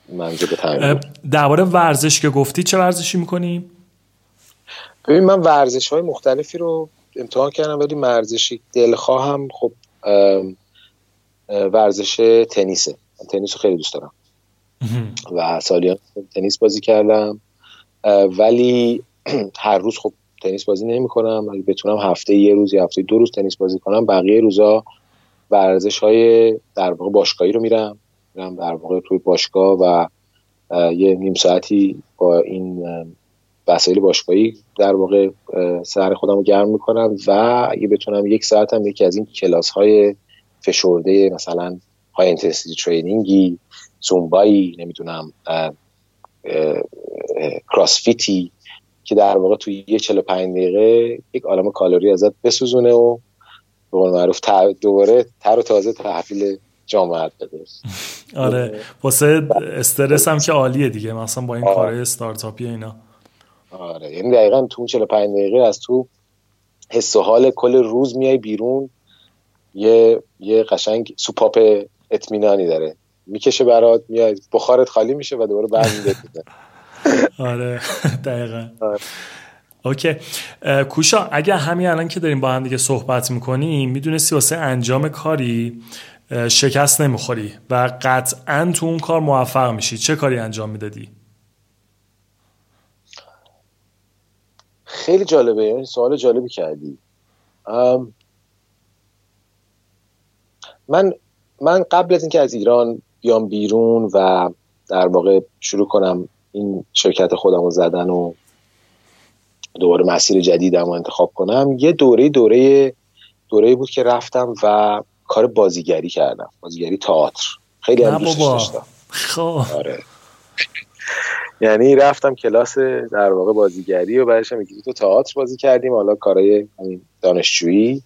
منظور درباره ورزش که گفتی چه ورزشی می‌کنی؟ ببین من ورزش های مختلفی رو امتحان کردم ولی ورزشی دلخواهم خب ورزش تنیسه. من تنیس رو خیلی دوست دارم. و سالیان تنیس بازی کردم. ولی هر روز خب تنیس بازی نمی کنم ولی بتونم هفته یه روز یا هفته دو روز تنیس بازی کنم. بقیه روزا ورزش های در واقع باشگاهی رو میرم. میرم در واقع توی باشگاه و یه نیم ساعتی با این وسایل باشگاهی در واقع سر خودم رو گرم می‌کنم و اگه بتونم یک ساعت هم یکی از این کلاس های فشرده مثلا high intensity training ی Zumba یی نمی‌دونم CrossFit ی که در واقع توی یه 45 دقیقه یک عالم کالری ازت بسوزونه و به قول معروف دوباره تر و تازه تحویل جامعت بده. آره واسه استرس هم که عالیه دیگه مثلا با این کار استارتاپی اینا. آره. یعنی دقیقا تو 45 دقیقه از تو حس و حال کل روز میای بیرون. یه یه قشنگ سوپاپ اطمینانی داره. می‌کشه برات میای بخارت خالی میشه و دوباره برمیگرده. آره. دقیقا. آره. اوکی. کوشا اگر همین الان که داریم با هم دیگه صحبت می‌کنیم می‌دونستی واسه انجام کاری شکست نمی‌خوری و قطعا تو اون کار موفق میشی. چه کاری انجام می‌دادی؟ خیلی جالبه این سوال جالبی کردی. من من قبل از اینکه از ایران بیام بیرون و در واقع شروع کنم این شرکت خودم رو زدن و دوباره مسیر جدیدم رو انتخاب کنم یه دوره دوره دوره بود که رفتم و کار بازیگری کردم بازیگری تئاتر. خیلی هم دوستش داشتم. خب. آره. یعنی رفتم کلاس در واقع بازیگری و بعدش هم تو تئاتر بازی کردیم حالا کارهای دانشجویی.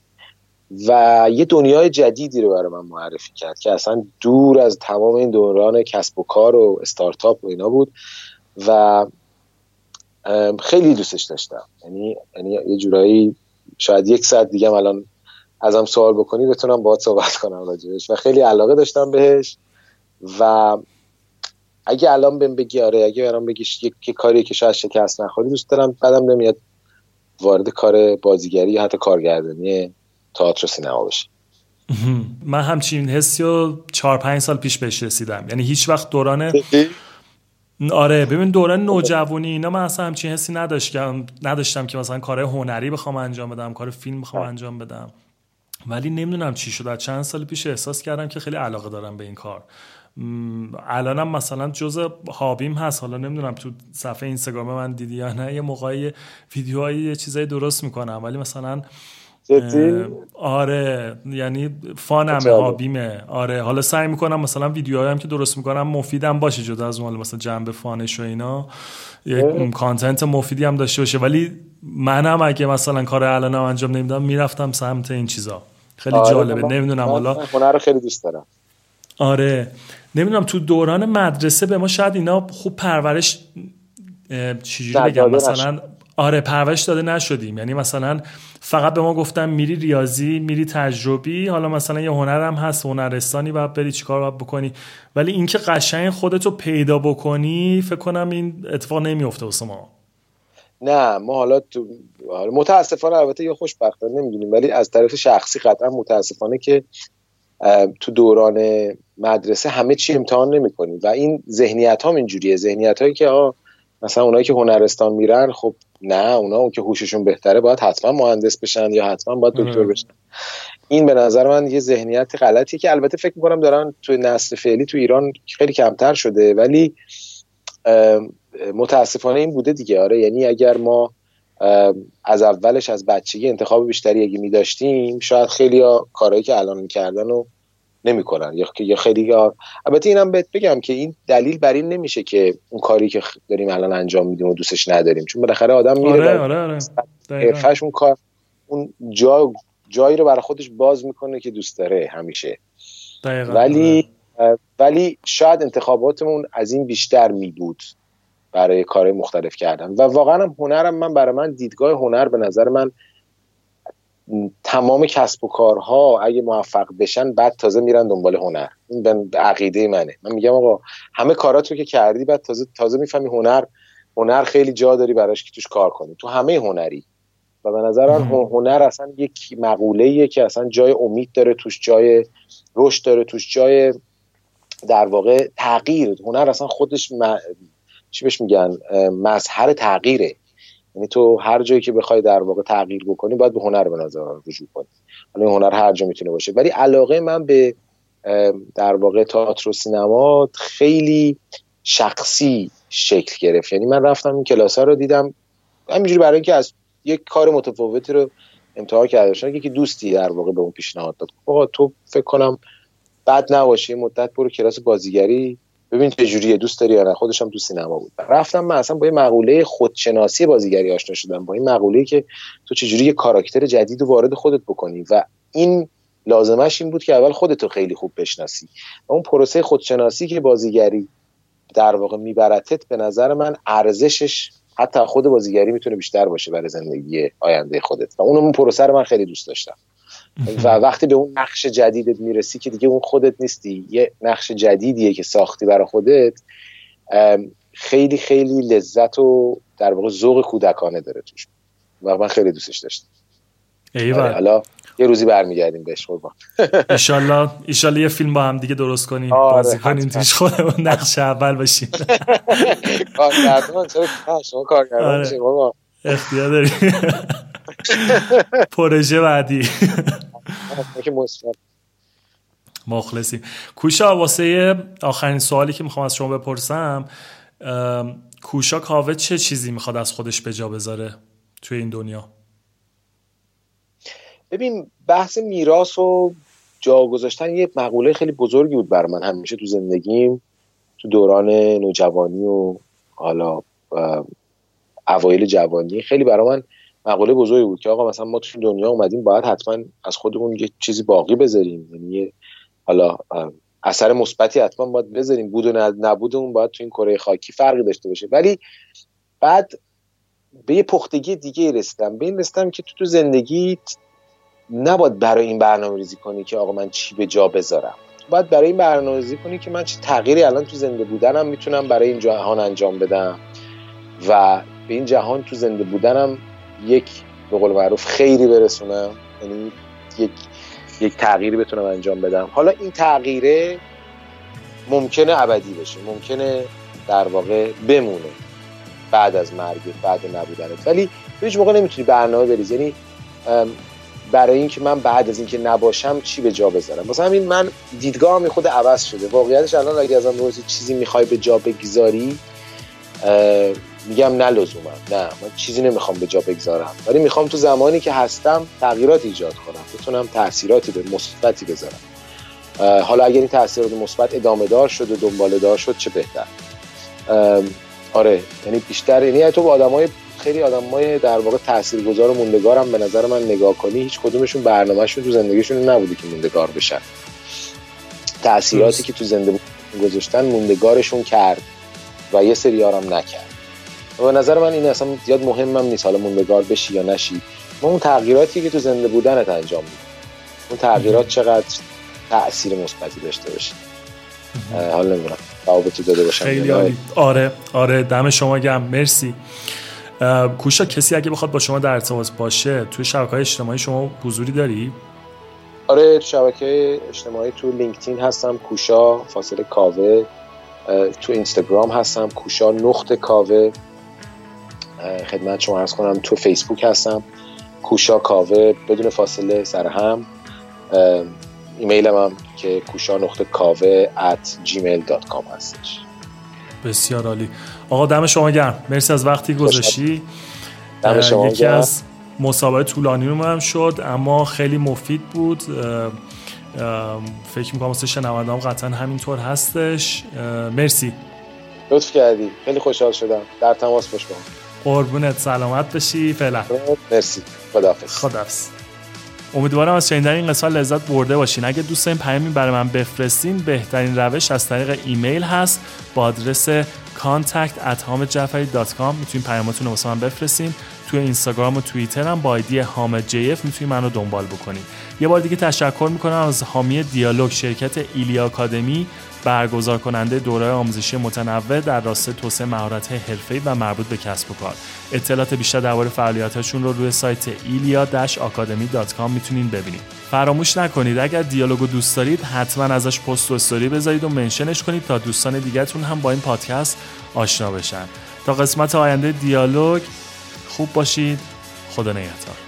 و یه دنیای جدیدی رو برای من معرفی کرد که اصلا دور از تمام این دوران کسب و کار و استارتاپ و اینا بود و خیلی دوستش داشتم. یعنی یعنی یه جورایی شاید یک ساعت دیگه الان ازم سوال بکنی بتونم باهات صحبت کنم راجبش و خیلی علاقه داشتم بهش. و اگه الان بهم بگی آره اگه برام بگیش یک کاری که شاید شکست نخوری دوست دارم بعدم نمیاد وارد کار بازیگری یا حتی کارگردانی تئاتر و سینما بشه. من همچین حسی رو چهار پنج سال پیش بهش رسیدم. یعنی هیچ وقت دوران آره ببین دوران نوجوانی اینا من اصلا همچین حسی نداشتم نداشتم که مثلا کار هنری بخوام انجام بدم کار فیلم بخوام انجام بدم. ولی نمی‌دونم چی شد. از چند سال پیش احساس کردم که خیلی علاقه دارم به این کار. الانم مثلا جز هابیم هست. حالا نمی‌دونم تو صفحه اینستاگرام من دیدی یا نه یه موقعی ویدیوهایی یه چیزایی درست می‌کنم. ولی مثلا آره یعنی فانم هابیمه. آره حالا سعی می‌کنم مثلا ویدیوهایی هم که درست می‌کنم مفیدم باشه جدا از اون مثلا جنبه فانش و اینا. یک کانتنت مفیدی هم داشته باشه. ولی منم اگه مثلا کار الانم انجام نمیدم می‌رفتم سمت این چیزا. خیلی آره جالبه. نمی‌دونم حالا هنر خیلی دوست دارم. آره. نمی‌دونم تو دوران مدرسه به ما شاید اینا خوب پرورش چجوری بگم؟ مثلا آره پرورش داده نشدیم. یعنی مثلا فقط به ما گفتن میری ریاضی میری تجربی حالا مثلا یه هنرم هست هنرستانی باید بری چیکار باید بکنی. ولی اینکه قشنگ خودتو پیدا بکنی فکر کنم این اتفاق نمیفته واسه ما. نه ما حالا تو متاسفانه البته یا خوشبختانه نمی‌دونیم. ولی از طرف شخصی قطعا متاسفانه که تو دوران مدرسه همه چی امتحان نمی‌کنیم و این ذهنیت هم اینجوریه. ذهنیت هایی که آه مثلا اونایی که هنرستان میرن خب نه اونا اون که هوششون بهتره باید حتما مهندس بشن یا حتما باید دکتر بشن. این به نظر من یه ذهنیت غلطی که البته فکر می‌کنم دارن تو نسل فعلی تو ایران خیلی کمتر شده. ولی متاسفانه این بوده دیگه. آره یعنی اگر ما از اولش از بچگی انتخاب بیشتری اگه می داشتیم شاید خیلی ها کارهایی که الان می‌کردن و نمی‌کنن یا یا خیلی البته اینم بهت بگم که این دلیل بر این نمیشه که اون کاری که داریم الان انجام میدیم و دوستش نداریم چون بالاخره آدم میره آره آره آره. اون کار اون جا جایی رو برای خودش باز می‌کنه که دوست داره همیشه دقیقا. ولی آره. ولی شاید انتخاباتمون از این بیشتر می بود برای کار مختلف کردن و واقعا هم هنرم من برای من دیدگاه هنر به نظر من تمام کسب و کارها اگه موفق بشن بعد تازه میرن دنبال هنر. این به عقیده منه. من میگم آقا همه کارات رو که کردی بعد تازه تازه می‌فهمی هنر هنر خیلی جا داری براش که توش کار کنی. تو همه هنری. و به نظر من هنر اصلا یک مقوله که اصلا جای امید داره توش جای رشد داره توش جای در واقع تغییر. هنر اصلا خودش چی بهش میگن؟ مظهر تغییره. یعنی تو هر جایی که بخوای در واقع تغییر بکنی باید به هنر به نظر رجوع کنی. حالا هنر هر جا می‌تونه باشه. ولی علاقه من به در واقع تئاتر و سینما خیلی شخصی شکل گرفت. یعنی من رفتم این کلاس ها رو دیدم. همینجوری برای اینکه از یک کار متفاوتی رو امتحان کرده باشم یکی دوستی در واقع به اون پیشنهاد داد. آقا تو فکر کنم بد نباشه مدت برو کلاس بازیگری. ببین چه جوریه دوست داری یا نه؟ خودش هم تو سینما بود. رفتم من اصلا با این مقوله خودشناسی بازیگری آشنا شدم. با این مقوله که تو چجوری یه کاراکتر جدید رو وارد خودت بکنی. و این لازمش این بود که اول خودتو خیلی خوب بشناسی. و اون پروسه خودشناسی که بازیگری در واقع میبرتت به نظر من ارزشش حتی خود بازیگری می‌تونه بیشتر باشه برای زندگی آینده خودت. و اون پروسه رو من خیلی دوست داشتم. و وقتی به اون نقش جدیدت می‌رسی که دیگه اون خودت نیستی یه نقش جدیدیه که ساختی برای خودت خیلی خیلی لذت و در واقع ذوق کودکانه داره توش. و من خیلی دوستش داشتم. ایوان. حالا یه روزی برمیگردیم بهش قربان. ایشالله ایشالله یه فیلم با هم دیگه درست کنیم. آره بازی کنیم توش خودمون نقش اول باشیم. کارگردان چرا شما کارگردان آره. اختیار داری پروژه بعدی. مخلصی کوشا واسه آخرین سوالی که می‌خوام از شما بپرسم کوشا کاوه چه چیزی می‌خواد از خودش به جا بذاره توی این دنیا؟ ببین بحث میراث و جا گذاشتن یه مقوله خیلی بزرگی بود بر من همیشه تو زندگیم تو دوران نوجوانی و حالا اوایل جوانی. خیلی برای من مقوله بزرگی بود که آقا مثلا ما تو دنیا اومدیم باید حتما از خودمون یه چیزی باقی بذاریم. یعنی حالا اثر مثبتی حتما باید بذاریم. بود و نبودمون باید تو این کره خاکی فرقی داشته باشه. ولی بعد به یه پختگی دیگه رسیدم. به این رسیدم که تو تو زندگی نباید برای این برنامه ریزی کنی که آقا من چی به جا بذارم. باید برای این برنامه ریزی کنی که من چه تغییری الان تو زنده بودنم می‌تونم برای این جهان انجام بدم و به این جهان تو زنده بودنم یک به قول معروف خیری برسونم. یعنی یک یک تغییری بتونم انجام بدم. حالا این تغییره ممکنه ابدی بشه. ممکنه در واقع بمونه. بعد از مرگ بعد نبودنت. ولی هیچ موقع نمی‌تونی برنامه بریزی. یعنی برای اینکه من بعد از اینکه نباشم چی به جا بذارم؟ مثلا همین من دیدگاهم خود عوض شده. واقعیتش الان اگه ازم روزی چیزی می‌خوای به جا بگذاری میگم نه لزوما. نه من چیزی نمی‌خوام به جا بگذارم. ولی می‌خوام تو زمانی که هستم تغییرات ایجاد کنم. بتونم تاثیراتی به مثبتی بذارم. حالا اگر این تاثیرات مثبت ادامه دار شد و دنباله دار شد چه بهتر؟ آره یعنی بیشتر یعنی تو با آدمای خیلی آدمای در واقع تاثیرگذار و موندگارم. به نظر من نگاه کنی هیچ کدومشون برنامهشون تو زندگیشون نبوده که موندگار بشن. تاثیراتی که تو زندگی گذاشتن موندگارشون کرد و یه سری هم نکرد. و به نظر من این اصلا زیاد مهمم نیست حالا موندگار بشی یا نشی. ما اون تغییراتی که تو زنده بودنت انجام میدیم. اون تغییرات چقدر تاثیر مثبتی داشته باشه. حالا نمی‌دونم. تو داده باشم خیلی عالی. آره آره دم شما گم مرسی. کوشا کسی اگه بخواد با شما در ارتباط باشه توی شبکه های اجتماعی شما حضوری داری؟ آره تو شبکه اجتماعی تو لینکدین هستم کوشا فاصله کاوه. تو اینستاگرام هستم کوشا نقط کاوه. خدمت شما ارز کنم تو فیسبوک هستم کوشا کاوه بدون فاصله سر هم. ایمیلم هم که کوشا نقطه کاوه at gmail.com هستش. بسیار عالی. آقا دم شما گرم. مرسی از وقتی گذاشتی. دم شما یکی از مسابقه طولانی رو هم شد اما خیلی مفید بود. فکر می‌کنم واسه شنوندام قطعا همینطور هستش. مرسی. لطف کردی. خیلی خوشحال شدم. در تماس باش با قربونت سلامت بشی فعلا. مرسی. خداحافظ. خداحافظ. امیدوارم از شنیدن این قسمت لذت برده باشین. اگه دوست دارین پیامی برای من بفرستین بهترین روش از طریق ایمیل هست. با آدرس contact at hamedjafari.com می‌تونین پیاماتون رو واسه من بفرستین. توی اینستاگرام و توییتر هم با ایدی حامد جی اف می‌تونین منو دنبال بکنین یه بار دیگه تشکر می‌کنم از حامی دیالوگ شرکت ایلیا آکادمی برگزار کننده دوره آموزشی متنوع در راستای توسعه مهارت حرفه‌ای و مربوط به کسب و کار. اطلاعات بیشتر درباره فعالیتاشون رو روی سایت ilia-academy.com می‌تونین ببینید. فراموش نکنید اگر دیالوگو دوست دارید حتما ازش پست و استوری بذارید و منشنش کنید تا دوستان دیگهتون هم با این پادکست آشنا بشن. تا قسمت آینده دیالوگ خوب باشید. خدا نگهدار.